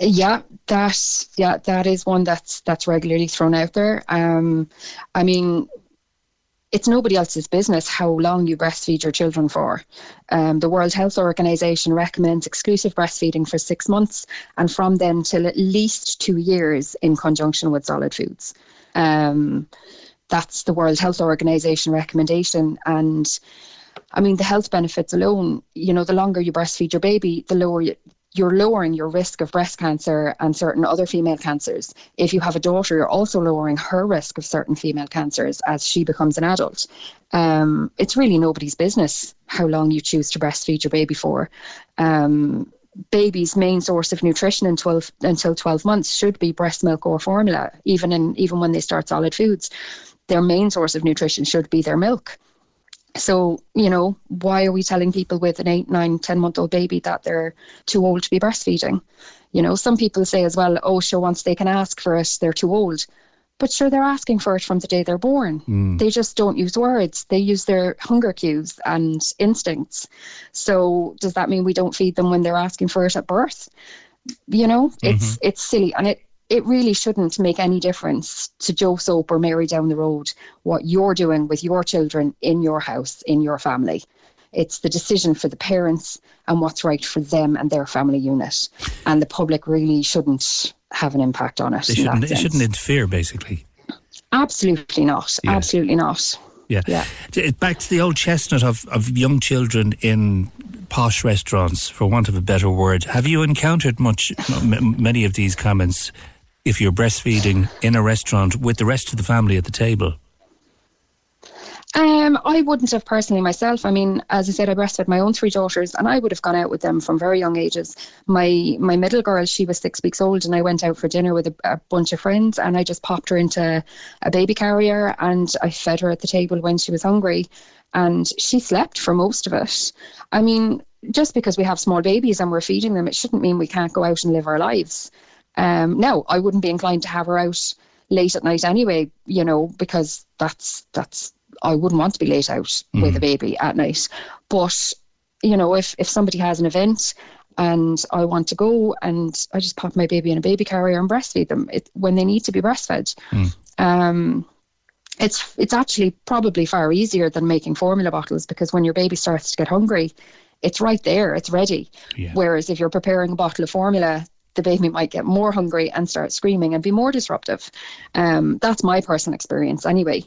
Yeah, that yeah that is one that's that's regularly thrown out there. Um, I mean, it's nobody else's business how long you breastfeed your children for. Um, the World Health Organization recommends exclusive breastfeeding for six months and from then till at least two years in conjunction with solid foods. Um, that's the World Health Organization recommendation. And I mean, the health benefits alone, you know, the longer you breastfeed your baby, the lower you, you're lowering your risk of breast cancer and certain other female cancers. If you have a daughter, you're also lowering her risk of certain female cancers as she becomes an adult. Um, it's really nobody's business how long you choose to breastfeed your baby for. Um, baby's main source of nutrition in 12, until 12 months should be breast milk or formula, even in even when they start solid foods. Their main source of nutrition should be their milk. So, you know, why are we telling people with an eight, nine, 10 month old baby that they're too old to be breastfeeding? You know, some people say as well, oh, sure, once they can ask for it, they're too old. But sure, they're asking for it from the day they're born. Mm. They just don't use words. They use their hunger cues and instincts. So does that mean we don't feed them when they're asking for it at birth? You know, it's it's silly, and it it really shouldn't make any difference to Joe Soap or Mary down the road what you're doing with your children in your house, in your family. It's the decision for the parents and what's right for them and their family unit. And the public really shouldn't have an impact on it. They shouldn't, they sense. shouldn't interfere, basically. Absolutely not. Yeah. Absolutely not. Yeah. Yeah. Back to the old chestnut of, of young children in posh restaurants, for want of a better word. Have you encountered much, m- many of these comments if you're breastfeeding in a restaurant with the rest of the family at the table? Um, I wouldn't have personally myself. I mean, as I said, I breastfed my own three daughters, and I would have gone out with them from very young ages. My my middle girl, she was six weeks old, and I went out for dinner with a, a bunch of friends, and I just popped her into a baby carrier, and I fed her at the table when she was hungry, and she slept for most of it. I mean, just because we have small babies and we're feeding them, it shouldn't mean we can't go out and live our lives. Um, no, I wouldn't be inclined to have her out late at night anyway, you know, because that's that's I wouldn't want to be late out with a baby at night. But you know, if if somebody has an event and I want to go and I just pop my baby in a baby carrier and breastfeed them it, when they need to be breastfed. Um, it's it's actually probably far easier than making formula bottles because when your baby starts to get hungry, it's right there, it's ready. Whereas if you're preparing a bottle of formula, the baby might get more hungry and start screaming and be more disruptive. Um, that's my personal experience anyway.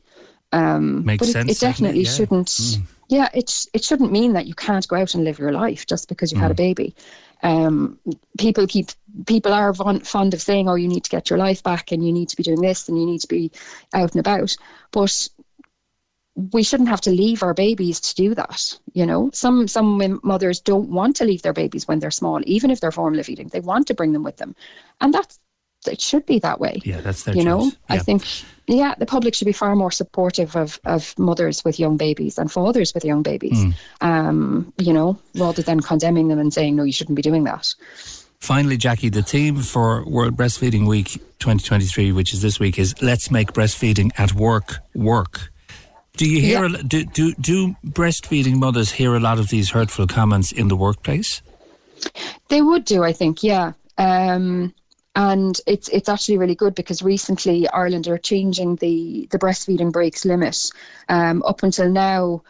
Um, Makes but it- sense, It, definitely certainly, yeah. shouldn't. Yeah, it it shouldn't mean that you can't go out and live your life just because you've had a Mm. baby. Um, people keep people are von- fond of saying, "Oh, you need to get your life back, and you need to be doing this, and you need to be out and about." But we shouldn't have to leave our babies to do that. You know, some some mothers don't want to leave their babies when they're small, even if they're formula feeding. They want to bring them with them, and that's it should be that way. Yeah, that's their you know, choice. I think yeah, the public should be far more supportive of of mothers with young babies and fathers with young babies. Mm. Um, you know, rather than condemning them and saying no, you shouldn't be doing that. Finally, Jackie, the theme for World Breastfeeding Week 2023, which is this week, is Let's Make Breastfeeding at Work Work. Do you hear, a, do, do, do breastfeeding mothers hear a lot of these hurtful comments in the workplace? They would do, I think, yeah. Um, and it's it's actually really good because recently Ireland are changing the the breastfeeding breaks limit. Um, up until now,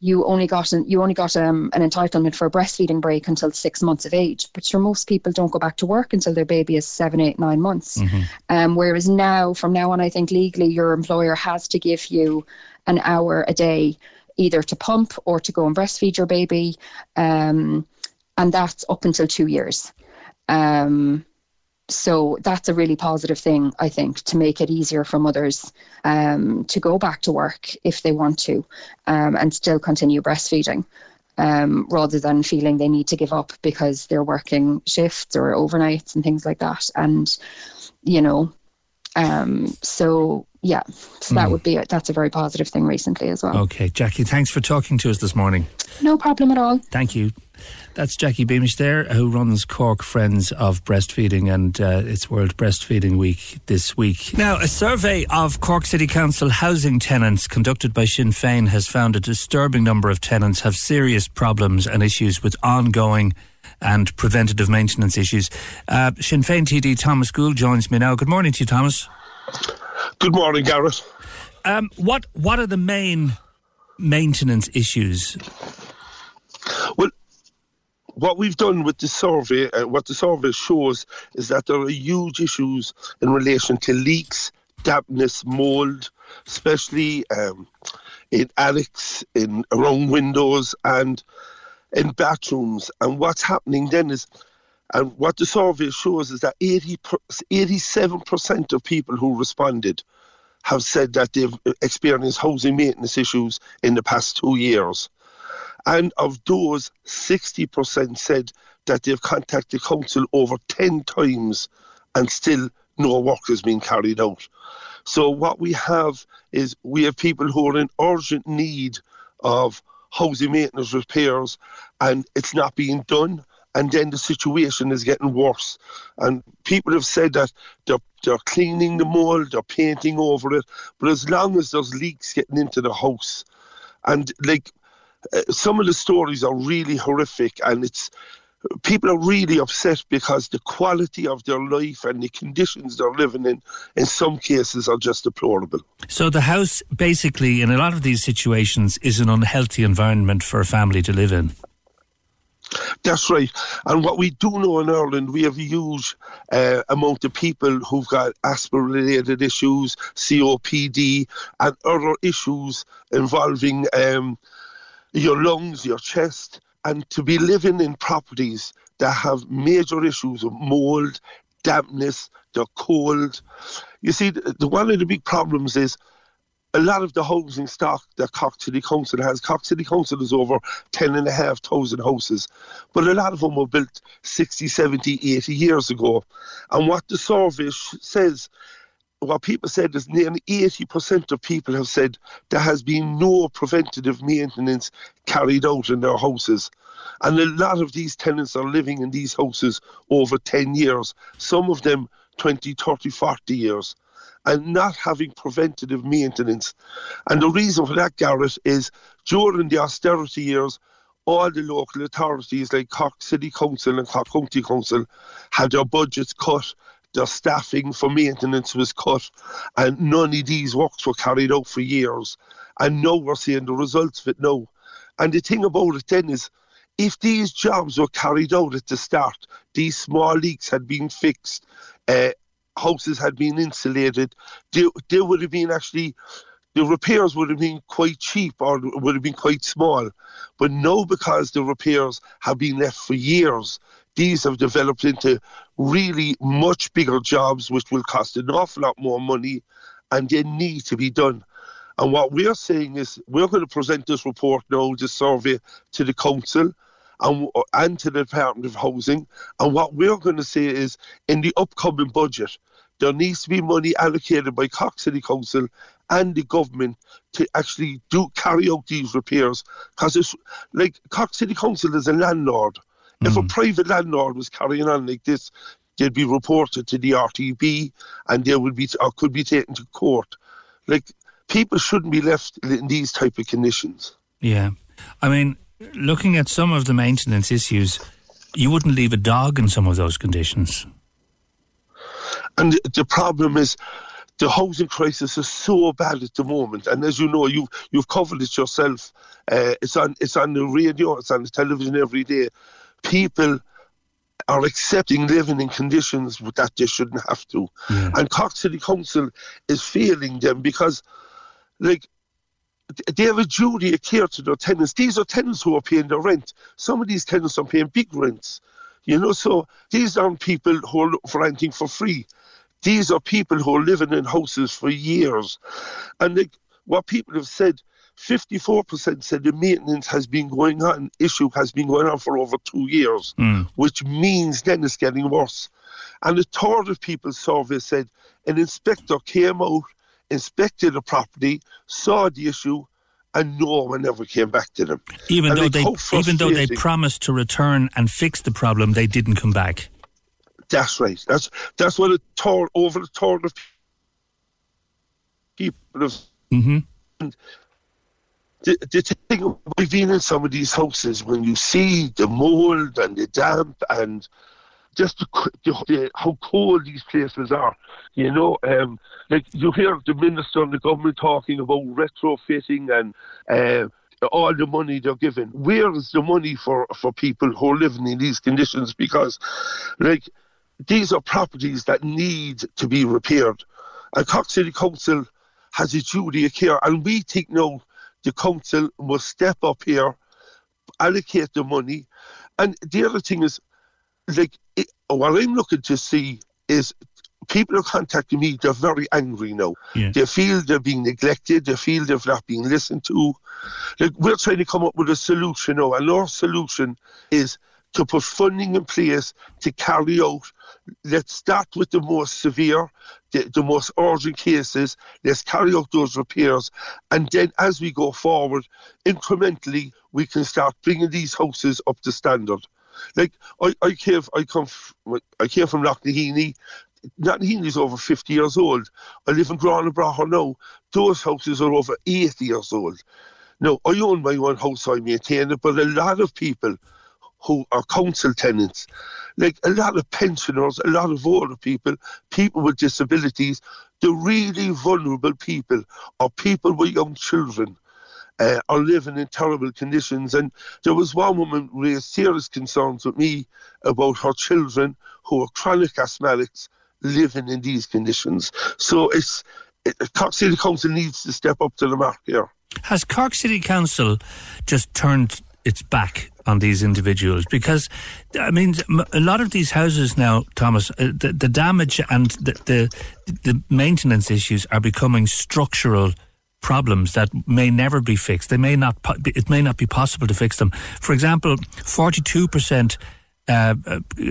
you only got an, you only got um, an entitlement for a breastfeeding break until six months of age. But for most people don't go back to work until their baby is seven, eight, nine months. Um, whereas now, from now on, I think legally your employer has to give you an hour a day either to pump or to go and breastfeed your baby. Um, and that's up until two years. Um, so that's a really positive thing, I think, to make it easier for mothers um, to go back to work if they want to um, and still continue breastfeeding. Um, rather than feeling they need to give up because they're working shifts or overnights and things like that. And, you know, um, so yeah, so that Mm. would be it. That's a very positive thing recently as well. Okay, Jackie, thanks for talking to us this morning. No problem at all. Thank you. That's Jackie Beamish there, who runs Cork Friends of Breastfeeding, and uh, it's World Breastfeeding Week this week. Now, a survey of Cork City Council housing tenants conducted by Sinn Féin has found a disturbing number of tenants have serious problems and issues with ongoing and preventative maintenance issues. Uh, Sinn Féin TD Thomas Gould joins me now. Good morning to you, Thomas. Good morning, Gareth. Um, what what are the main maintenance issues? Well, what we've done with the survey, uh, what the survey shows, is that there are huge issues in relation to leaks, dampness, mold, especially um, in attics, in around windows, and in bathrooms. And what's happening then is, and what the survey shows is that 80 87% of people who responded have said that they've experienced housing maintenance issues in the past two years. And of those, 60% said that they've contacted council over 10 times and still no work has been carried out. So what we have is we have people who are in urgent need of housing maintenance repairs and it's not being done and then the situation is getting worse. And people have said that they're, they're cleaning the mold, they're painting over it, but as long as there's leaks getting into the house, and like uh, some of the stories are really horrific, and it's people are really upset because the quality of their life and the conditions they're living in, in some cases, are just deplorable. So the house, basically, in a lot of these situations, is an unhealthy environment for a family to live in. That's right. And what we do know in Ireland, we have a huge uh, amount of people who've got asthma related issues, COPD, and other issues involving um, your lungs, your chest, and to be living in properties that have major issues of mold, dampness, they're cold. You see, the, the, one of the big problems is a lot of the housing stock that Cork City Council has, Cork City Council is over 10,500 houses, but a lot of them were built 60, 70, 80 years ago. And what the survey says, what people said is nearly 80% of people have said there has been no preventative maintenance carried out in their houses. And a lot of these tenants are living in these houses over 10 years, some of them 20, 30, 40 years and not having preventative maintenance. And the reason for that, Gareth, is during the austerity years, all the local authorities like Cork City Council and Cork County Council had their budgets cut, their staffing for maintenance was cut, and none of these works were carried out for years. And now we're seeing the results of it now. And the thing about it then is, if these jobs were carried out at the start, these small leaks had been fixed, uh, houses had been insulated, they would have been actually the repairs would have been quite cheap or would have been quite small. But now, because the repairs have been left for years, these have developed into really much bigger jobs, which will cost an awful lot more money and they need to be done. And what we're saying is we're going to present this report now, this survey, to the council and, and to the Department of Housing. And what we're going to say is in the upcoming budget, there needs to be money allocated by Cork City Council and the government to actually do carry out these repairs. Because it's like Cork City Council is a landlord. Mm. If a mm. private landlord was carrying on like this, they'd be reported to the RTB and they would be or could be taken to court. Like people shouldn't be left in these type of conditions. Yeah, I mean, looking at some of the maintenance issues, you wouldn't leave a dog in some of those conditions. And the problem is, the housing crisis is so bad at the moment, and as you know, you've you've covered it yourself. Uh, it's on it's on the radio, it's on the television every day. People are accepting living in conditions that they shouldn't have to, yeah. and Cork City Council is failing them because, like, they have a duty of care to their tenants. These are tenants who are paying their rent. Some of these tenants are paying big rents. You know, so these aren't people who are looking for renting for free. These are people who are living in houses for years. And like, what people have said, 54% said the maintenance has been going on, issue has been going on for over two years, mm. which means then it's getting worse. And a third of people surveyed said an inspector came out inspected the property, saw the issue, and no one ever came back to them. Even and though they, even though they promised to return and fix the problem, they didn't come back. That's right. That's that's what a third over a third of people have. Mm-hmm. The, the thing we've been in some of these houses when you see the mold and the damp and just the, the, how cold these places are. You know, um, like you hear the minister and the government talking about retrofitting and. Uh, all the money they're giving. Where is the money for, for people who are living in these conditions? Because, like, these are properties that need to be repaired. And Cork City Council has a duty of care, and we think now the council must step up here, allocate the money. And the other thing is, like, it, what I'm looking to see is people are contacting me, they're very angry now. Yeah. They feel they're being neglected, they feel they're not being listened to. Like, we're trying to come up with a solution now, and our solution is to put funding in place to carry out. Let's start with the most severe, the, the most urgent cases. Let's carry out those repairs. And then as we go forward, incrementally, we can start bringing these houses up to standard. Like I, I came, I come, I came from Knocknaheeny. Knocknaheeny is over 50 years old. I live in Gurranabraher now. Those houses are over 80 years old. Now, I own my own house, I maintain it, but a lot of people who are council tenants, like a lot of pensioners, a lot of older people, people with disabilities, the really vulnerable people, or people with young children. Uh, are living in terrible conditions. And there was one woman raised serious concerns with me about her children who are chronic asthmatics living in these conditions. So it's it, Cork City Council needs to step up to the mark here. Has Cork City Council just turned its back on these individuals? Because, I mean, a lot of these houses now, Thomas, uh, the, the damage and the, the, the maintenance issues are becoming structural problems that may never be fixed. They may not. It may not be possible to fix them. For example, forty-two percent uh,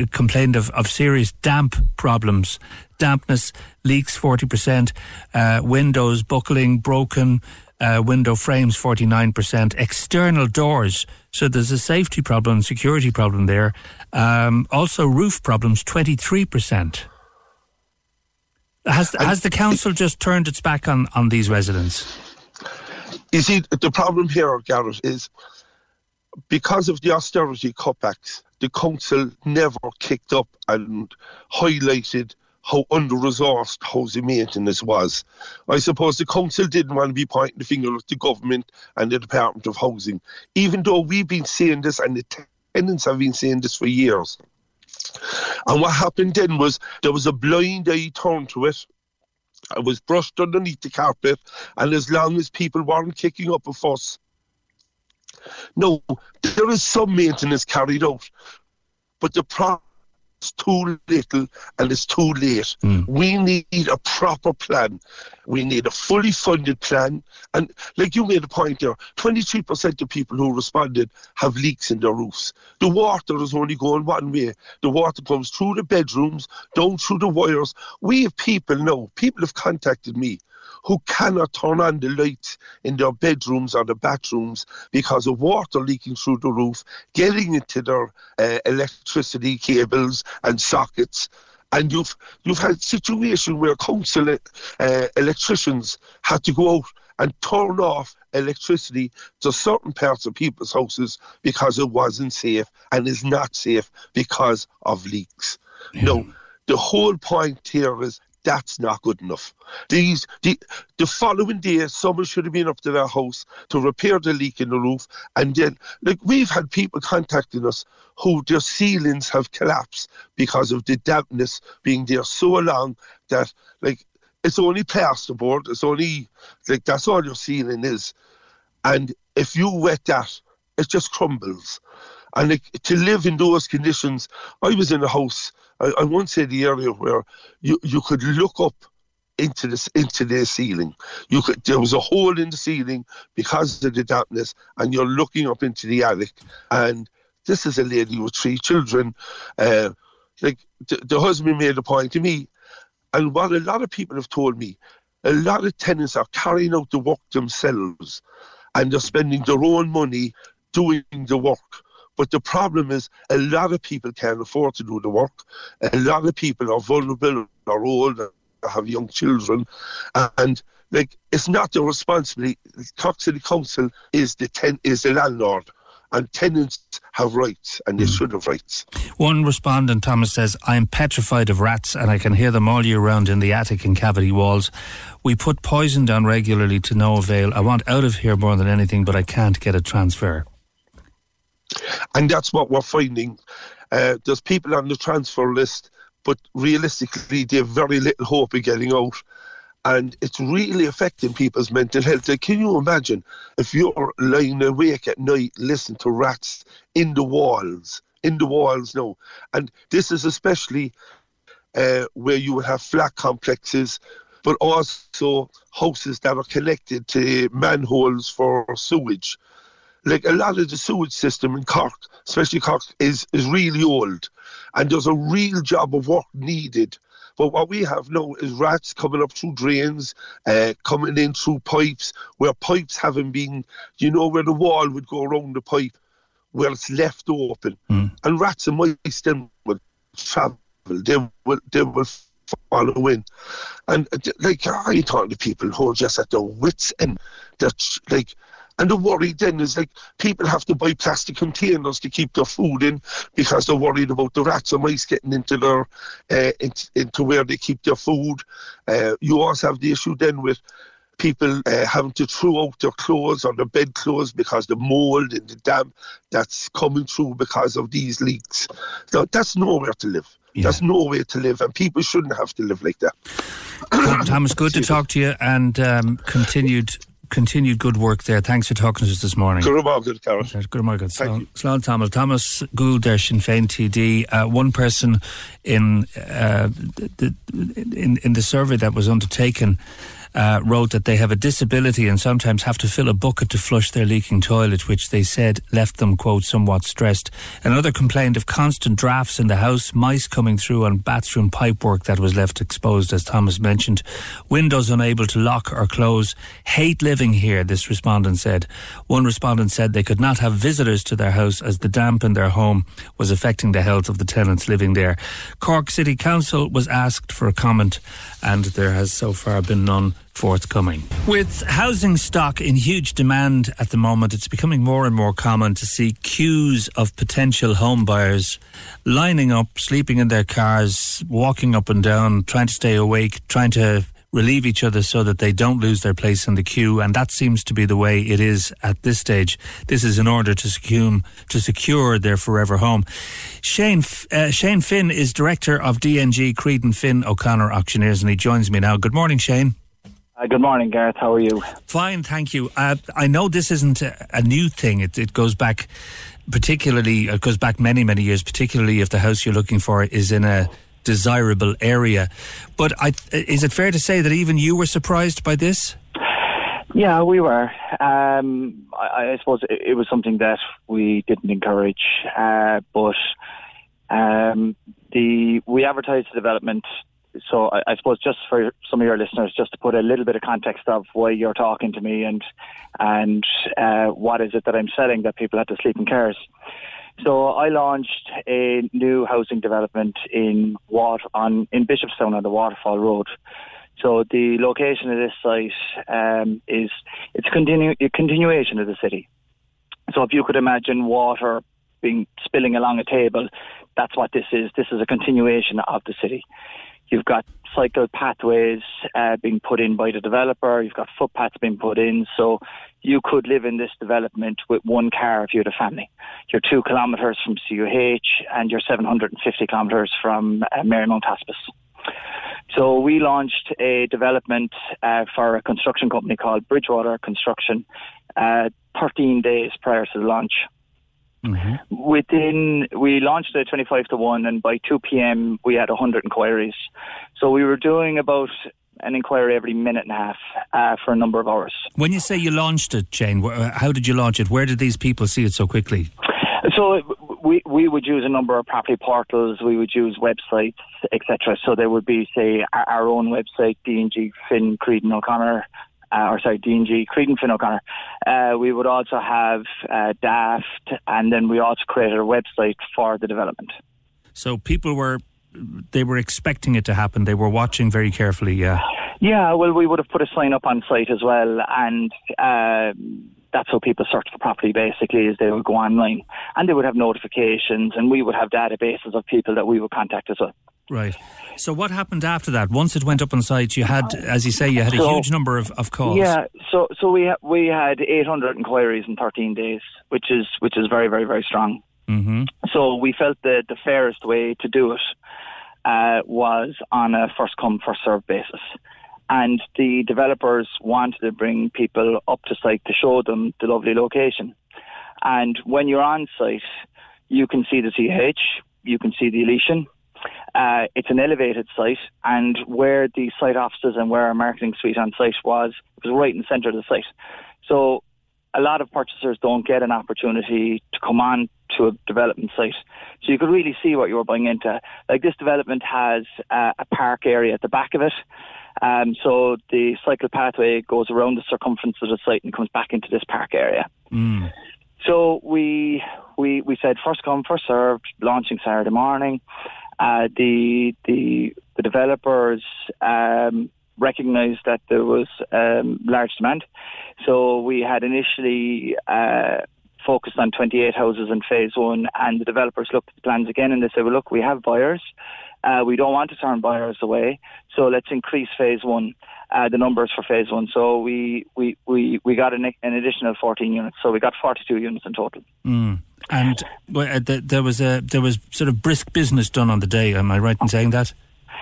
complained of, of serious damp problems, dampness, leaks, forty percent, uh, windows buckling, broken. Uh, window frames 49%, external doors. So there's a safety problem, security problem there. Um, also, roof problems 23%. Has, has the council just turned its back on, on these residents? You see, the problem here, Gareth, is because of the austerity cutbacks, the council never kicked up and highlighted how under resourced housing maintenance was. I suppose the council didn't want to be pointing the finger at the government and the Department of Housing, even though we've been saying this and the tenants have been saying this for years. And what happened then was there was a blind eye turned to it. It was brushed underneath the carpet, and as long as people weren't kicking up a fuss, no, there is some maintenance carried out, but the problem is too little and it's too late. Mm. We need a proper plan. We need a fully funded plan. And like you made a point there, 23% of people who responded have leaks in their roofs. The water is only going one way. The water comes through the bedrooms, down through the wires. We have people now, people have contacted me who cannot turn on the lights in their bedrooms or the bathrooms because of water leaking through the roof, getting into their uh, electricity cables and sockets. And you've you've had situation where council uh, electricians had to go out and turn off electricity to certain parts of people's houses because it wasn't safe and is not safe because of leaks. Yeah. No, the whole point here is that's not good enough. These the the following day, someone should have been up to their house to repair the leak in the roof, and then like we've had people contacting us who their ceilings have collapsed because of the dampness being there so long that like it's only plasterboard, it's only like that's all your ceiling is, and if you wet that, it just crumbles. And like, to live in those conditions, I was in a house I, I won't say the area where you, you could look up into this into the ceiling. You could there was a hole in the ceiling because of the dampness, and you're looking up into the attic. And this is a lady with three children. Uh, like the, the husband made a point to me, and what a lot of people have told me, a lot of tenants are carrying out the work themselves, and they're spending their own money doing the work. But the problem is a lot of people can't afford to do the work. A lot of people are vulnerable, are old, have young children, and like it's not their responsibility. Cork City Council is the ten, is the landlord, and tenants have rights, and they mm. should have rights. One respondent, Thomas, says, I'm petrified of rats and I can hear them all year round in the attic and cavity walls. We put poison down regularly to no avail. I want out of here more than anything, but I can't get a transfer. And that's what we're finding. Uh, there's people on the transfer list, but realistically, they have very little hope of getting out and it's really affecting people's mental health. Like, can you imagine if you're lying awake at night listening to rats in the walls, in the walls now? And this is especially uh, where you would have flat complexes, but also houses that are connected to manholes for sewage. Like a lot of the sewage system in Cork, especially Cork, is, is really old. And there's a real job of work needed but what we have now is rats coming up through drains, uh, coming in through pipes, where pipes haven't been, you know, where the wall would go around the pipe, where it's left open. Mm. And rats and mice then will travel. They will, they will follow in. And uh, like, I talk to people who are just at their wits' end. That's like, and the worry then is like people have to buy plastic containers to keep their food in because they're worried about the rats and mice getting into their uh, into, into where they keep their food. Uh, you also have the issue then with people uh, having to throw out their clothes or their bed clothes because the mold and the damp that's coming through because of these leaks. So that's nowhere to live. Yeah. That's no way to live, and people shouldn't have to live like that. Thomas, good to talk to you, and um, continued continued good work there. Thanks for talking to us this morning. Good morning, Carol. Good morning. Slán Thomas. Thomas Gould there, Sinn Féin TD. Uh, one person in, uh, the, in in the survey that was undertaken uh, wrote that they have a disability and sometimes have to fill a bucket to flush their leaking toilet, which they said left them, quote, somewhat stressed. Another complained of constant drafts in the house, mice coming through on bathroom pipework that was left exposed, as Thomas mentioned, windows unable to lock or close. Hate living here, this respondent said. One respondent said they could not have visitors to their house as the damp in their home was affecting the health of the tenants living there. Cork City Council was asked for a comment, and there has so far been none forthcoming. With housing stock in huge demand at the moment, it's becoming more and more common to see queues of potential home buyers lining up, sleeping in their cars, walking up and down, trying to stay awake, trying to relieve each other so that they don't lose their place in the queue. And that seems to be the way it is at this stage. This is in order to secure, to secure their forever home. Shane, uh, Shane Finn is director of DNG Creedon Finn O'Connor Auctioneers and he joins me now. Good morning, Shane. Uh, good morning, Gareth. How are you? Fine, thank you. Uh, I know this isn't a, a new thing. It, it, goes back, particularly, it goes back many, many years, particularly if the house you're looking for is in a desirable area. But I, is it fair to say that even you were surprised by this? Yeah, we were. Um, I, I, suppose it, it, was something that we didn't encourage, uh, but um, the we advertised the development so I, I, suppose just for some of your listeners, just to put a little bit of context of why you're talking to me and and uh, what is it that I'm selling that people have to sleep in cars. So I launched a new housing development in Water on in Bishopstown on the Waterfall Road. So the location of this site um, is it's continu- a continuation of the city. So if you could imagine water being spilling along a table, that's what this is. This is a continuation of the city. You've got cycle pathways uh, being put in by the developer. You've got footpaths being put in. So you could live in this development with one car if you had a family. You're two kilometres from CUH and you're 750 kilometres from uh, Marymount Hospice. So we launched a development uh, for a construction company called Bridgewater Construction uh, 13 days prior to the launch. Mm-hmm. Within, we launched at 25 to 1, and by 2 p.m., we had 100 inquiries. So we were doing about an inquiry every minute and a half uh, for a number of hours. When you say you launched it, Shane, how did you launch it? Where did these people see it so quickly? So we we would use a number of property portals. We would use websites, etc. So there would be, say, our, our own website, DNG Finn Creedon O'Connor uh, or sorry, DNG, Creedon Finn O'Connor. Uh, we would also have uh, Daft, and then we also created a website for the development. So people were they were expecting it to happen. They were watching very carefully. Yeah. Yeah. Well, we would have put a sign up on site as well, and. Uh, that's how people search for property basically is they would go online and they would have notifications and we would have databases of people that we would contact as well. Right. So what happened after that? Once it went up on site, you had, as you say, you had a So- huge number of, of calls. Yeah, so so we ha- we had 800 inquiries in 13 days, which is which is very very very strong. Mm-hmm. So we felt that the fairest way to do it uh, was on a first come first served basis. And the developers wanted to bring people up to site to show them the lovely location. And when you're on site, you can see the CH, you can see the Elysian. Uh, it's an elevated site, and where the site offices and where our marketing suite on site was, it was right in the centre of the site. So a lot of purchasers don't get an opportunity to come on to a development site. So you could really see what you were buying into. Like this development has uh, a park area at the back of it. Um, so the cycle pathway goes around the circumference of the site and comes back into this park area. Mm. So we we we said first come first served, launching Saturday morning. Uh, the the the developers um, recognised that there was um, large demand, so we had initially uh, focused on 28 houses in phase one, and the developers looked at the plans again and they said, "Well, look, we have buyers. Uh, we don't want to turn buyers away, so let's increase phase one." Uh, the numbers for phase one. So we we, we, we got an, an additional 14 units. So we got 42 units in total. Mm. And well, uh, th- there was a there was sort of brisk business done on the day. Am I right in saying that?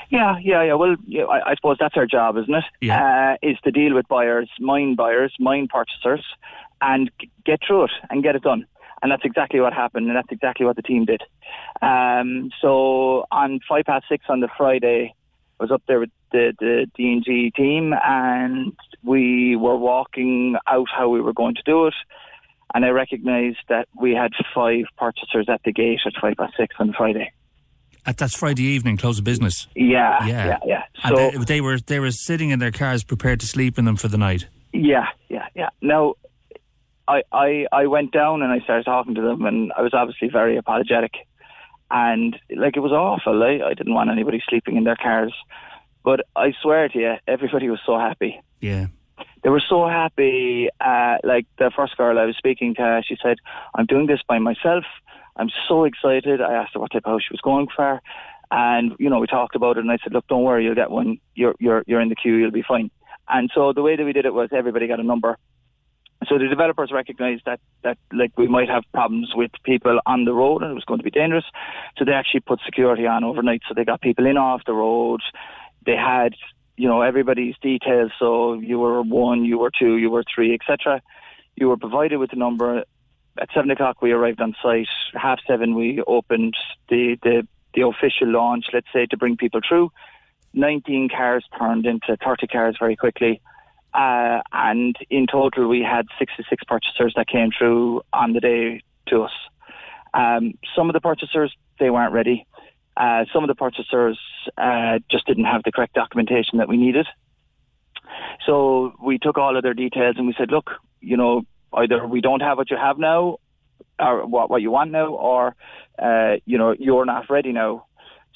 Yeah, yeah, yeah. Well, yeah, I, I suppose that's our job, isn't it? Yeah. Uh, is to deal with buyers, mine buyers, mine purchasers, and g- get through it and get it done. And that's exactly what happened, and that's exactly what the team did. Um, so on five past six on the Friday, I was up there with the the D and G team, and we were walking out how we were going to do it. And I recognised that we had five purchasers at the gate at five past six on Friday. At that's Friday evening, close of business. Yeah, Yeah. yeah, yeah. And So- they, they were they were sitting in their cars, prepared to sleep in them for the night. Yeah, yeah, yeah. Now, I, I, I went down and I started talking to them, and I was obviously very apologetic, and like it was awful. I, I didn't want anybody sleeping in their cars, but I swear to you, everybody was so happy. Yeah. They were so happy. Uh, like the first girl I was speaking to, she said, "I'm doing this by myself. I'm so excited." I asked her what type of house she was going for, and you know we talked about it. And I said, "Look, don't worry, you'll get one. You're you're you're in the queue. You'll be fine." And so the way that we did it was everybody got a number. So the developers recognised that that like we might have problems with people on the road and it was going to be dangerous. So they actually put security on overnight. So they got people in off the road. They had you know everybody's details. So you were one, you were two, you were three, etc. You were provided with the number. At seven o'clock we arrived on site. Half seven we opened the the the official launch. Let's say to bring people through. 19 cars turned into 30 cars very quickly. Uh, and in total, we had 66 purchasers that came through on the day to us. Um, some of the purchasers, they weren't ready. Uh, some of the purchasers uh, just didn't have the correct documentation that we needed. So we took all of their details and we said, look, you know, either we don't have what you have now, or what, what you want now, or, uh, you know, you're not ready now.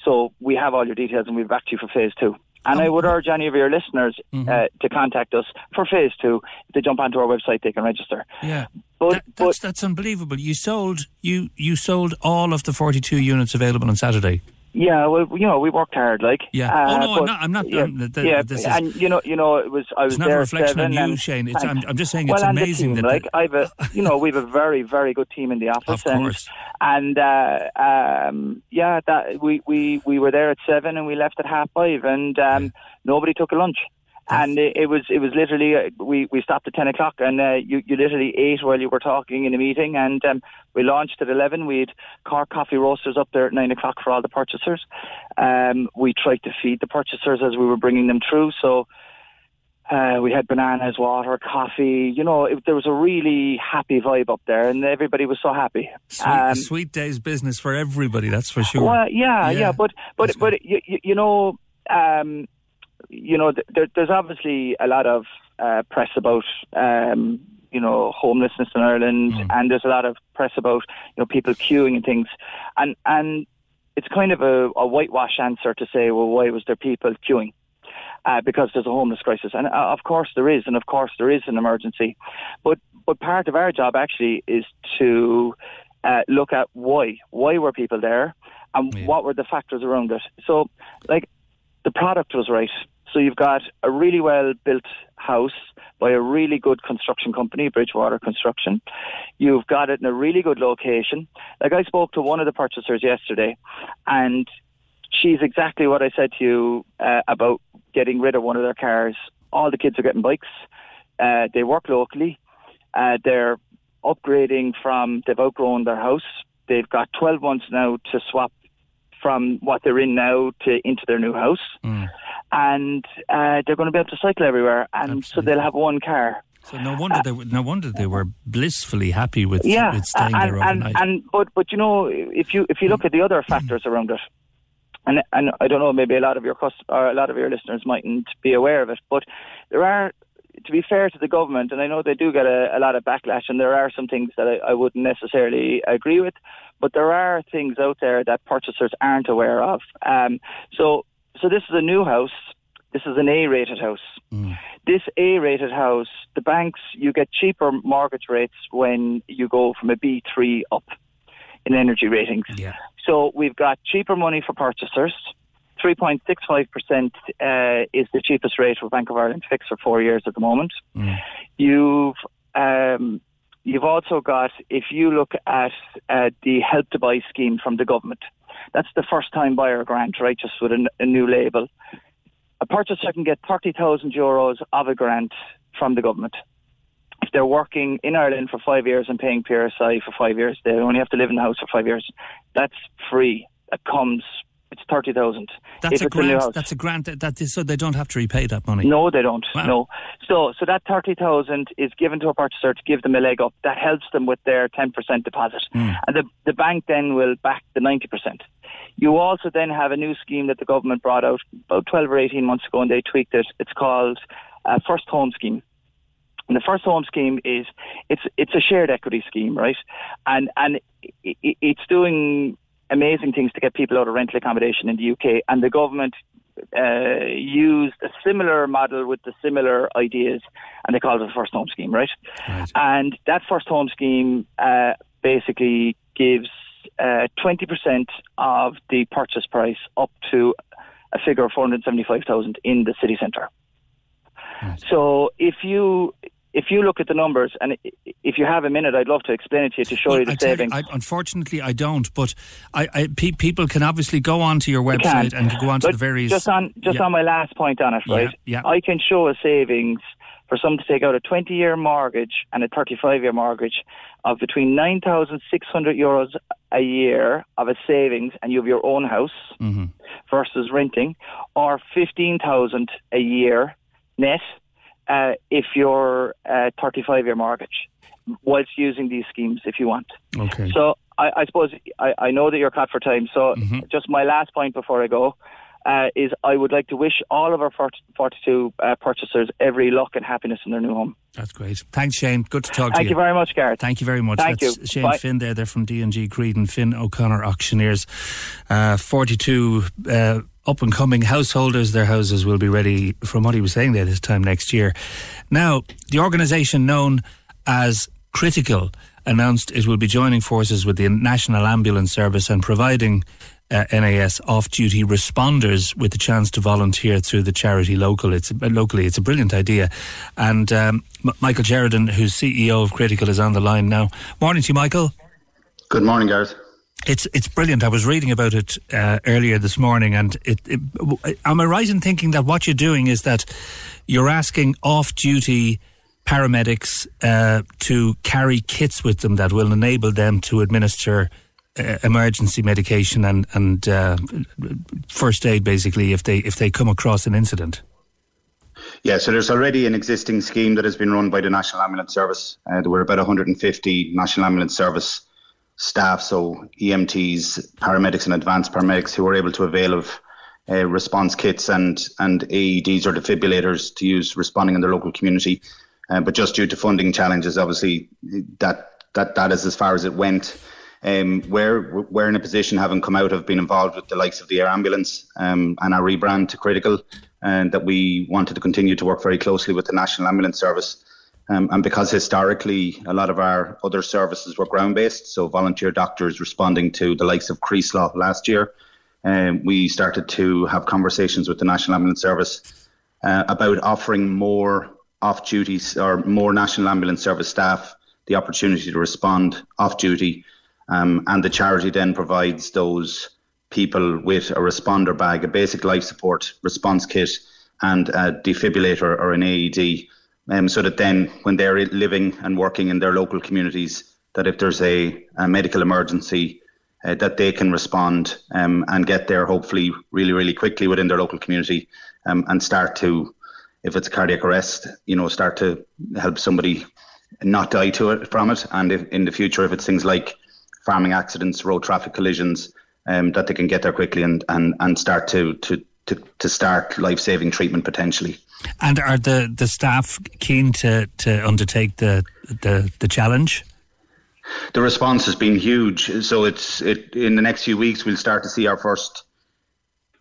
So we have all your details and we'll back to you for phase two. And I would urge any of your listeners uh, to contact us for phase two. If they jump onto our website, they can register. Yeah. But, That- that's that's unbelievable. You sold you you sold all of the forty two units available on Saturday. Yeah, well, you know, we worked hard, like. Yeah. Uh, oh no, I'm but- not. I'm not. Yeah, um, th- th- yeah, this is, and you know, you know, it was. I was it's not there a reflection on you, and- Shane. It's, I'm, I'm just saying well, it's amazing team, that. like I've a, you know, we've a very, very good team in the office, of and and uh, um, yeah, that we, we we were there at seven and we left at half five, and um, nobody took a lunch. And it, it was it was literally uh, we, we stopped at ten o'clock and uh, you you literally ate while you were talking in a meeting and um, we launched at eleven. We had Cork Coffee Roasters up there at nine o'clock for all the purchasers. Um, we tried to feed the purchasers as we were bringing them through. So uh, we had bananas, water, coffee. You know, it, there was a really happy vibe up there, and everybody was so happy. Sweet, Um, a sweet day's business for everybody. That's for sure. well, yeah, yeah, Yeah. but but but you, you, you know, um, you know, there, there's obviously a lot of uh, press about um, you know homelessness in Ireland, Mm. and there's a lot of press about you know people queuing and things, and and it's kind of a, a whitewash answer to say, well, why was there people queuing? uh, because there's a homeless crisis. And uh, of course there is, and of course there is an emergency. But but part of our job actually is to uh, look at why. Why were people there, and yeah. what were the factors around it? So, like, the product was right. So you've got a really well built house by a really good construction company, Bridgewater Construction. You've got it in a really good location. Like I spoke to one of the purchasers yesterday, and she's exactly what I said to you uh, about getting rid of one of their cars. All the kids are getting bikes. Uh, they work locally. Uh, they're upgrading from, they've outgrown their house. They've got 12 months now to swap from what they're in now to into their new house. Mm. And uh, they're going to be able to cycle everywhere. And Absolutely. so they'll have one car. So no wonder they were, no wonder they were blissfully happy with, yeah, with staying and, there overnight. And, and but but you know if you if you look at the other factors around it, and and I don't know maybe a lot of your cust- or a lot of your listeners mightn't be aware of it, but there are to be fair to the government, and I know they do get a, a lot of backlash, and there are some things that I, I, wouldn't necessarily agree with, but there are things out there that purchasers aren't aware of. Um, so, so this is a new house. This is an A-rated house. Mm. This A-rated house, the banks, you get cheaper mortgage rates when you go from a B3 up in energy ratings. Yeah. So we've got cheaper money for purchasers. 3.65% uh, is the cheapest rate for Bank of Ireland fixed for four years at the moment. Mm. You've um, you've also got, if you look at uh, the Help to Buy scheme from the government, that's the first time buyer grant, right? Just with a, new label. A purchaser can get 30,000 euros of a grant from the government. If they're working in Ireland for five years and paying PRSI for five years, they only have to live in the house for five years. That's free. That comes it's thirty thousand. That's a grant. A that's a grant. That, that is, so they don't have to repay that money. No, they don't. Wow. No. So so that thirty thousand is given to a purchaser to give them a leg up. That helps them with their ten percent deposit, mm. and the the bank then will back the ninety percent. You also then have a new scheme that the government brought out about twelve or eighteen months ago, and they tweaked it. It's called uh, First Home Scheme. And the first home scheme is it's it's a shared equity scheme, right? And and it, it's doing amazing things to get people out of rental accommodation in the UK, and the government uh, used a similar model with the similar ideas, and they called it the first home scheme, right? right. And that first home scheme uh, basically gives uh, 20% of the purchase price up to a figure of 475,000 in the city centre. Right. So if you if you look at the numbers, and if you have a minute, I'd love to explain it to you to show well, you the I savings. You, I, unfortunately, I don't, but I, I pe- people can obviously go onto your website and go onto the various. Just on just yeah. on my last point on it, right? Yeah, yeah. I can show a savings for someone to take out a 20 year mortgage and a 35 year mortgage of between 9,600 euros a year of a savings and you have your own house mm-hmm. versus renting, or 15,000 a year net uh, if you're a 35 year mortgage, whilst using these schemes if you want. Okay. So I, I suppose I, I, know that you're cut for time. So mm-hmm. just my last point before I go. Uh, is I would like to wish all of our 42 uh, purchasers every luck and happiness in their new home. That's great. Thanks, Shane. Good to talk Thank to you. Thank you very much, Gareth. Thank you very much. Thank That's you. Shane Bye. Finn there. They're from D&G Creedon Finn O'Connor Auctioneers. Uh, 42 uh, up and coming householders. Their houses will be ready, from what he was saying there, this time next year. Now, the organisation known as Critical announced it will be joining forces with the National Ambulance Service and providing uh, NAS off-duty responders with the chance to volunteer through the charity local. It's uh, locally. It's a brilliant idea, and um, M- Michael Sheridan, who's CEO of Critical, is on the line now. Morning to you, Michael. Good morning, Gareth. It's it's brilliant. I was reading about it uh, earlier this morning, and it, it, am I right in thinking that what you're doing is that you're asking off-duty paramedics uh, to carry kits with them that will enable them to administer uh, emergency medication and and uh, first aid, basically, if they if they come across an incident. Yeah, so there's already an existing scheme that has been run by the National Ambulance Service. Uh, there were about 150 National Ambulance Service staff, so EMTs, paramedics, and advanced paramedics who were able to avail of uh, response kits and and AEDs or defibrillators to use responding in their local community. Uh, but just due to funding challenges, obviously that that that is as far as it went. Um, we're we're in a position, having come out of being involved with the likes of the air ambulance um, and our rebrand to critical, and that we wanted to continue to work very closely with the National Ambulance Service. Um, and because historically a lot of our other services were ground based, so volunteer doctors responding to the likes of Creeslough last year, um, we started to have conversations with the National Ambulance Service uh, about offering more off duties or more National Ambulance Service staff the opportunity to respond off duty. Um, and the charity then provides those people with a responder bag, a basic life support response kit, and a defibrillator or an AED um, so that then when they're living and working in their local communities, that if there's a, a medical emergency, uh, that they can respond um, and get there hopefully really, really quickly within their local community um, and start to, if it's cardiac arrest, you know, start to help somebody not die to it from it. And if, in the future, if it's things like farming accidents, road traffic collisions, um, that they can get there quickly and, and, and start to, to, to, to start life saving treatment potentially. And are the, the staff keen to, to undertake the, the, the challenge? The response has been huge. So it's it in the next few weeks we'll start to see our first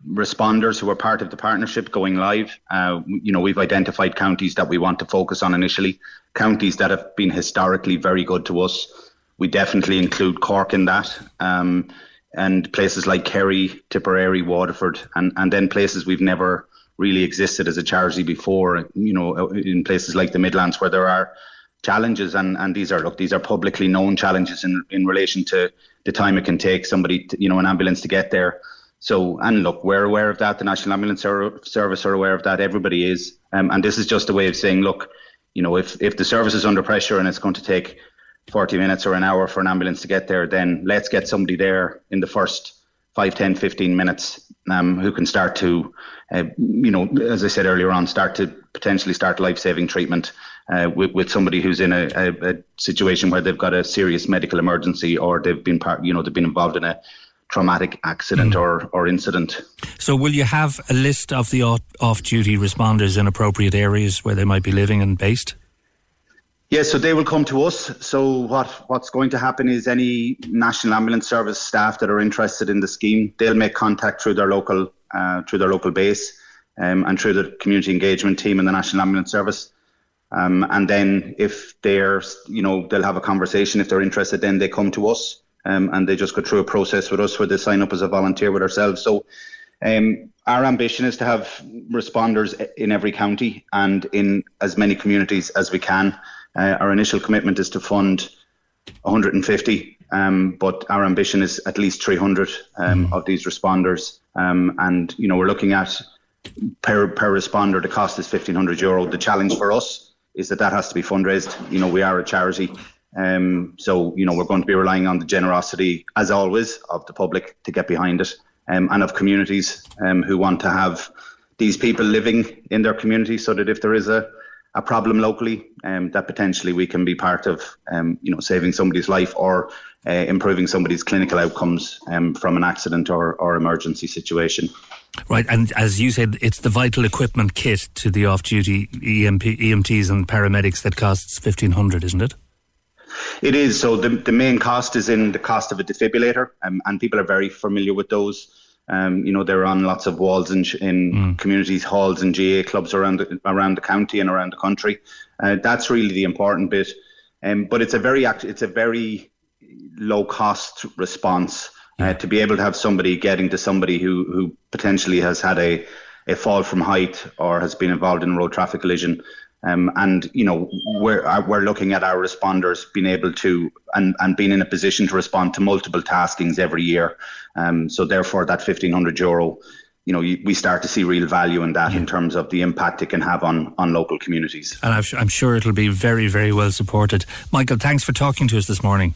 responders who are part of the partnership going live. Uh, you know, we've identified counties that we want to focus on initially, counties that have been historically very good to us. We definitely include Cork in that. Um, and places like Kerry, Tipperary, Waterford, and, and then places we've never really existed as a charity before, you know, in places like the Midlands where there are challenges and, and these are look these are publicly known challenges in in relation to the time it can take somebody to, you know an ambulance to get there. So and look we're aware of that. The national ambulance service are aware of that. Everybody is. Um, and this is just a way of saying look you know if if the service is under pressure and it's going to take 40 minutes or an hour for an ambulance to get there then let's get somebody there in the first 5 10 15 minutes um, who can start to uh, you know as i said earlier on start to potentially start life-saving treatment uh, with, with somebody who's in a, a, a, situation where they've got a serious medical emergency or they've been part, you know, they've been involved in a traumatic accident mm. or, or incident. So, will you have a list of the off duty responders in appropriate areas where they might be living and based? Yes, yeah, so they will come to us. So what what's going to happen is any National Ambulance Service staff that are interested in the scheme, they'll make contact through their local uh, through their local base um, and through the community engagement team in the National Ambulance Service. Um, and then if they're, you know, they'll have a conversation. If they're interested, then they come to us um, and they just go through a process with us where they sign up as a volunteer with ourselves. So um, our ambition is to have responders in every county and in as many communities as we can. Uh, our initial commitment is to fund 150, um, but our ambition is at least 300 um, mm. of these responders. Um, and you know, we're looking at per per responder. The cost is 1,500 euro. The challenge for us is that that has to be fundraised. You know, we are a charity. Um, so, you know, we're going to be relying on the generosity, as always, of the public to get behind it um, and of communities um, who want to have these people living in their community so that if there is a, a problem locally, um, that potentially we can be part of, um, you know, saving somebody's life or uh, improving somebody's clinical outcomes um, from an accident or, or emergency situation. Right, and as you said, it's the vital equipment kit to the off-duty EMP, EMTs and paramedics that costs fifteen hundred, isn't it? It is. So the the main cost is in the cost of a defibrillator, um, and people are very familiar with those. Um, you know, they're on lots of walls in, in mm. communities, halls, and GAA clubs around the, around the county and around the country. Uh, that's really the important bit. Um, but it's a very it's a very low cost response uh, to be able to have somebody getting to somebody who who potentially has had a a fall from height or has been involved in a road traffic collision. Um, and you know we're uh, we're looking at our responders being able to and, and being in a position to respond to multiple taskings every year. Um, so therefore, that fifteen hundred euro, you know, we start to see real value in that yeah. in terms of the impact it can have on on local communities. And I'm sure it'll be very very well supported. Michael, thanks for talking to us this morning.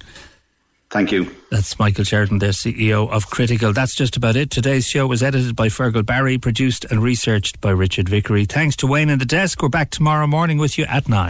Thank you. That's Michael Sheridan, the CEO of Critical. That's just about it. Today's show was edited by Fergal Barry, produced and researched by Richard Vickery. Thanks to Wayne and the desk. We're back tomorrow morning with you at 9.